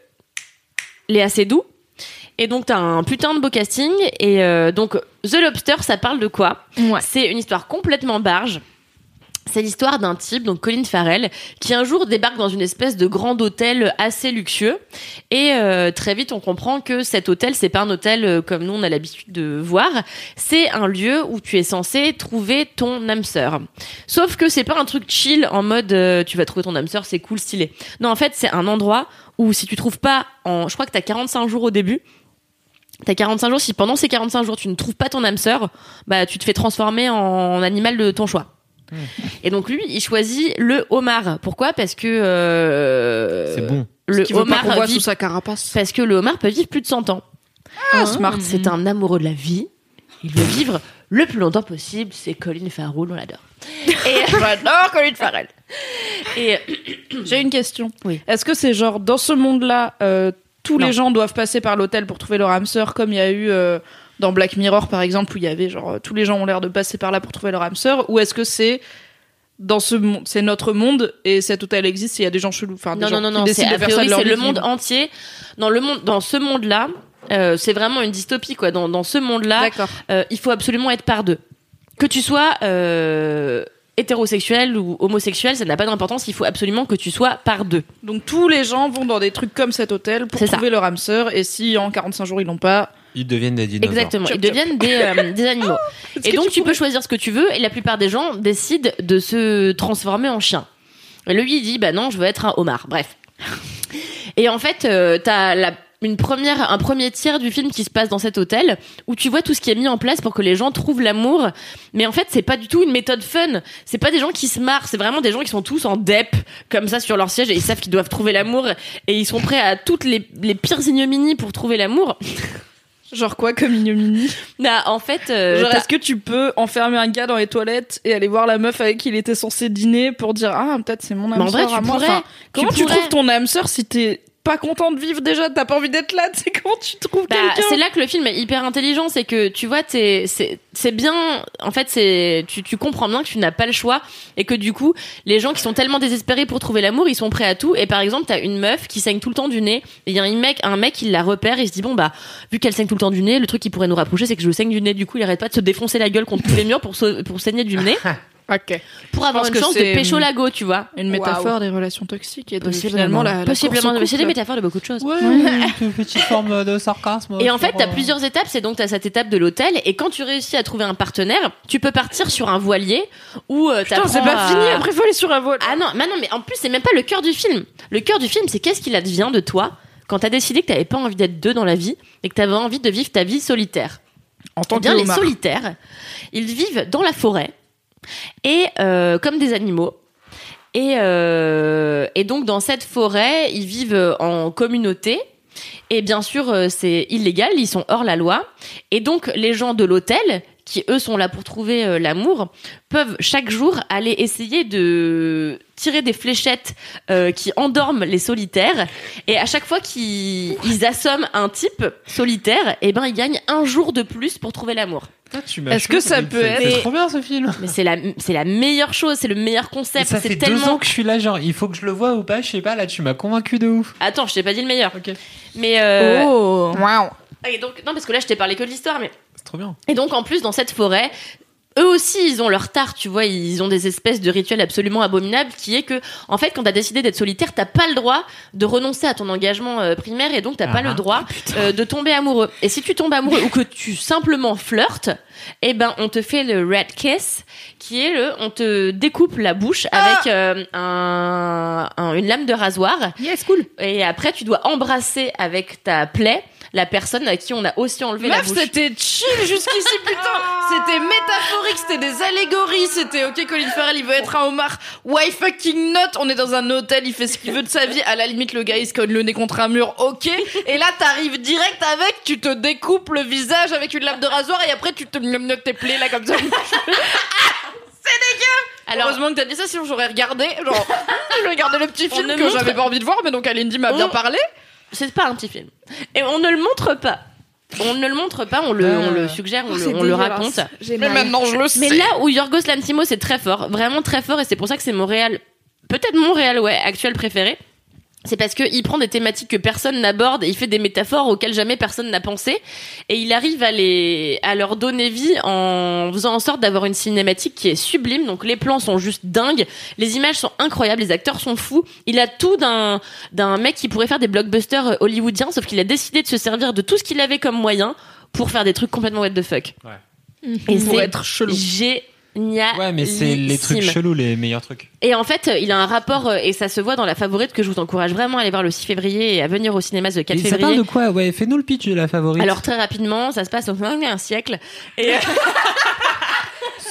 Léa Seydoux. Et donc, t'as un putain de beau casting. Et euh, donc, The Lobster, ça parle de quoi Ouais. C'est une histoire complètement barge. C'est l'histoire d'un type, donc Colin Farrell, qui un jour débarque dans une espèce de grand hôtel assez luxueux. Et euh, très vite, on comprend que cet hôtel, c'est pas un hôtel euh, comme nous on a l'habitude de voir. C'est un lieu où tu es censé trouver ton âme sœur. Sauf que c'est pas un truc chill en mode euh, tu vas trouver ton âme sœur, c'est cool, stylé. Non, en fait, c'est un endroit où si tu trouves pas en, je crois que t'as 45 jours au début. T'as 45 jours, si pendant ces 45 jours tu ne trouves pas ton âme sœur, bah tu te fais transformer en animal de ton choix. Et donc lui, il choisit le homard. Pourquoi? Parce que euh, C'est bon. Le Qui veut pas homard voit vit- sous sa carapace. parce que le homard peut vivre plus de 100 ans. Ah, smart. C'est un amoureux de la vie. Il veut vivre le plus longtemps possible. C'est Colin Farrell, on l'adore. Et J'adore Colin Farrell. Et J'ai une question. Oui. Est-ce que c'est genre dans ce monde-là, euh, tous Non. les gens doivent passer par l'hôtel pour trouver leur âme sœur, comme il y a eu euh, dans Black Mirror par exemple, où il y avait genre tous les gens ont l'air de passer par là pour trouver leur âme sœur, ou est-ce que c'est dans ce monde, c'est notre monde et cet hôtel existe, et il y a des gens chelous, enfin des non, gens non, non, qui c'est décident a de faire ça priori de leur c'est le monde entier. Dans le monde, dans ce monde-là, euh, c'est vraiment une dystopie quoi. Dans, dans ce monde-là, euh, il faut absolument être par deux. Que tu sois euh, hétérosexuel ou homosexuel, ça n'a pas d'importance. Il faut absolument que tu sois par deux. Donc tous les gens vont dans des trucs comme cet hôtel pour ça. trouver leur âme sœur, et si en 45 jours ils l'ont pas, Ils deviennent des dinosaures. Exactement. Ils deviennent des, euh, des animaux. Et donc, tu tu, peux choisir ce que tu veux, et la plupart des gens décident de se transformer en chien. Et lui, il dit, bah non, je veux être un homard. Bref. Et en fait, euh, t'as la, une première, un premier tiers du film qui se passe dans cet hôtel, où tu vois tout ce qui est mis en place pour que les gens trouvent l'amour. Mais en fait, c'est pas du tout une méthode fun. C'est pas des gens qui se marrent, c'est vraiment des gens qui sont tous en dep, comme ça, sur leur siège, et ils savent qu'ils doivent trouver l'amour, et ils sont prêts à toutes les, les pires ignominies pour trouver l'amour. genre quoi comme ignominie? Bah, en fait, euh, Genre, t'as- est-ce que tu peux enfermer un gars dans les toilettes et aller voir la meuf avec qui il était censé dîner pour dire ah peut-être c'est mon âme Mais en vrai, sœur tu à moi. pourrais. Enfin, comment tu, pourrais. trouves ton âme sœur si t'es pas content de vivre déjà T'as pas envie d'être là C'est comment tu trouves Bah, quelqu'un c'est là que le film est hyper intelligent, c'est que tu vois, t'es- c'est c'est bien. En fait, c'est tu, tu comprends bien que tu n'as pas le choix et que du coup, les gens qui sont tellement désespérés pour trouver l'amour, ils sont prêts à tout. Et par exemple, t'as une meuf qui saigne tout le temps du nez. Et il y a un mec, un mec, il la repère et il se dit bon bah, vu qu'elle saigne tout le temps du nez, le truc qui pourrait nous rapprocher, c'est que je saigne du nez. Du coup, il arrête pas de se défoncer la gueule contre tous les murs pour pour saigner du nez, Ok. pour avoir une chance de pécho lago, tu vois. Une métaphore des relations toxiques et de Possiblement. finalement la, la Possiblement. c'est des métaphores de beaucoup de choses. Ouais, une petite forme de sarcasme. Et en fait, t'as euh, plusieurs étapes. C'est donc t'as cette étape de l'hôtel, et quand tu réussis à trouver un partenaire, tu peux partir sur un voilier où euh, t'apprends c'est pas à- fini. Après, faut aller sur un vol. Ah non, mais non, mais en plus c'est même pas le cœur du film. Le cœur du film, c'est qu'est-ce qu'il advient de toi quand t'as décidé que t'avais pas envie d'être deux dans la vie et que t'avais envie de vivre ta vie solitaire? En tant Eh bien, que les solitaires, ils vivent dans la forêt et euh, comme des animaux. Et, euh, et donc dans cette forêt, ils vivent en communauté. Et bien sûr, euh, c'est illégal, ils sont hors la loi. Et donc les gens de l'hôtel, qui eux sont là pour trouver euh, l'amour, peuvent chaque jour aller essayer de tirer des fléchettes euh, qui endorment les solitaires. Et à chaque fois qu'ils ils assomment un type solitaire, et ben ils gagnent un jour de plus pour trouver l'amour. Est-ce que ça peut être- C'est trop bien ce film. Mais c'est la, c'est la meilleure chose, c'est le meilleur Et concept. ça C'est fait deux tellement. ans que je suis là, genre, il faut que je le vois ou pas, je sais pas, là, tu m'as convaincu de ouf. Attends, je t'ai pas dit le meilleur. Ok. Mais euh... Oh. Et donc non parce que là je t'ai parlé que de l'histoire, mais trop bien. et donc en plus dans cette forêt. eux aussi, ils ont leur tard, tu vois, ils ont des espèces de rituels absolument abominables qui est que, en fait, quand t'as décidé d'être solitaire, t'as pas le droit de renoncer à ton engagement euh, primaire et donc t'as pas Ah. le droit euh, de tomber amoureux. Et si tu tombes amoureux ou que tu simplement flirtes, eh ben, on te fait le red kiss, qui est le, on te découpe la bouche avec euh, un, un- une lame de rasoir. Yes, cool. Et après, tu dois embrasser avec ta plaie la personne à qui on a aussi enlevé la Meuf, bouche. c'était chill jusqu'ici, putain. C'était métaphorique, c'était des allégories, c'était ok, Colin Farrell, il veut être un homard. Why fucking not? On est dans un hôtel, il fait ce qu'il veut de sa vie. À la limite, le gars, il se cogne le nez contre un mur, ok. Et là, t'arrives direct avec, tu te découpes le visage avec une lame de rasoir et après, tu te notes tes plaies là comme ça. Alors, Heureusement que t'as dit ça, sinon j'aurais regardé. Genre, je regardais le petit film que montre- j'avais pas envie de voir, mais donc Alindy m'a bien parlé. C'est pas un petit film. Et on ne le montre pas. On ne le montre pas, on le, on le suggère, on, Oh, le, c'est on le raconte. Mais maintenant, je le sais. Mais là où Yorgos Lanthimos est très fort, vraiment très fort, et c'est pour ça que c'est mon réal, peut-être mon réal, ouais, actuel préféré. C'est parce qu'il prend des thématiques que personne n'aborde et il fait des métaphores auxquelles jamais personne n'a pensé et il arrive à les à leur donner vie en faisant en sorte d'avoir une cinématique qui est sublime. Donc les plans sont juste dingues, les images sont incroyables, les acteurs sont fous. Il a tout d'un d'un mec qui pourrait faire des blockbusters hollywoodiens, sauf qu'il a décidé de se servir de tout ce qu'il avait comme moyen pour faire des trucs complètement what the fuck. Ouais. Et Pour être chelou. Ouais, mais c'est les trucs chelous, les meilleurs trucs. Et en fait, il a un rapport, euh, et ça se voit dans la favorite, que je vous encourage vraiment à aller voir le 6 février et à venir au cinéma le 4 Et ça février. parle de quoi? Ouais, fais-nous le pitch de la favorite. Alors très rapidement, ça se passe au un siècle. Et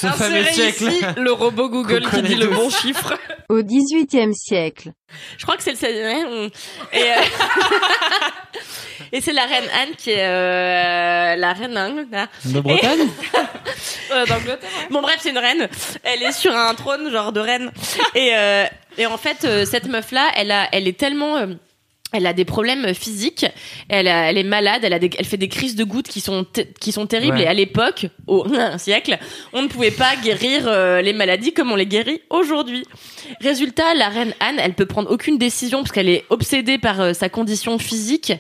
fameux siècle. ici le robot Google qui dit le bon chiffre. Au XVIIIe siècle. je crois que c'est le 16 et, euh, et c'est la reine Anne qui est euh, la reine Anne. là. De Bretagne? Euh, d'Angleterre. Bon bref, c'est une reine. Elle est sur un trône genre de reine. Et euh, et en fait, euh, cette meuf là, elle a, elle est tellement euh, elle a des problèmes physiques, elle, a- elle est malade, elle, a des- elle fait des crises de gouttes qui sont, qui sont terribles. Ouais. Et à l'époque, au siècle, on ne pouvait pas guérir euh, les maladies comme on les guérit aujourd'hui. Résultat, la reine Anne, elle peut prendre aucune décision parce qu'elle est obsédée par euh, sa condition physique.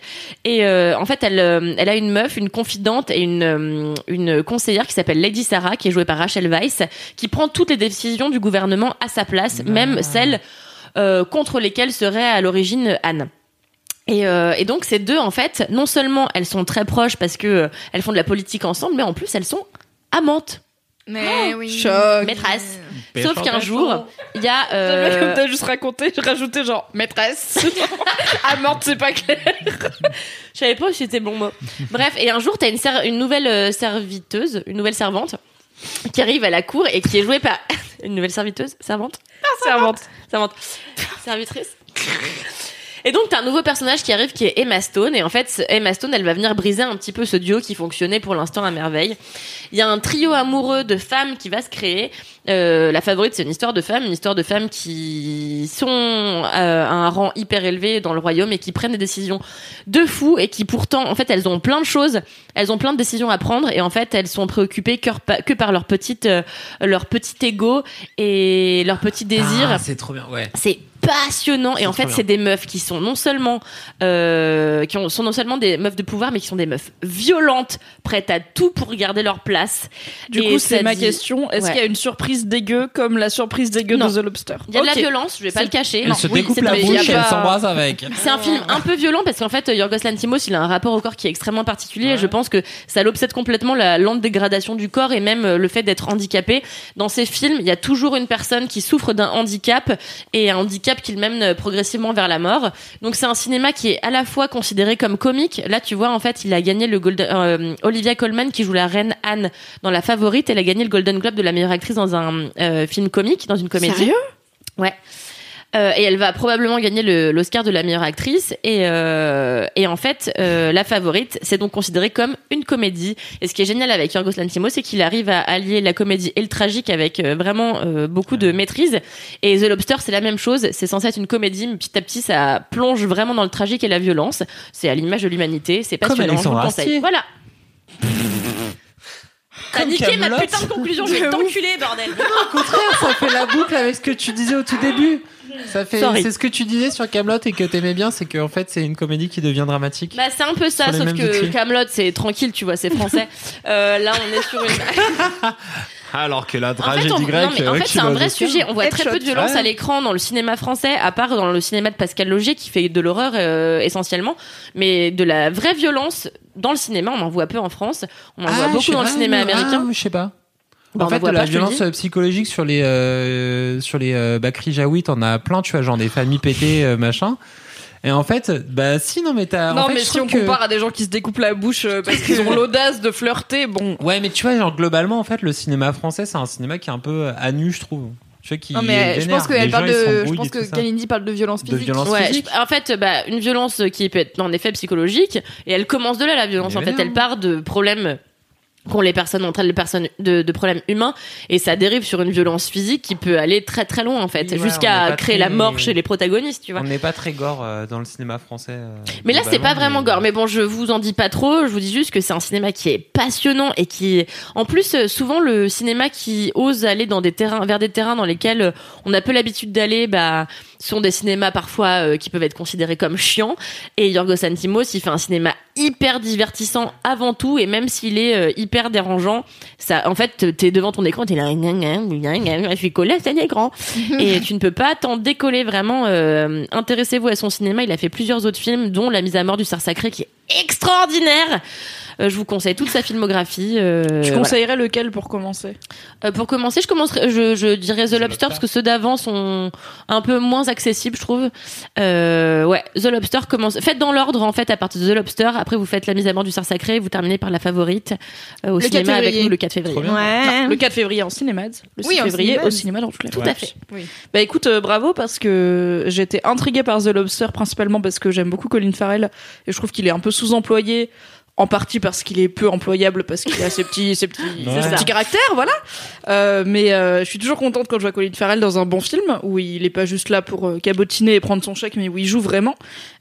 Et euh, en fait, elle, euh, elle a une meuf, une confidente et une, euh, une conseillère qui s'appelle Lady Sarah, qui est jouée par Rachel Weisz, qui prend toutes les décisions du gouvernement à sa place, même celles euh, contre lesquelles serait à l'origine Anne. Et, euh, et donc ces deux, en fait, non seulement elles sont très proches parce que euh, elles font de la politique ensemble, mais en plus elles sont amantes, Mais oui. Choc. maîtresses. Pécho, Sauf qu'un jour, il y a euh, comme t'as juste raconté, j'ai rajouté genre maîtresse. Amante, c'est pas clair. Je savais pas si c'était bon mot. Bref, et un jour, t'as une, une nouvelle euh, serviteuse, une nouvelle servante, qui arrive à la cour et qui est jouée par une nouvelle serviteuse, servante, servante, servante, servitrice. Et donc, t'as un nouveau personnage qui arrive qui est Emma Stone. Et en fait, Emma Stone, elle va venir briser un petit peu ce duo qui fonctionnait pour l'instant à merveille. Il y a un trio amoureux de femmes qui va se créer. Euh, la favorite, c'est une histoire de femmes, une histoire de femmes qui sont euh, à un rang hyper élevé dans le royaume et qui prennent des décisions de fou et qui pourtant, en fait, elles ont plein de choses, elles ont plein de décisions à prendre et en fait, elles sont préoccupées que, que par leur petite, euh, leur petit ego et leur petit désir. Ah, c'est trop bien, ouais. C'est passionnant. Et en fait c'est des meufs qui sont non seulement euh, qui ont, sont non seulement des meufs de pouvoir mais qui sont des meufs violentes prêtes à tout pour garder leur place. Du Et coup, c'est ma dit- question. Est-ce Ouais. qu'il y a une surprise dégueu comme la surprise dégueu Non. de The Lobster? Il y a de la violence je vais pas le cacher. Elle Non, se oui, découpe c'est la bouche et pas- elle s'embrasse avec. c'est un film un peu violent parce qu'en fait Yorgos Lanthimos il a un rapport au corps qui est extrêmement particulier. Et je pense que ça l'obsède complètement la lente dégradation du corps et même euh, le fait d'être handicapé. Dans ces films il y a toujours une personne qui souffre d'un handicap et un handicap qui le mène euh, progressivement vers la mort. Donc c'est un cinéma qui est à la fois considéré comme comique. Là tu vois en fait il a gagné le Golden euh, Olivia Colman qui joue la reine Anne dans La Favorite. Elle a gagné le Golden Globe de la meilleure actrice dans un euh, film comique dans une comédie. Sérieux? Ouais. Euh, et elle va probablement gagner l'Oscar de la meilleure actrice. Et, euh, et en fait, euh, la favorite, c'est donc considéré comme une comédie. Et ce qui est génial avec Yorgos Lanthimos, c'est qu'il arrive à allier la comédie et le tragique avec vraiment beaucoup de maîtrise. Et The Lobster, c'est la même chose. C'est censé être une comédie, mais petit à petit, ça plonge vraiment dans le tragique et la violence. C'est à l'image de l'humanité. C'est Comme passionnant. je vous le Alexandre conseille. Astier. Voilà. T'as niqué ma putain de conclusion, je vais t'enculer, bordel. Au contraire, ça fait la boucle avec ce que tu disais au tout début. Ça fait, c'est ce que tu disais sur Camelot et que t'aimais bien, c'est qu'en fait c'est une comédie qui devient dramatique. Bah c'est un peu ça, sauf que. Camelot c'est tranquille, tu vois, c'est français. Euh, là on est sur une. Alors que la En fait, tragédie on- grecque. non, mais en euh, fait, c'est un vrai sujet. On voit très peu de violence Ouais. à l'écran dans le cinéma français, à part dans le cinéma de Pascal Logier qui fait de l'horreur euh, essentiellement, mais de la vraie violence dans le cinéma, on en voit peu en France. On en Ah, voit beaucoup dans le cinéma ah, américain. je sais pas. Bah, en fait, en de la pas, violence euh, psychologique sur les euh, sur les euh, Bakri Jaoui, t'en as plein, tu vois, genre des familles pétées, euh, machin. Et en fait, bah si, non, mais t'as. en Non, fait, mais je si on que- compare à des gens qui se découpent la bouche euh, parce qu'ils ont l'audace de flirter, bon. Ouais, mais tu vois, genre globalement, en fait, le cinéma français, c'est un cinéma qui est un peu à nu, je trouve. Qui Non, mais je pense qu'elle Les parle de. Je pense que. Kalindi parle de violence De physique. violence Ouais, physique. je- en fait, bah, une violence qui peut être en effet psychologique, et elle commence de là la violence. Mais en fait, elle part de problèmes qu'ont les personnes entre elles, les personnes de, de problèmes humains, et ça dérive sur une violence physique qui peut aller très très loin en fait, Oui, jusqu'à créer très- la mort chez les protagonistes, tu vois. On n'est pas très gore euh, dans le cinéma français. euh, Mais là, c'est pas vraiment mais- gore. Mais bon, je vous en dis pas trop. Je vous dis juste que c'est un cinéma qui est passionnant et qui, en plus, euh, souvent le cinéma qui ose aller dans des terrains, vers des terrains dans lesquels euh, on a peu l'habitude d'aller, bah, sont des cinémas parfois euh, qui peuvent être considérés comme chiants. Et Yorgos Lanthimos, il fait un cinéma hyper divertissant avant tout, et même s'il est euh, hyper dérangeant, ça, en fait, t'es devant ton écran, t'es là, je suis collé à cet écran. et tu ne peux pas t'en décoller vraiment. euh, Intéressez-vous à son cinéma. Il a fait plusieurs autres films, dont La mise à mort du cerf sacré, qui est extraordinaire. Euh, je vous conseille toute sa filmographie. euh, Tu voilà. conseillerais lequel pour commencer Euh, pour commencer, je commencerai, je, je dirais The, Lobster, parce que ceux d'avant sont un peu moins accessibles, je trouve. Euh, ouais, The Lobster commence. Faites dans l'ordre en fait à partir de The Lobster. Après, vous faites la mise à mort du cerf sacré. Vous terminez par la favorite euh, au Le 4 cinéma avec février. nous le 4 février. Ouais. Non, Le 4 février en cinéma, le 6 Oui, en février cinéma. au cinéma dans Tout à fait. Bah écoute, euh, bravo parce que j'étais intriguée par The Lobster principalement parce que j'aime beaucoup Colin Farrell et je trouve qu'il est un peu sous-employé. En partie parce qu'il est peu employable parce qu'il a ses petits, ses petits, Ouais. ses petits caractères, voilà. Euh, mais euh, je suis toujours contente quand je vois Colin Farrell dans un bon film où il est pas juste là pour euh, cabotiner et prendre son chèque, mais où il joue vraiment.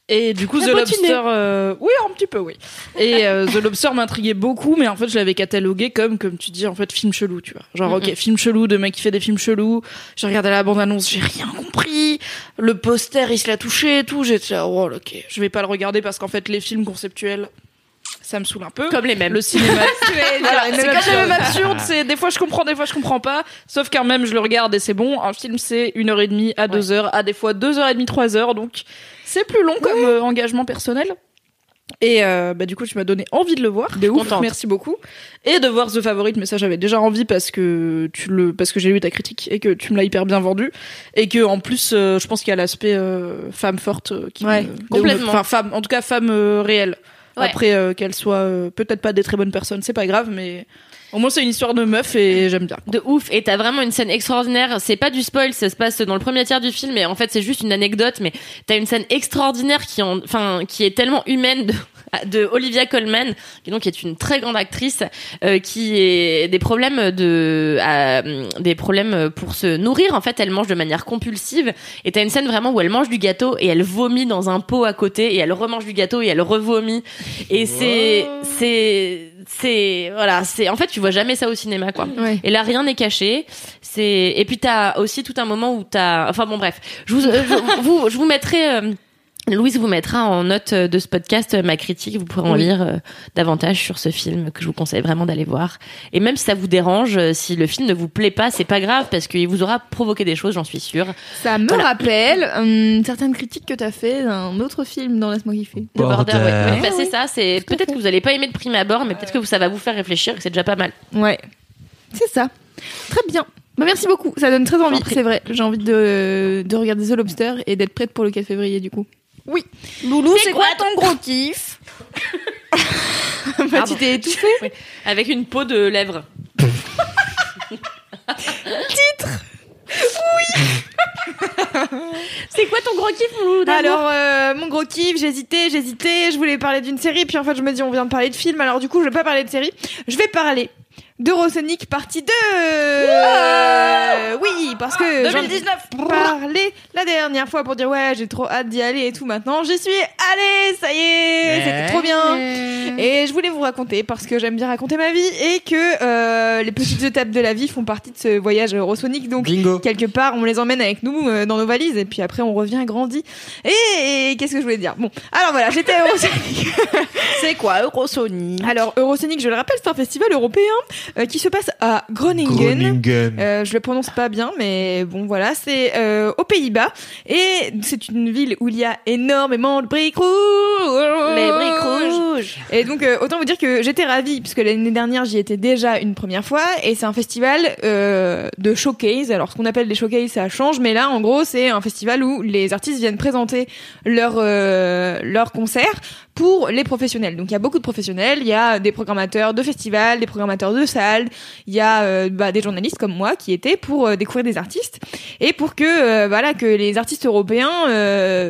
Et du coup, The. Lobster, euh, oui, un petit peu, oui. Et euh, The Lobster m'intriguait beaucoup, mais en fait, je l'avais catalogué comme, comme tu dis, en fait, film chelou, tu vois. Genre, ok, film chelou de mec qui fait des films chelous. J'ai regardé la bande-annonce, j'ai rien compris. Le poster, il se l'a touché et tout. J'étais là, oh, ok, je vais pas le regarder parce qu'en fait, les films conceptuels, ça me saoule un peu. Comme les mêmes. Le cinéma. Voilà, les c'est mêmes quand même absurdes. absurde. C'est des fois je comprends, des fois je comprends pas. Sauf quand même je le regarde et c'est bon. Un film c'est une heure et demie à deux heures, à des fois deux heures et demie, trois heures. Donc c'est plus long comme euh, engagement personnel. Et euh, bah du coup tu m'as donné envie de le voir. De ouf. contente. Merci beaucoup. Et de voir The Favorite, mais ça j'avais déjà envie parce que tu le parce que j'ai lu ta critique et que tu me l'as hyper bien vendu et que en plus euh, je pense qu'il y a l'aspect femme forte qui Ouais, me- complètement. enfin femme en tout cas femme réelle. Ouais. Après euh, qu'elle soit euh, peut-être pas des très bonnes personnes, c'est pas grave, mais au moins c'est une histoire de meuf et j'aime bien. De ouf. Et t'as vraiment une scène extraordinaire. C'est pas du spoil, ça se passe dans le premier tiers du film, mais en fait c'est juste une anecdote. Mais t'as une scène extraordinaire qui, en, enfin, qui est tellement humaine de, de Olivia Colman, qui donc est une très grande actrice, euh, qui est des problèmes de, euh, des problèmes pour se nourrir. En fait, elle mange de manière compulsive. Et t'as une scène vraiment où elle mange du gâteau et elle vomit dans un pot à côté et elle remange du gâteau et elle revomit. Et c'est, c'est, c'est, voilà, c'est, en fait, tu vois jamais ça au cinéma, quoi. Ouais. Et là, rien n'est caché. C'est et puis t'as aussi tout un moment où t'as, enfin bon bref, je vous, euh, je, vous, je vous mettrai. euh, Louise vous mettra en note de ce podcast euh, ma critique. Vous pourrez en Oui. lire euh, davantage sur ce film que je vous conseille vraiment d'aller voir. Et même si ça vous dérange, euh, si le film ne vous plaît pas, c'est pas grave parce qu'il vous aura provoqué des choses, j'en suis sûre. Ça me Voilà. rappelle hum, certaines critiques que t'as fait d'un autre film dans Laisse-moi kiffer. Le border, ouais. Border. Ouais, bah, c'est ça. C'est peut-être que vous allez pas aimer de prime abord, mais peut-être que ça va vous faire réfléchir. et que C'est déjà pas mal. Ouais, c'est ça. Très bien. Bah, merci beaucoup, ça donne très envie, c'est vrai. J'ai envie de, de regarder The Lobster et d'être prête pour le 4 février du coup. Oui. Loulou, c'est quoi ton gros kiff bah, tu t'es étouffée Oui. Avec une peau de lèvres. C'est quoi ton gros kiff, Loulou Alors, euh, mon gros kiff, j'hésitais, j'hésitais, je voulais parler d'une série, puis en fait, je me dis, on vient de parler de film, alors du coup, je vais pas parler de série. Je vais parler d'Eurosonic partie 2 Oui, parce que j'en ai 2019. parlé la dernière fois pour dire ouais, j'ai trop hâte d'y aller et tout. Maintenant, j'y suis allée, ça y est, c'était trop bien. Et je voulais vous raconter parce que j'aime bien raconter ma vie et que euh, les petites étapes de la vie font partie de ce voyage Eurosonic. Donc Bingo. quelque part, on les emmène avec nous euh, dans nos valises et puis après on revient grandi. Et, et qu'est-ce que je voulais dire? Bon, alors voilà, j'étais à Eurosonic. C'est quoi Eurosonic? Alors Eurosonic, je le rappelle, c'est un festival européen euh, qui se passe à Groningen. Euh, je le prononce pas bien, mais bon voilà, c'est euh, aux Pays-Bas et c'est une ville où il y a énormément de briques rouges. Les briques rouges. Et donc euh, autant vous dire que j'étais ravie puisque l'année dernière j'y étais déjà une première fois et c'est un festival euh, de showcase. Alors ce qu'on appelle des showcase ça change, mais là en gros c'est un festival où les artistes viennent présenter leur euh, leur concert pour les professionnels. Donc il y a beaucoup de professionnels, il y a des programmateurs de festivals, des programmateurs de il y a euh, bah, des journalistes comme moi qui étaient pour euh, découvrir des artistes et pour que euh, voilà que les artistes européens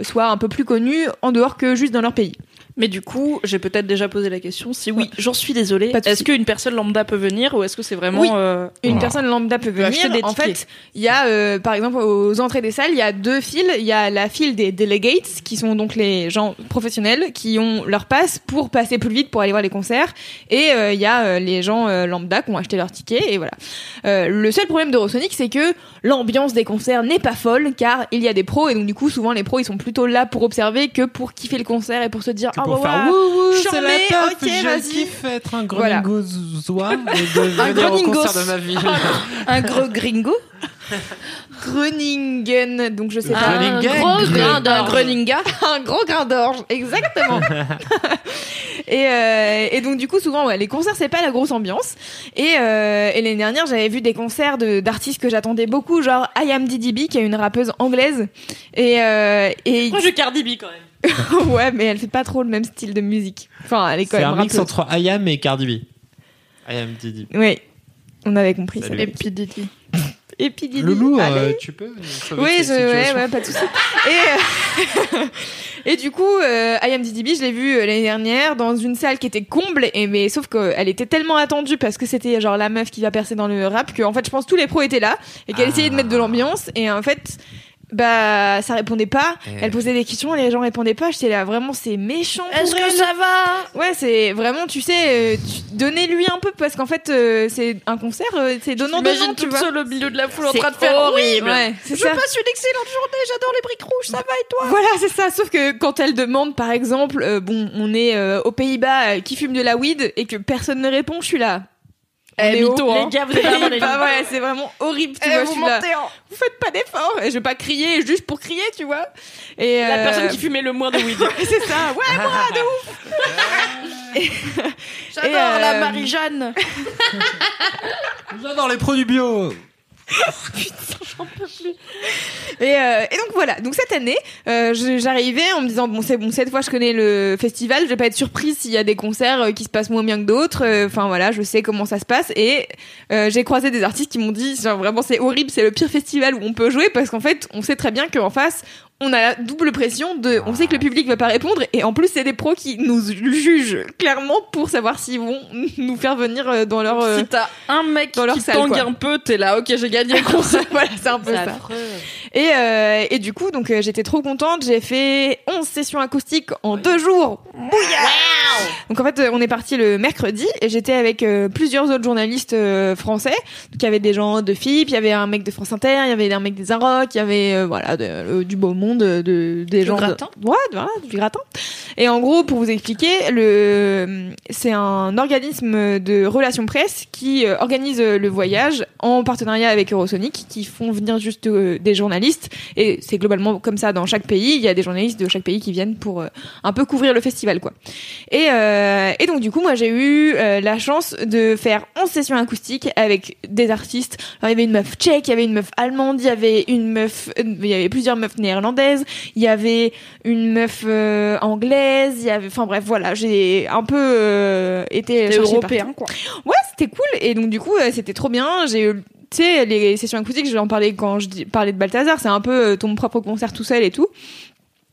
soient un peu plus connus en dehors que juste dans leur pays. Mais du coup, j'ai peut-être déjà posé la question. Si oui, j'en suis désolée. Est-ce qu'une personne lambda peut venir ou est-ce que c'est vraiment Oui. euh, Une personne lambda peut venir. des En fait, il y a, euh, par exemple, aux entrées des salles, il y a deux files. Il y a la file des delegates, qui sont donc les gens professionnels qui ont leur passe pour passer plus vite pour aller voir les concerts. Et euh, il y a euh, les gens euh, lambda qui ont acheté leur ticket. Et voilà. Euh, le seul problème d'Eurosonic, c'est que l'ambiance des concerts n'est pas folle, car il y a des pros. Et donc, du coup, souvent, les pros, ils sont plutôt là pour observer que pour kiffer le concert et pour se dire, pour faire wouh wouh, c'est la teuf, ok, je kiffe être un et de Un venir au concert de ma ville. un gros gringo Groningen, donc je sais pas. Un gros grain Un d'orge. greninga un gros grain d'orge, exactement. et, euh, et donc du coup souvent ouais, les concerts c'est pas la grosse ambiance. Et, euh, et l'année dernière j'avais vu des concerts de d'artistes que j'attendais beaucoup, genre I Am DDB qui est une rappeuse anglaise. Et, euh, et Moi, je Cardi B quand même. ouais mais elle fait pas trop le même style de musique. Enfin elle est quand C'est même un mix entre IAM et Cardi B. IAM Didi. Oui, on avait compris Salut. ça. et puis Didi. Et puis Didi. Loulou, euh, tu peux Oui, je, ouais, ouais, pas de souci. Et, euh, et du coup, euh, I Am DDB, je l'ai vu euh, l'année dernière dans une salle qui était comble, et mais sauf qu'elle était tellement attendue parce que c'était genre la meuf qui va percer dans le rap que en fait, je pense que tous les pros étaient là et qu'elle essayait de mettre de l'ambiance et en fait. Bah, ça répondait pas. Eh. Elle posait des questions, les gens répondaient pas. J'étais là, vraiment, c'est méchant. Est-ce que elle. ça va? Ouais, c'est vraiment, tu sais, euh, tu- donnez-lui un peu parce qu'en fait, euh, c'est un concert, euh, c'est donnant donnant, tu vois. seule au milieu de la foule en train de faire horrible. Ouais, c'est je ça. passe une excellente journée, j'adore les briques rouges, ça va et toi? Voilà, c'est ça. Sauf que quand elle demande, par exemple, euh, bon, on est euh, aux Pays-Bas, euh, qui fume de la weed et que personne ne répond, je suis là. Eh, mytho, hein. Les gars, vous êtes vraiment les Bah ouais, c'est vraiment horrible, tu Eh, vois. je vous suis là. mentez, hein. Vous faites pas d'efforts. Et je vais pas crier juste pour crier, tu vois. Et La euh, personne qui fumait le moins de weed. c'est ça. Ouais, moi, de ouf. J'adore Et, euh, la Marie-Jeanne J'adore les produits bio. Et, euh, et donc voilà. Donc cette année, euh, j'arrivais en me disant bon c'est bon cette fois je connais le festival, je vais pas être surprise s'il y a des concerts euh, qui se passent moins bien que d'autres. Euh, Enfin voilà, je sais comment ça se passe et j'ai croisé des artistes qui m'ont dit genre vraiment c'est horrible, c'est le pire festival où on peut jouer parce qu'en fait on sait très bien qu'en face on a la double pression de on sait que le public va pas répondre et en plus c'est des pros qui nous jugent clairement pour savoir s'ils vont nous faire venir euh, dans leur euh, Si t'as un mec dans leur qui tangue un peu, t'es là, ok, j'ai gagné le concert. voilà, c'est un peu C'est ça. Et, euh, et du coup, donc euh, j'étais trop contente. J'ai fait 11 sessions acoustiques en deux jours. Bouillard donc en fait, euh, on est parti le mercredi et j'étais avec euh, plusieurs autres journalistes français. Donc il y avait des gens de FIP, il y avait un mec de France Inter, il y avait un mec des Inrocks, il y avait voilà de- du beau monde, de, de- des Du gens. de- gratin. Ouais, voilà, du gratin. Et en gros, pour vous expliquer, le c'est un organisme de relations presse qui organise le voyage en partenariat avec Eurosonic, qui font venir juste des journalistes. Et c'est globalement comme ça dans chaque pays. Il y a des journalistes de chaque pays qui viennent pour euh, un peu couvrir le festival, quoi. Et, euh, et donc du coup, moi j'ai eu euh, la chance de faire 11 sessions acoustiques avec des artistes. Alors il y avait une meuf tchèque, il y avait une meuf allemande, il y avait une meuf, euh, il y avait plusieurs meufs néerlandaises, il y avait une meuf euh, anglaise, il y avait, enfin bref, voilà, j'ai un peu euh, été européen, partout. Ouais, c'était cool. Et donc du coup, euh, c'était trop bien. J'ai eu tu sais, les sessions acoustiques, je vais en parler quand je parlais de Balthazar, c'est un peu euh, ton propre concert tout seul et tout.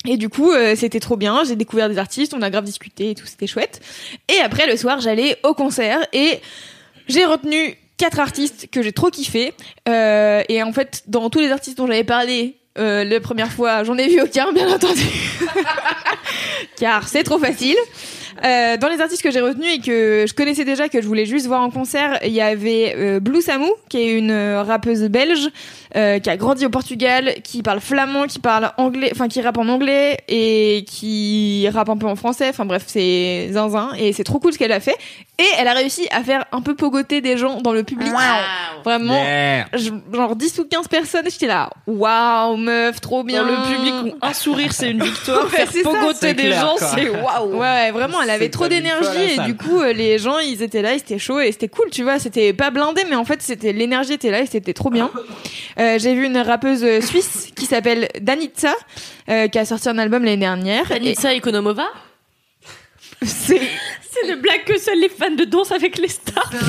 Et du coup, euh, c'était trop bien. J'ai découvert des artistes, on a grave discuté et tout, c'était chouette. Et après, le soir, j'allais au concert et j'ai retenu quatre artistes que j'ai trop kiffé. Euh, et en fait, dans tous les artistes dont j'avais parlé la première fois, j'en ai vu aucun, bien entendu. Car c'est trop facile. Euh, dans les artistes que j'ai retenus et que je connaissais déjà, que je voulais juste voir en concert, il y avait euh, Blue Samu, qui est une euh, rappeuse belge, euh, qui a grandi au Portugal, qui parle flamand, qui parle anglais, enfin qui rappe en anglais et qui rappe un peu en français. Enfin bref, c'est zinzin et c'est trop cool ce qu'elle a fait. Et elle a réussi à faire un peu pogoter des gens dans le public. Vraiment, Yeah. je- genre 10 ou 15 personnes, j'étais là, waouh, meuf, trop bien. Dans le public où un sourire c'est une victoire, Ouais, faire ça. pogoter des clair, gens c'est waouh. Ouais, ouais, vraiment, elle avait C'est trop d'énergie et du coup, euh, les gens, ils étaient là, ils étaient chauds et c'était cool, tu vois. C'était pas blindé, mais en fait, c'était l'énergie était là et c'était trop bien. Euh, J'ai vu une rappeuse euh, suisse qui s'appelle Danitza, euh, qui a sorti un album l'année dernière. Et Anitza Ekonomova C'est C'est une blague que seuls les fans de danse avec les stars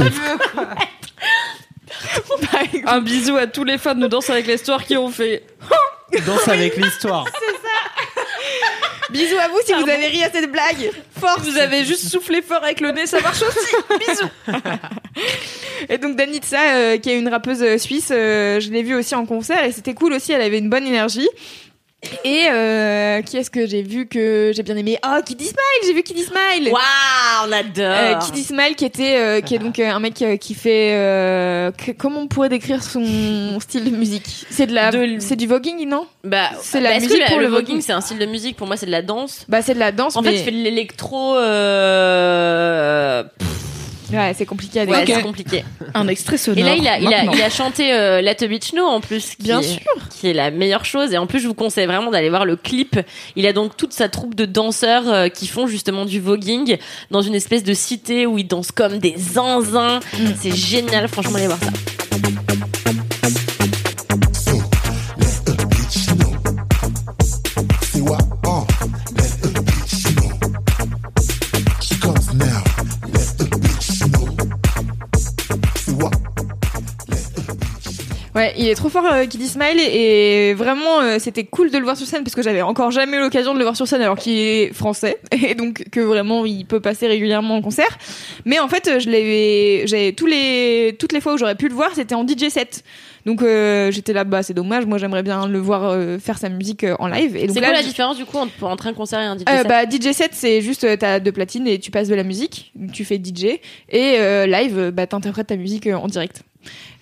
Un bisou à tous les fans de Danse avec l'histoire qui ont fait Danse avec l'histoire. Bisous à vous si vous avez ri à cette blague. Force. Vous avez juste soufflé fort avec le nez, ça marche aussi. Bisous. Et donc Danitza, euh, qui est une rappeuse euh, suisse, euh, je l'ai vue aussi en concert et c'était cool aussi. Elle avait une bonne énergie. Et euh, qui est-ce que j'ai vu que j'ai bien aimé? Oh, Kiddy Smile, j'ai vu Kiddy Smile. Waouh, on Euh, adore Kiddy Smile qui était euh, qui est donc euh, un mec euh, qui fait euh, que- comment on pourrait décrire son style de musique? C'est de la De- c'est du voguing non? Bah, C'est la bah, musique que pour le, le voguing, c'est un style de musique? Pour moi, c'est de la danse. Bah c'est de la danse En mais fait, je fais de l'électro. Ouais, c'est compliqué à Ouais, c'est compliqué. Un extrait sonore. Et là, il a, il a, maintenant. il a chanté euh, Let the Beach Know en plus. Qui Bien est, sûr. Qui est la meilleure chose. Et en plus, je vous conseille vraiment d'aller voir le clip. Il a donc toute sa troupe de danseurs euh, qui font justement du voguing dans une espèce de cité où ils dansent comme des zinzins. C'est génial, franchement, allez voir ça. Ouais, il est trop fort euh, Smile et vraiment euh, c'était cool de le voir sur scène parce que j'avais encore jamais eu l'occasion de le voir sur scène alors qu'il est français et donc que vraiment il peut passer régulièrement en concert. Mais en fait, je l'avais j'ai tous les toutes les fois où j'aurais pu le voir, c'était en DJ set. Donc euh, j'étais là bah c'est dommage, moi j'aimerais bien le voir euh, faire sa musique euh, en live et donc C'est là, quoi la différence du coup entre, entre un concert et un DJ set? bah DJ set c'est juste t'as deux platines et tu passes de la musique, tu fais DJ et live bah t'interprètes ta musique en direct.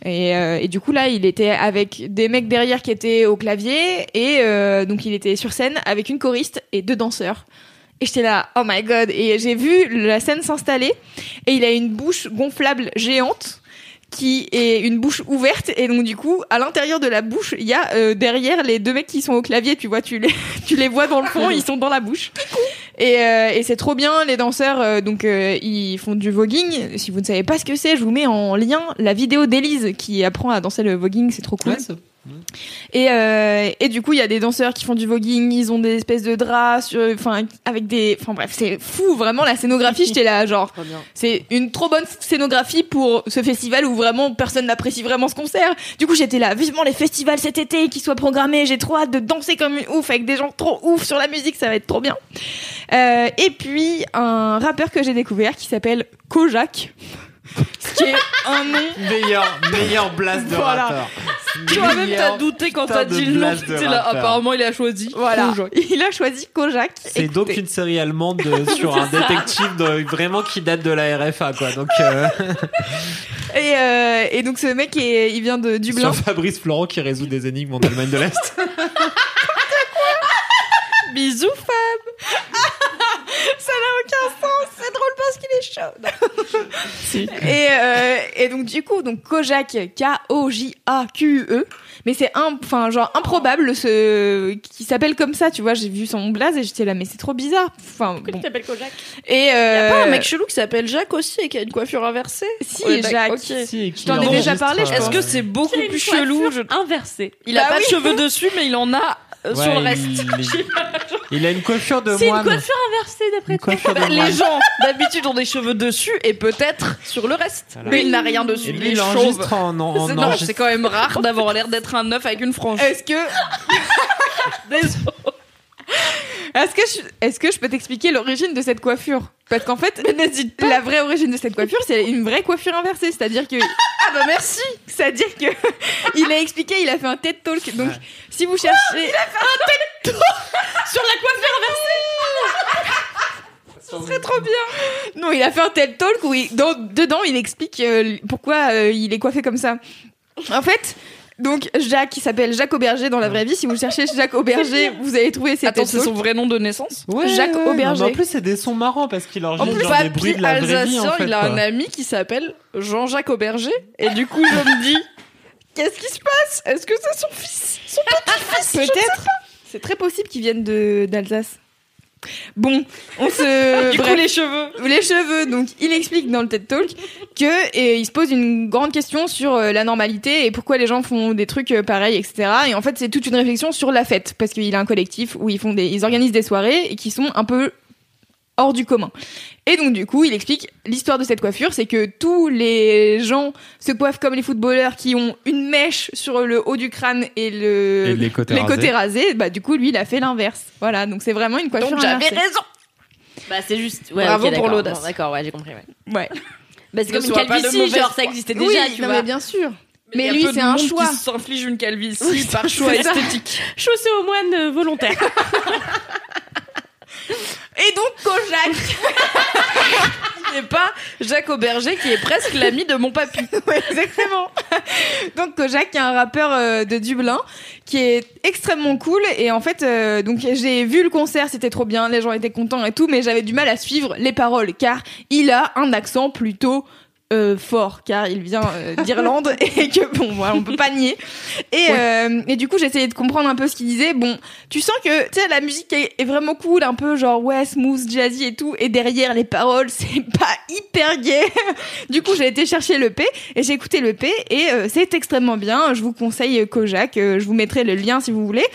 Et, euh, et du coup là il était avec des mecs derrière qui étaient au clavier et euh, donc il était sur scène avec une choriste et deux danseurs. Et j'étais là, oh my god. Et j'ai vu la scène s'installer et il a une bouche gonflable géante qui est une bouche ouverte et donc du coup à l'intérieur de la bouche il y a euh, derrière les deux mecs qui sont au clavier tu vois tu les tu les vois dans le fond ils sont dans la bouche. Et, euh, et c'est trop bien les danseurs euh, donc ils font du voguing. Si vous ne savez pas ce que c'est je vous mets en lien la vidéo d'Élise qui apprend à danser le voguing c'est trop cool. Ouais, et, euh, et du coup, il y a des danseurs qui font du voguing, ils ont des espèces de draps, enfin avec des, enfin bref, c'est fou vraiment la scénographie. J'étais là, genre, c'est une trop bonne scénographie pour ce festival où vraiment personne n'apprécie vraiment ce concert. Du coup, j'étais là, vivement les festivals cet été qui soient programmés. J'ai trop hâte de danser comme une ouf avec des gens trop ouf sur la musique, ça va être trop bien. Euh, et puis un rappeur que j'ai découvert qui s'appelle Kojak. Ce qui est un nom Meilleur, meilleur blast de Voilà. rappeur. Toi-même, t'as Meilleur douté quand putain t'as de dit le nom. blast de T'es là, rappeur. apparemment, il a choisi. Voilà, Kojak. il a choisi Kojak. C'est donc une série allemande de- sur un détective de- vraiment qui date de la RFA quoi. Donc euh, Et, euh, et donc ce mec, est, il vient de Dublin. sur Fabrice Florent qui résout des énigmes en Allemagne de l'Est. Bisous, Fab. Ça n'a aucun sens. C'est drôle parce qu'il est chaud. et, euh, et donc du coup, donc Kojak, K-O-J-A-Q-E. Mais c'est un, enfin genre improbable ce qui s'appelle comme ça. Tu vois, j'ai vu son blaze et j'étais là, mais c'est trop bizarre. Enfin Pourquoi bon. tu t'appelles Kojak? Et Y a euh, pas un mec chelou qui s'appelle Jacques aussi et qui a une coiffure inversée? Si, Jacques. Si, Je t'en ai déjà parlé, euh, Est-ce que c'est beaucoup a plus chelou je- inversée? Il a Bah pas oui. de cheveux dessus, mais il en a euh, Ouais, sur le reste. il- Il a une coiffure de C'est une moine. coiffure inversée d'après Une toi. coiffure de moine. les gens d'habitude ont des cheveux dessus et peut-être sur le reste. Voilà. Mais il n'a rien dessus. Et il est il chauve. enregistre en, en, en C'est- non, enregistre- c'est quand même rare d'avoir l'air d'être un œuf avec une frange. est-ce que Désolé. Est-ce que, je, est-ce que je peux t'expliquer l'origine de cette coiffure? Parce qu'en fait, pas. La vraie origine de cette coiffure, c'est une vraie coiffure inversée. C'est-à-dire que. Ah bah merci C'est-à-dire que. Il a expliqué, il a fait un TED Talk. Donc, si vous cherchez. il a fait un TED Talk Sur la coiffure inversée Ce serait trop bien Non, il a fait un TED Talk où, il- dans- dedans, il explique euh, pourquoi euh, il est coiffé comme ça. En fait. Donc Jacques, qui s'appelle Jacques Auberger dans la vraie vie. Si vous cherchez Jacques Auberger, vous allez trouver ses Attends, c'est son vrai nom de naissance? Jacques ouais, Auberger. mais En plus, c'est des sons marrants parce qu'il En enregistre plus, genre des bruits de la vraie vie. alsacien, En fait, il a quoi. un ami qui s'appelle Jean-Jacques Auberger. Et du coup, je me dis, qu'est-ce qui se passe? Est-ce que c'est son fils? Son petit-fils? Peut-être. C'est très possible qu'ils viennent de d'Alsace. Bon, on se. Du coup, les cheveux. Les cheveux. Donc, il explique dans le TED Talk que et il se pose une grande question sur euh, la normalité et pourquoi les gens font des trucs euh, pareils, etc. Et en fait, c'est toute une réflexion sur la fête parce qu'il a un collectif où ils font des, ils organisent des soirées et qui sont un peu hors du commun. Et donc du coup, il explique l'histoire de cette coiffure, c'est que tous les gens se coiffent comme les footballeurs qui ont une mèche sur le haut du crâne et le Et les côtés rasés. rasés. Bah du coup, lui, il a fait l'inverse. Voilà, donc c'est vraiment une coiffure. Donc j'avais raison. Bah c'est juste. Ouais, Bravo pour l'audace. Bon, D'accord, ouais, j'ai compris. Ouais. Ouais. Bah c'est comme une calvitie, genre ça existait Oui, déjà, tu non, vois. mais bien sûr. Mais lui, c'est un choix. qui s'inflige une calvitie par choix esthétique. Chaussée au moine euh, volontaire. Et donc Kojak. Et pas Jacques Auberger qui est presque l'ami de mon papy. Exactement. donc Kojak, qui est un rappeur euh, de Dublin, qui est extrêmement cool. Et en fait, euh, donc j'ai vu le concert, c'était trop bien, les gens étaient contents et tout, mais j'avais du mal à suivre les paroles, car il a un accent plutôt euh, fort, car il vient euh, d'Irlande et que bon, voilà, on peut pas nier. Et, euh, et du coup, j'essayais de comprendre un peu ce qu'il disait. Bon, tu sens que tu sais la musique est, est vraiment cool, un peu genre ouais smooth, jazzy et tout. Et derrière les paroles, c'est pas hyper gay. du coup, j'ai été chercher le P et j'ai écouté le P et euh, c'est extrêmement bien. Je vous conseille Kojak. Euh, je vous mettrai le lien si vous voulez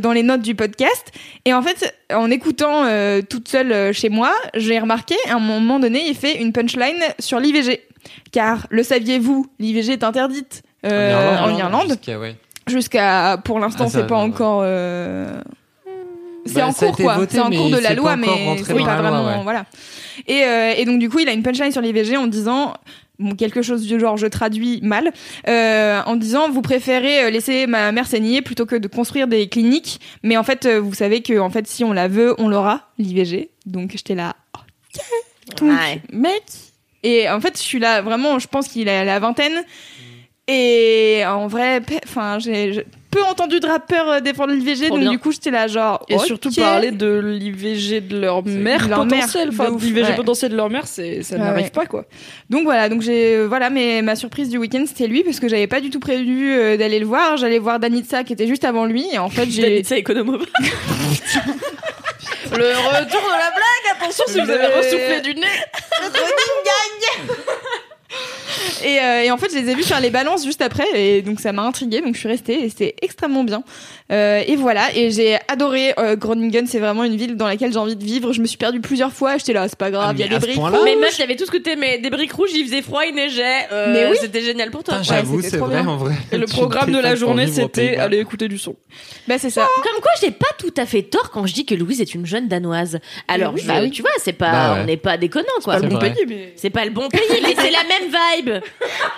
dans les notes du podcast. Et en fait, en écoutant toute seule chez moi, j'ai remarqué à un moment donné, il fait une punchline sur l'IVG. Car le saviez-vous, l'IVG est interdite euh, en Irlande. Jusqu'à- ouais. jusqu'à pour l'instant Ah, ça, c'est pas encore euh, c'est Bah, en ça a cours été quoi. voté, c'est en mais cours de la c'est loi pas encore mais rentré c'est dans pas la loi, vraiment ouais. voilà. Et, euh, et donc du coup il a une punchline sur l'IVG en disant bon, quelque chose du genre je traduis mal euh, en disant vous préférez euh, laisser ma mère saigner plutôt que de construire des cliniques. Mais en fait euh, vous savez que en fait si on la veut on l'aura l'IVG donc j'étais là ok. Donc, Ouais. mec et en fait je suis là vraiment je pense qu'il a la vingtaine et en vrai, enfin, j'ai peu entendu de rappeurs euh, défendre l'IVG, donc bien. du coup, j'étais là, genre. Et ok. surtout parler de l'IVG de leur mère leur potentielle. Enfin, l'IVG ouais. potentiel de leur mère, c'est, ça Ouais, n'arrive ouais. pas, quoi. Donc voilà, donc j'ai, euh, voilà, mais ma surprise du week-end, c'était lui, parce que j'avais pas du tout prévu euh, d'aller le voir. J'allais voir Danitza, qui était juste avant lui, et en fait, j'ai. ça économo. Le retour de la blague, attention si vous avez ressoufflé du nez. Et, euh, et en fait, je les ai vus faire les balances juste après, et donc ça m'a intriguée, donc je suis restée, et c'était extrêmement bien. Euh, et voilà, et j'ai adoré euh, Groningen, c'est vraiment une ville dans laquelle j'ai envie de vivre. Je me suis perdue plusieurs fois, j'étais là, c'est pas grave, Ah, il y a des briques. point-là Mais meuf, j'avais tout ce que t'aimais. Des briques rouges, il faisait froid, il neigeait. euh, Mais oui. C'était génial pour toi. J'avoue, c'est vrai bien. en vrai. Et le programme de la journée, c'était aller écouter du son. Bah, c'est ça. Comme quoi, j'ai pas tout à fait tort quand je dis que Louise est une jeune danoise. Alors, oui, bah oui. tu vois, c'est pas, Bah ouais. on n'est pas déconnant, quoi. Pas le C'est bon vrai. pays, mais. C'est pas le bon pays, mais c'est la même vibe.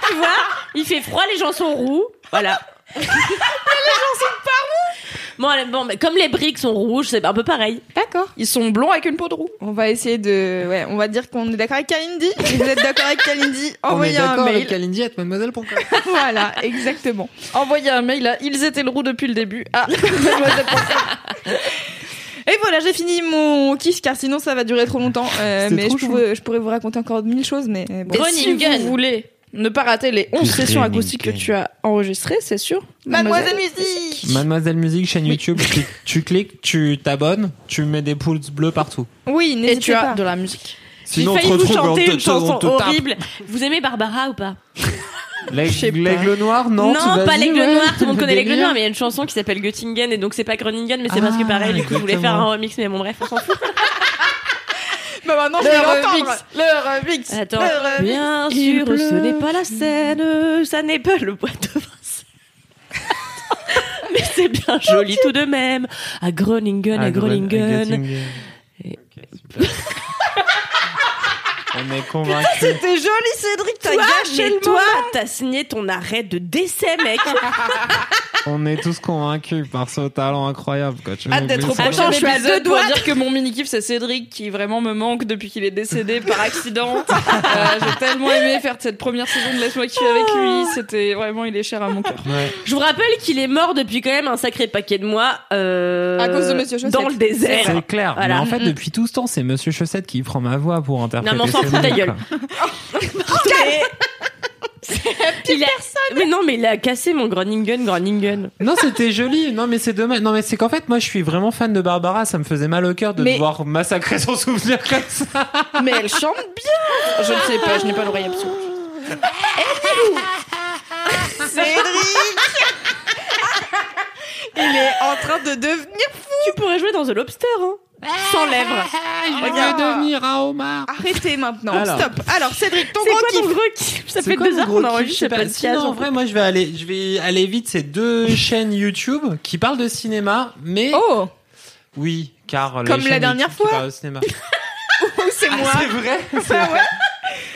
Tu vois, il fait froid, les gens sont roux. Voilà. les gens sont pas roux. Bon, bon, mais comme les briques sont rouges, c'est un peu pareil. D'accord. Ils sont blonds avec une peau de roux. On va essayer de. Ouais, on va dire qu'on est d'accord avec Kalindi. Si vous êtes d'accord avec Kalindi, On est envoyez un d'accord mail. avec Kalindi at mademoiselle.com. voilà, exactement. Envoyez un mail à ils étaient le roux depuis le début. Ah, Et voilà, j'ai fini mon kiff car sinon ça va durer trop longtemps. Euh, mais je pourrais, je pourrais vous raconter encore mille choses, mais bon. Et si vous voulez ne pas rater les 11 sessions acoustiques que tu as enregistrées, c'est sûr. Mademoiselle Musique Mademoiselle Musique, chaîne YouTube, tu, tu cliques, tu t'abonnes, tu mets des pouces bleus partout. Oui, Et n'hésitez tu as pas. de la musique. Sinon, on te retrouve, on chanter te- une on chanson horrible. Vous aimez Barbara ou pas? L'aigle noir, non tu pas l'aigle ouais. noir, tout le monde connaît l'aigle noir, mais il y a une chanson qui s'appelle Göttingen et donc c'est pas Groningen, mais c'est Ah, presque pareil. Du coup, je voulais faire un remix, mais bon, bref, on s'en fout. Bah maintenant, je Le vais l'entendre. remix. Le remix. Attends, Le remix. bien sûr, ce n'est pas la Seine, ça n'est pas le bois de mais c'est bien joli tout de même. À Groningen, à Groningen. On est convaincus. C'était joli, Cédric, t'as Toi, gâché le toi, t'as signé ton arrêt de décès, mec. On est tous convaincus par ce talent incroyable. Quoi. Tu Hâte d'être au prochain Attends, je suis à épisode deux pour doigts. dire que mon mini kiff c'est Cédric qui vraiment me manque depuis qu'il est décédé par accident. Euh, J'ai tellement aimé faire cette première saison de Laisse-moi kiffer avec lui. C'était vraiment il est cher à mon cœur. Ouais. Je vous rappelle qu'il est mort depuis quand même un sacré paquet de mois. euh, À cause de Monsieur Chaussette. Dans le désert. C'est clair. Voilà. Mais en fait, Mm. depuis tout ce temps, c'est Monsieur Chaussette qui prend ma voix pour interpréter. Non, mais on s'en ces fout, ta gueule. Il a- Mais non, mais il a cassé mon Groningen, Groningen. Non, c'était joli. Non, mais c'est dommage. Non, mais c'est qu'en fait, moi, je suis vraiment fan de Barbara. Ça me faisait mal au cœur de Mais- devoir massacrer son souvenir comme ça. Mais elle chante bien. Je ne sais pas, je n'ai pas l'oreille absolue. Cédric Il est en train de devenir Tu pourrais jouer dans The Lobster, hein. Sans lèvres. Je veux devenir un homard. Arrêtez maintenant. Alors. Stop. Alors Cédric, ton C'est gros quoi kiff ton gros kiff Ça C'est fait quoi deux mon heures gros qu'on kiff enregistre Je sais ce pas. podcast. Sinon, en vrai, moi, je vais aller, je vais aller vite. C'est deux chaînes YouTube qui parlent de cinéma, mais Oh oui, car les Comme la chaînes dernière YouTube qui fois. parlent de cinéma. Oh, c'est moi. c'est vrai. c'est Ah vrai. ouais.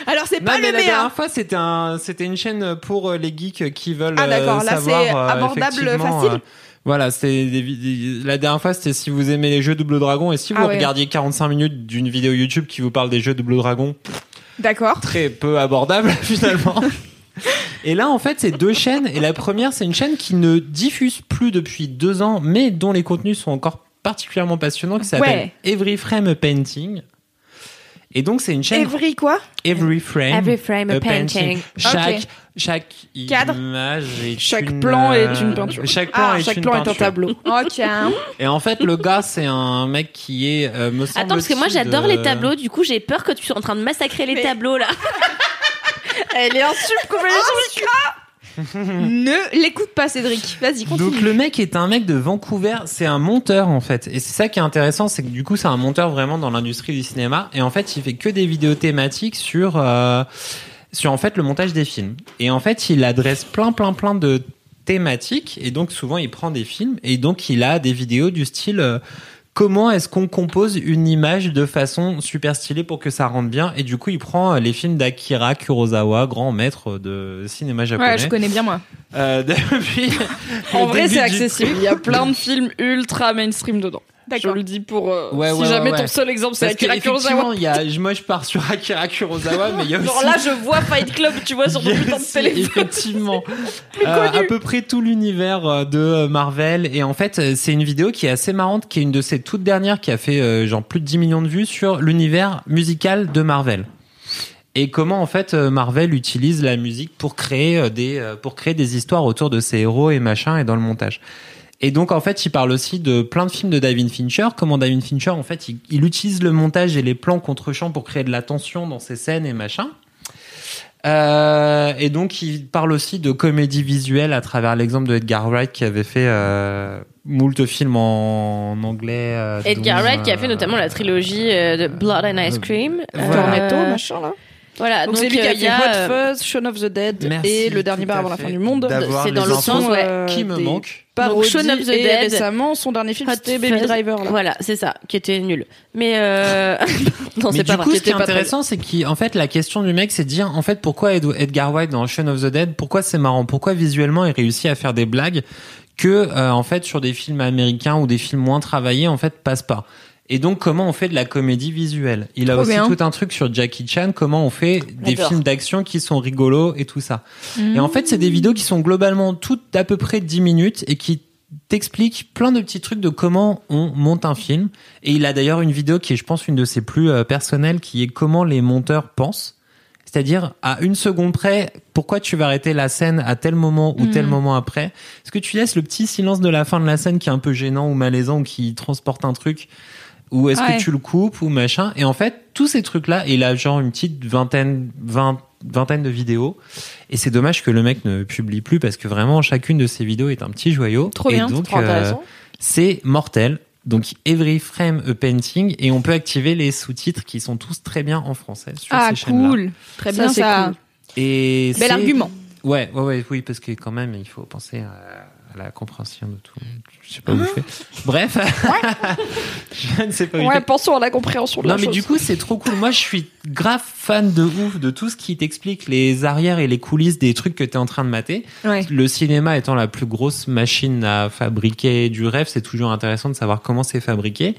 Alors c'est Non, pas mais le la meilleur. dernière fois, c'était un, c'était une chaîne pour euh, les geeks qui veulent Ah, d'accord. euh, Là, savoir, c'est euh, abordable, effectivement, facile. euh, voilà, vid- la dernière fois, c'était si vous aimez les jeux Double Dragon et si vous Ah ouais. regardiez 45 minutes d'une vidéo YouTube qui vous parle des jeux Double Dragon, D'accord. très peu abordable finalement. Et là, en fait, c'est deux chaînes. Et la première, c'est une chaîne qui ne diffuse plus depuis deux ans, mais dont les contenus sont encore particulièrement passionnants, qui s'appelle Ouais. Every Frame a Painting. Et donc, c'est une chaîne Evry quoi? Every Frame, Every frame a painting. Chaque. Chaque Cadre. image est Chaque une, plan est euh, une peinture. Chaque plan Ah, est chaque une plan est un tableau. Oh tiens. Et en fait, le gars, c'est un mec qui est, euh, me Attends, parce que moi j'adore de- les tableaux, du coup j'ai peur que tu sois en train de massacrer les tableaux là. Elle est est sur Ne l'écoute pas Cédric. Vas-y continue. Donc le mec est un mec de Vancouver, c'est un monteur en fait. Et c'est ça qui est intéressant, c'est que du coup c'est un monteur vraiment dans l'industrie du cinéma. Et en fait il fait que des vidéos thématiques sur euh, sur en fait le montage des films. Et en fait il adresse plein plein plein de thématiques. Et donc souvent il prend des films et donc il a des vidéos du style euh, comment est-ce qu'on compose une image de façon super stylée pour que ça rentre bien? Et du coup il prend euh, les films d'Akira Kurosawa, grand maître de cinéma japonais. Ouais, je connais bien moi. Euh, depuis En vrai, c'est accessible. Il y a plein de films ultra mainstream dedans. Je le dis pour euh, Ouais, si ouais, jamais ouais, ton seul exemple c'est Akira effectivement, Kurosawa. il y a, moi je pars sur Akira Kurosawa, mais il y a aussi. Genre là, je vois Fight Club, tu vois, sur ton putain de téléphone. Effectivement. Euh, à peu près tout l'univers euh, de euh, Marvel. Et en fait, c'est une vidéo qui est assez marrante, qui est une de ses toutes dernières, qui a fait euh, genre plus de 10 millions de vues sur l'univers musical de Marvel. Et comment en fait Marvel utilise la musique pour créer des pour créer des histoires autour de ses héros et machin et dans le montage. Et donc en fait, il parle aussi de plein de films de David Fincher. Comment David Fincher en fait, il, il utilise le montage et les plans contre champ pour créer de la tension dans ses scènes et machin. Euh, et donc il parle aussi de comédie visuelle à travers l'exemple de Edgar Wright qui avait fait euh, moult films en, anglais. euh, Edgar dont, Wright qui a fait notamment la trilogie euh, de Blood and Ice Cream. Cornetto, Euh, machin là. Voilà, Donc donc c'est lui qui a il y fait a, Hot Fuzz, Shaun of the Dead Merci, et Le Dernier bar avant la fin du monde. C'est dans le sens, ouais. Euh, qui me des manque. Parodies Shaun of the et Dead. récemment, son dernier film c'était Baby Fuzz. Driver. Là. Voilà, c'est ça, qui était nul. Mais euh... non, c'est pas du vrai. coup, ce qui est intéressant, c'est qu'en fait, la question du mec, c'est de dire, en fait, pourquoi Ed- Edgar Wright dans Shaun of the Dead, pourquoi c'est marrant, pourquoi visuellement il réussit à faire des blagues que, euh, en fait, sur des films américains ou des films moins travaillés, en fait, passe pas? Et donc, comment on fait de la comédie visuelle? Il a Trop aussi bien. tout un truc sur Jackie Chan, comment on fait des films d'action qui sont rigolos et tout ça. Mmh. Et en fait, c'est des vidéos qui sont globalement toutes d'à peu près 10 minutes et qui t'expliquent plein de petits trucs de comment on monte un film. Et il a d'ailleurs une vidéo qui est, je pense, une de ses plus euh, personnelles, qui est comment les monteurs pensent. C'est-à-dire, à une seconde près, pourquoi tu vas arrêter la scène à tel moment ou tel moment après? Est-ce que tu laisses le petit silence de la fin de la scène qui est un peu gênant ou malaisant ou qui transporte un truc? Ou est-ce Ouais. que tu le coupes ou machin Et en fait, tous ces trucs-là, il a genre une petite vingtaine, vingt, vingtaine de vidéos. Et c'est dommage que le mec ne publie plus parce que vraiment chacune de ces vidéos est un petit joyau. Trop et bien, donc, trop intéressant. c'est mortel. Donc every frame a painting et on peut activer les sous-titres qui sont tous très bien en français sur Ah, ces chaînes-là. cool. Très Ça, bien, c'est ça. cool. Et Bel argument. Ouais, ouais, ouais, oui, parce que quand même, il faut penser à, à la compréhension de tout. Je sais pas où je fais. Bref, je ne sais pas où je Ouais, fais. pensons à la compréhension de Non la mais chose. du coup c'est trop cool. Moi je suis grave fan de ouf de tout ce qui t'explique les arrières et les coulisses des trucs que tu es en train de mater. Ouais. Le cinéma étant la plus grosse machine à fabriquer du rêve, c'est toujours intéressant de savoir comment c'est fabriqué.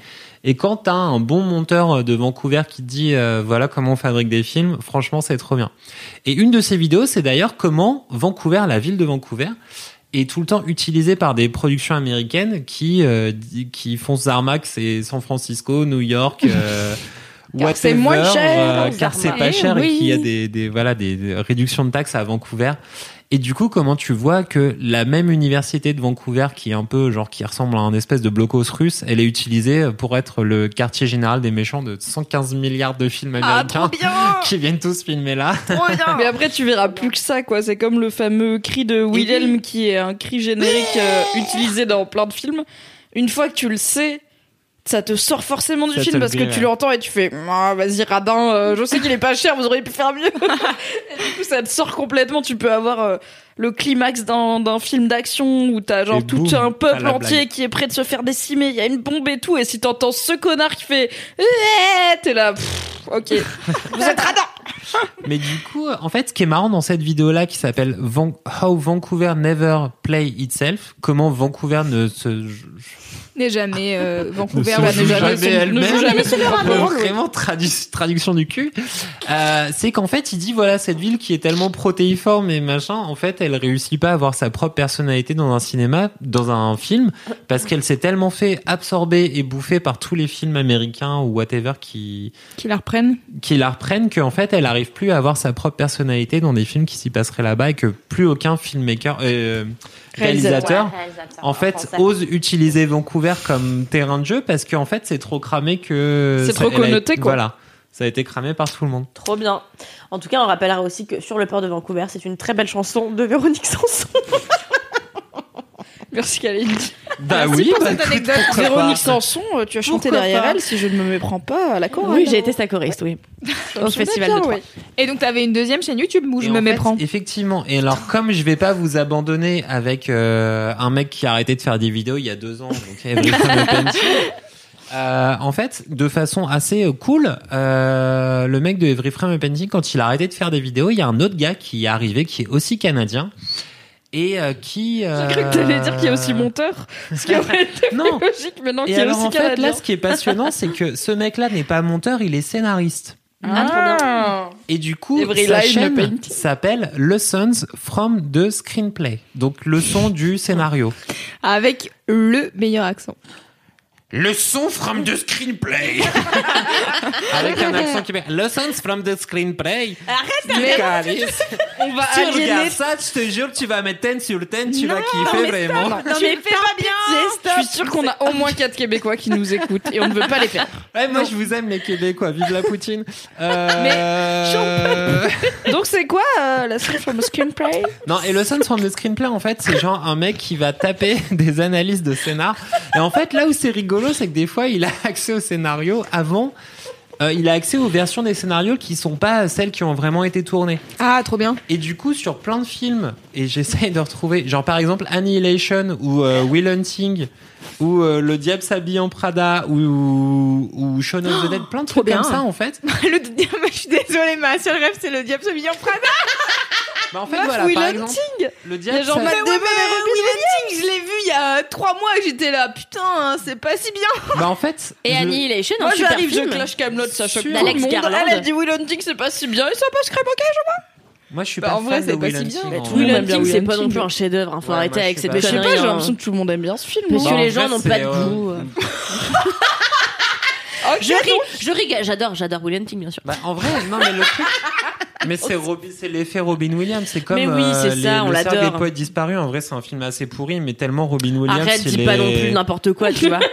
Et quand t'as un bon monteur de Vancouver qui te dit euh, voilà comment on fabrique des films, franchement c'est trop bien. Et une de ces vidéos c'est d'ailleurs comment Vancouver, la ville de Vancouver, est tout le temps utilisée par des productions américaines qui euh, qui font Zarmac, c'est San Francisco, New York. euh, Car c'est moins cher, euh, car c'est pas cher et qu'il y a des, des voilà des réductions de taxes à Vancouver. Et du coup, comment tu vois que la même université de Vancouver, qui est un peu genre qui ressemble à un espèce de blocos russe, elle est utilisée pour être le quartier général des méchants de 115 milliards de films Ah, américains trop bien qui viennent tous filmer là. Mais après, tu verras plus que ça, quoi. C'est comme le fameux cri de Wilhelm qui est un cri générique euh, utilisé dans plein de films. Une fois que tu le sais, ça te sort forcément du Ça film parce que tu l'entends et tu fais ah, vas-y radin euh, je sais qu'il est pas cher vous auriez pu faire mieux. Et du coup ça te sort complètement. Tu peux avoir euh, le climax d'un film d'action où t'as genre Et tout boum, un peuple entier blague. qui est prêt de se faire décimer. Il y a une bombe et tout et si t'entends ce connard qui fait Eh t'es là pff, ok. Vous êtes radin. Mais du coup, en fait, ce qui est marrant dans cette vidéo-là, qui s'appelle Van- How Vancouver Never Play Itself, comment Vancouver ne se N'est jamais euh, Vancouver ne joue jamais, elle-même. Vraiment tradu- traduction du cul. Euh, c'est qu'en fait, il dit voilà cette ville qui est tellement protéiforme et machin, en fait, elle réussit pas à avoir sa propre personnalité dans un cinéma, dans un film, parce qu'elle s'est tellement fait absorber et bouffer par tous les films américains ou whatever qui Qui la reprennent. qui la reprennent qu'en fait elle arrive plus à avoir sa propre personnalité dans des films qui s'y passeraient là-bas et que plus aucun filmmaker euh, réalisateur Ouais, réalisateur, en fait français. ose utiliser Vancouver comme terrain de jeu parce qu'en fait c'est trop cramé que C'est trop connoté, quoi. voilà ça a été cramé par tout le monde Trop bien. En tout cas, on rappellera aussi que Sur le port de Vancouver, c'est une très belle chanson de Véronique Sanson. merci Kalindi bah Merci oui pour bah, cette anecdote. Véronique. Sanson, euh, tu as chanté Pourquoi derrière pas elle, si je ne me méprends pas, à la chorale. Oui, j'ai été sa choriste, oui. Au festival de Troyes. Et donc, t'avais une deuxième chaîne YouTube où je me fait, méprends. effectivement. Et alors, comme je vais pas vous abandonner avec euh, un mec qui a arrêté de faire des vidéos il y a deux ans, donc Everything Open Euh, en fait, de façon assez euh, cool, euh, le mec de Every Frame a Painting, quand il a arrêté de faire des vidéos, il y a un autre gars qui est arrivé, qui est aussi canadien, et euh, qui... J'ai cru que t'allais dire qu'il y a aussi monteur. Ce qui aurait été plus Non. logique, mais non, Et qu'il y a alors, aussi en fait, canadien. là, ce qui est passionnant, c'est que ce mec-là n'est pas monteur, il est scénariste. Ah, trop bien. Et du coup, Every sa chaîne s'appelle Lessons from the Screenplay. Donc, leçon du scénario. Avec le meilleur accent. Leçon from the Screenplay. Avec un accent québécois. Lessons from the Screenplay. Arrête, On va Tu aliéner regardes ça, je te jure, tu vas mettre 10 sur 10, tu vas kiffer vraiment. Non, Tu mais fais pas bien. Je suis sûre qu'on a au moins 4 Québécois qui nous écoutent et on ne veut pas les perdre. Ouais, moi, je vous aime, les Québécois. Vive la Poutine. Euh... Donc c'est quoi euh, la scène from a screenplay? Non, et Lessons from the Screenplay, en fait, c'est genre un mec qui va taper des analyses de scénar. Et en fait, là où c'est rigolo, c'est que des fois, il a accès au scénario avant. euh, il a accès aux versions des scénarios qui sont pas celles qui ont vraiment été tournées. Ah, trop bien. Et du coup, sur plein de films, et j'essaye de retrouver, genre par exemple Annihilation ou euh, Will Hunting ou euh, Le Diable s'habille en Prada ou, ou, ou Shaun of the Dead, plein de trop trucs comme bien. ça en fait. le diable, je suis désolée, ma seule rêve, c'est le diable s'habille en Prada. Bah, en fait, Meuf, voilà, Will par Hunting exemple, le Diable a genre s'habille- Matt Mais ouais, mais Will Hunting, je l'ai vu il y a trois mois et j'étais là, putain, hein, c'est pas si bien. Bah en fait, Et je- Annihilation, un Moi super j'arrive, je clash Camelot, ça choque tout le d'Alex monde. Garland. Elle a dit Will Hunting c'est pas si bien et ça passe crème au cage. moi je suis Bah, pas en vrai, fan de c'est pas Will si bien. Hunting. Tout le Will monde aime bien Hunting, c'est pas non plus un chef-d'œuvre. hein, Faut Ouais, arrêter moi, avec sais Mais je sais pas, j'ai hein. l'impression que tout le monde aime bien ce film. Parce moi. que les en gens n'ont pas de euh, goût. Je ris, donc. je ris, j'adore, j'adore Will Hunting, bien sûr. Bah, en vrai, non, mais le truc. Mais c'est l'effet Robin Williams. C'est comme Mais oui, c'est euh, ça, les- on le cercle des poètes disparus. En vrai, c'est un film assez pourri, mais tellement Robin Williams. Arrête, il dis pas non plus n'importe quoi, tu vois.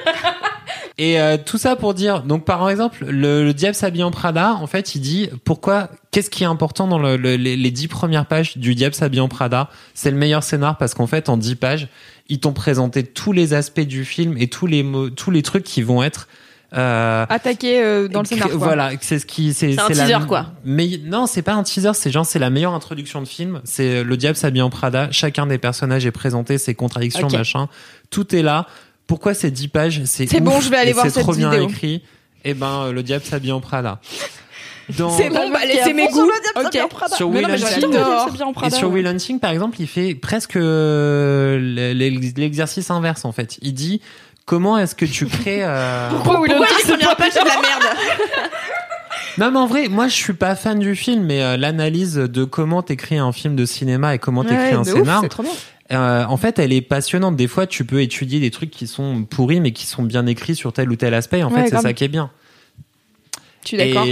Et euh, tout ça pour dire, donc par exemple, le, le diable s'habille en Prada, en fait, il dit pourquoi, qu'est-ce qui est important dans le- le- les, les dix premières pages du diable s'habille en Prada? C'est le meilleur scénar parce qu'en fait, en dix pages, ils t'ont présenté tous les aspects du film et tous les tous les trucs qui vont être Euh, Attaqué euh, dans le scénar. quoi. Voilà, c'est ce qui c'est C'est un la- teaser, quoi. Mais non, c'est pas un teaser, c'est genre c'est la meilleure introduction de film. C'est le diable s'habille en Prada. Chacun des personnages est présenté, ses contradictions, machin. Tout est là. Pourquoi c'est 10 pages C'est C'est bon, je vais aller voir C'est cette trop bien écrit. Et ben euh, le diable s'habille en Prada. Dans- C'est bon, bah laissez mes goûts. Ok. Sur Will. Hunting, Et Prada, sur. Will Hunting, par exemple, il fait presque euh, l'exercice inverse en fait. Il dit comment est-ce que tu crées. euh, Pourquoi Will Hunting, première page, c'est de la merde Non, mais en vrai, moi, je suis pas fan du film, mais euh, l'analyse de comment t'écris un film de cinéma et comment t'écris Ouais, un scénar, euh, en fait, elle est passionnante. Des fois, tu peux étudier des trucs qui sont pourris, mais qui sont bien écrits sur tel ou tel aspect. En Ouais, fait, c'est ça qui est bien. Je suis d'accord.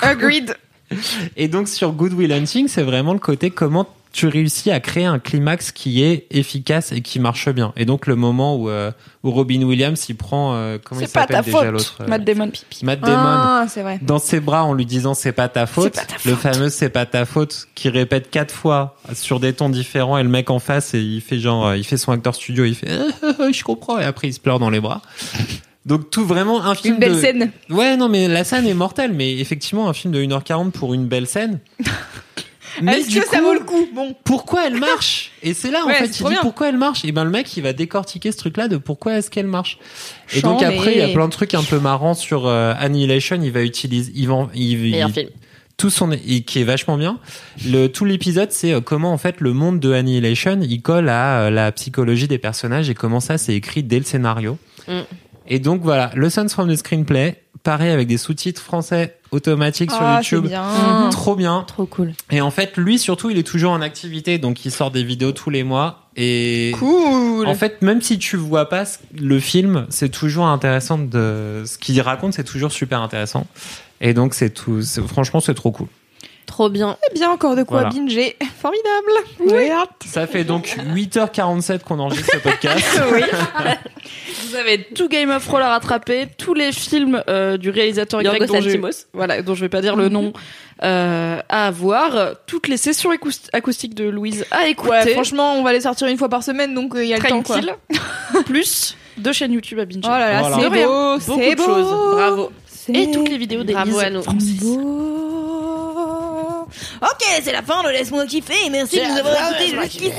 Agreed. et donc, sur Good Will Hunting, c'est vraiment le côté comment tu réussis à créer un climax qui est efficace et qui marche bien. Et donc, le moment où, euh, où Robin Williams, il prend, euh, comment il C'est pas s'appelle ta déjà faute. l'autre euh, Matt Damon. Matt Damon Ah, c'est vrai. dans ses bras en lui disant c'est pas ta faute, pas ta le fameux c'est pas ta faute qui répète quatre fois sur des tons différents et le mec en face et il fait genre euh, il fait son acteur studio il fait Euh, je comprends et après il se pleure dans les bras. Donc tout vraiment un film Une belle de- scène. Ouais non mais la scène est mortelle mais effectivement un film de 1h40 pour une belle scène. Mais Est-ce que ça vaut le coup? Bon. pourquoi elle marche? Et c'est là en Ouais, fait, il dit bien. pourquoi elle marche? Et ben le mec, il va décortiquer ce truc-là de pourquoi est-ce qu'elle marche. Et donc après, il y a plein de trucs un peu marrants sur euh, Annihilation. Il va utiliser, il va, il, il- film. tout son et qui est vachement bien. Le tout l'épisode, c'est euh, comment en fait le monde de Annihilation, il colle à euh, la psychologie des personnages et comment ça c'est écrit dès le scénario. Mm. Et donc voilà, Lessons from the Screenplay, pareil avec des sous-titres français automatiques sur Ah, YouTube. bien. Trop bien. Trop cool. Et en fait, lui surtout, il est toujours en activité, donc il sort des vidéos tous les mois. Et Cool. en fait, même si tu vois pas le film, c'est toujours intéressant de ce qu'il raconte, c'est toujours super intéressant. Et donc c'est tout. Franchement, c'est trop cool. Trop bien. Eh bien, encore de quoi Voilà. binger. Formidable. Oui. Ça fait donc 8h47 qu'on enregistre ce podcast. oui. Vous avez tout Game of Thrones à rattraper, tous les films euh, du réalisateur grec Yorgos dont je, voilà, dont je vais pas dire le nom euh, à voir, toutes les sessions acoustiques de Louise à écouter. Ouais, franchement, on va les sortir une fois par semaine, donc euh, il y a le temps, quoi. Plus deux chaînes YouTube à binge. Oh là là, Voilà. c'est beau, c'est beau. choses. Bravo. Et toutes les vidéos Bravo d'Élise à nous. Francis. beau. Ok, c'est la fin de Laisse-moi kiffer. Merci de nous avoir écoutés jusqu'ici.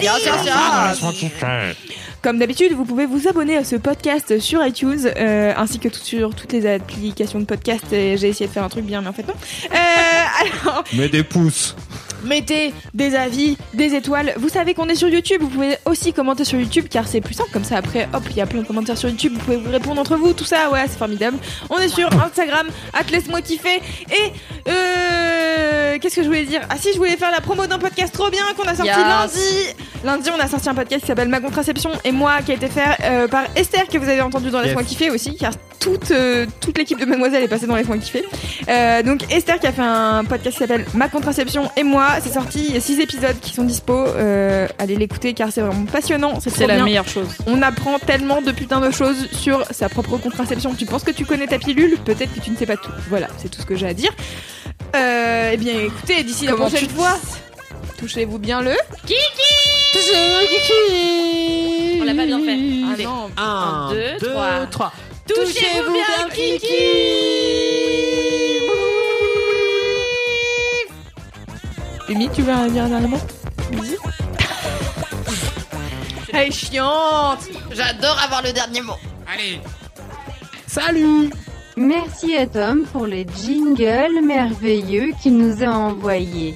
Comme d'habitude, vous pouvez vous abonner à ce podcast sur iTunes, euh, ainsi que tout- sur toutes les applications de podcast. J'ai essayé de faire un truc bien, mais en fait non. Euh, alors, Mets des pouces. Mettez des avis, des étoiles. Vous savez qu'on est sur YouTube. Vous pouvez aussi commenter sur YouTube, car c'est plus simple. Comme ça, après, hop, il y a plein de commentaires sur YouTube. Vous pouvez vous répondre entre vous. Tout ça, ouais, c'est formidable. On est sur Instagram, laisse-moi kiffer. Et euh, qu'est-ce que je voulais dire? Ah si, je voulais faire la promo d'un podcast trop bien qu'on a sorti Yes. lundi. Lundi, on a sorti un podcast qui s'appelle Ma contraception et moi, qui a été fait euh, par Esther, que vous avez entendu dans Laisse-moi Yes. kiffer aussi, car toute, euh, toute l'équipe de Mademoiselle est passée dans Laisse-moi kiffer. Euh, donc Esther qui a fait un podcast qui s'appelle Ma contraception et moi, c'est sorti, il y a six épisodes qui sont dispo. Euh, allez l'écouter car c'est vraiment passionnant, c'est la bien. meilleure chose. On apprend tellement de putain de choses sur sa propre contraception. Tu penses que tu connais ta pilule? Peut-être que tu ne sais pas tout. Voilà, c'est tout ce que j'ai à dire. Euh, eh bien, écoutez, d'ici la prochaine fois, touchez-vous bien le. On l'a pas bien fait. Allez. non. Un, deux, trois. trois. Touchez-vous bien le kiki Amy, tu veux un dire un dernier mot Bisous. Elle est chiante J'adore avoir le dernier mot. Allez. Salut. Merci à Tom pour les jingles merveilleux qu'il nous a envoyés.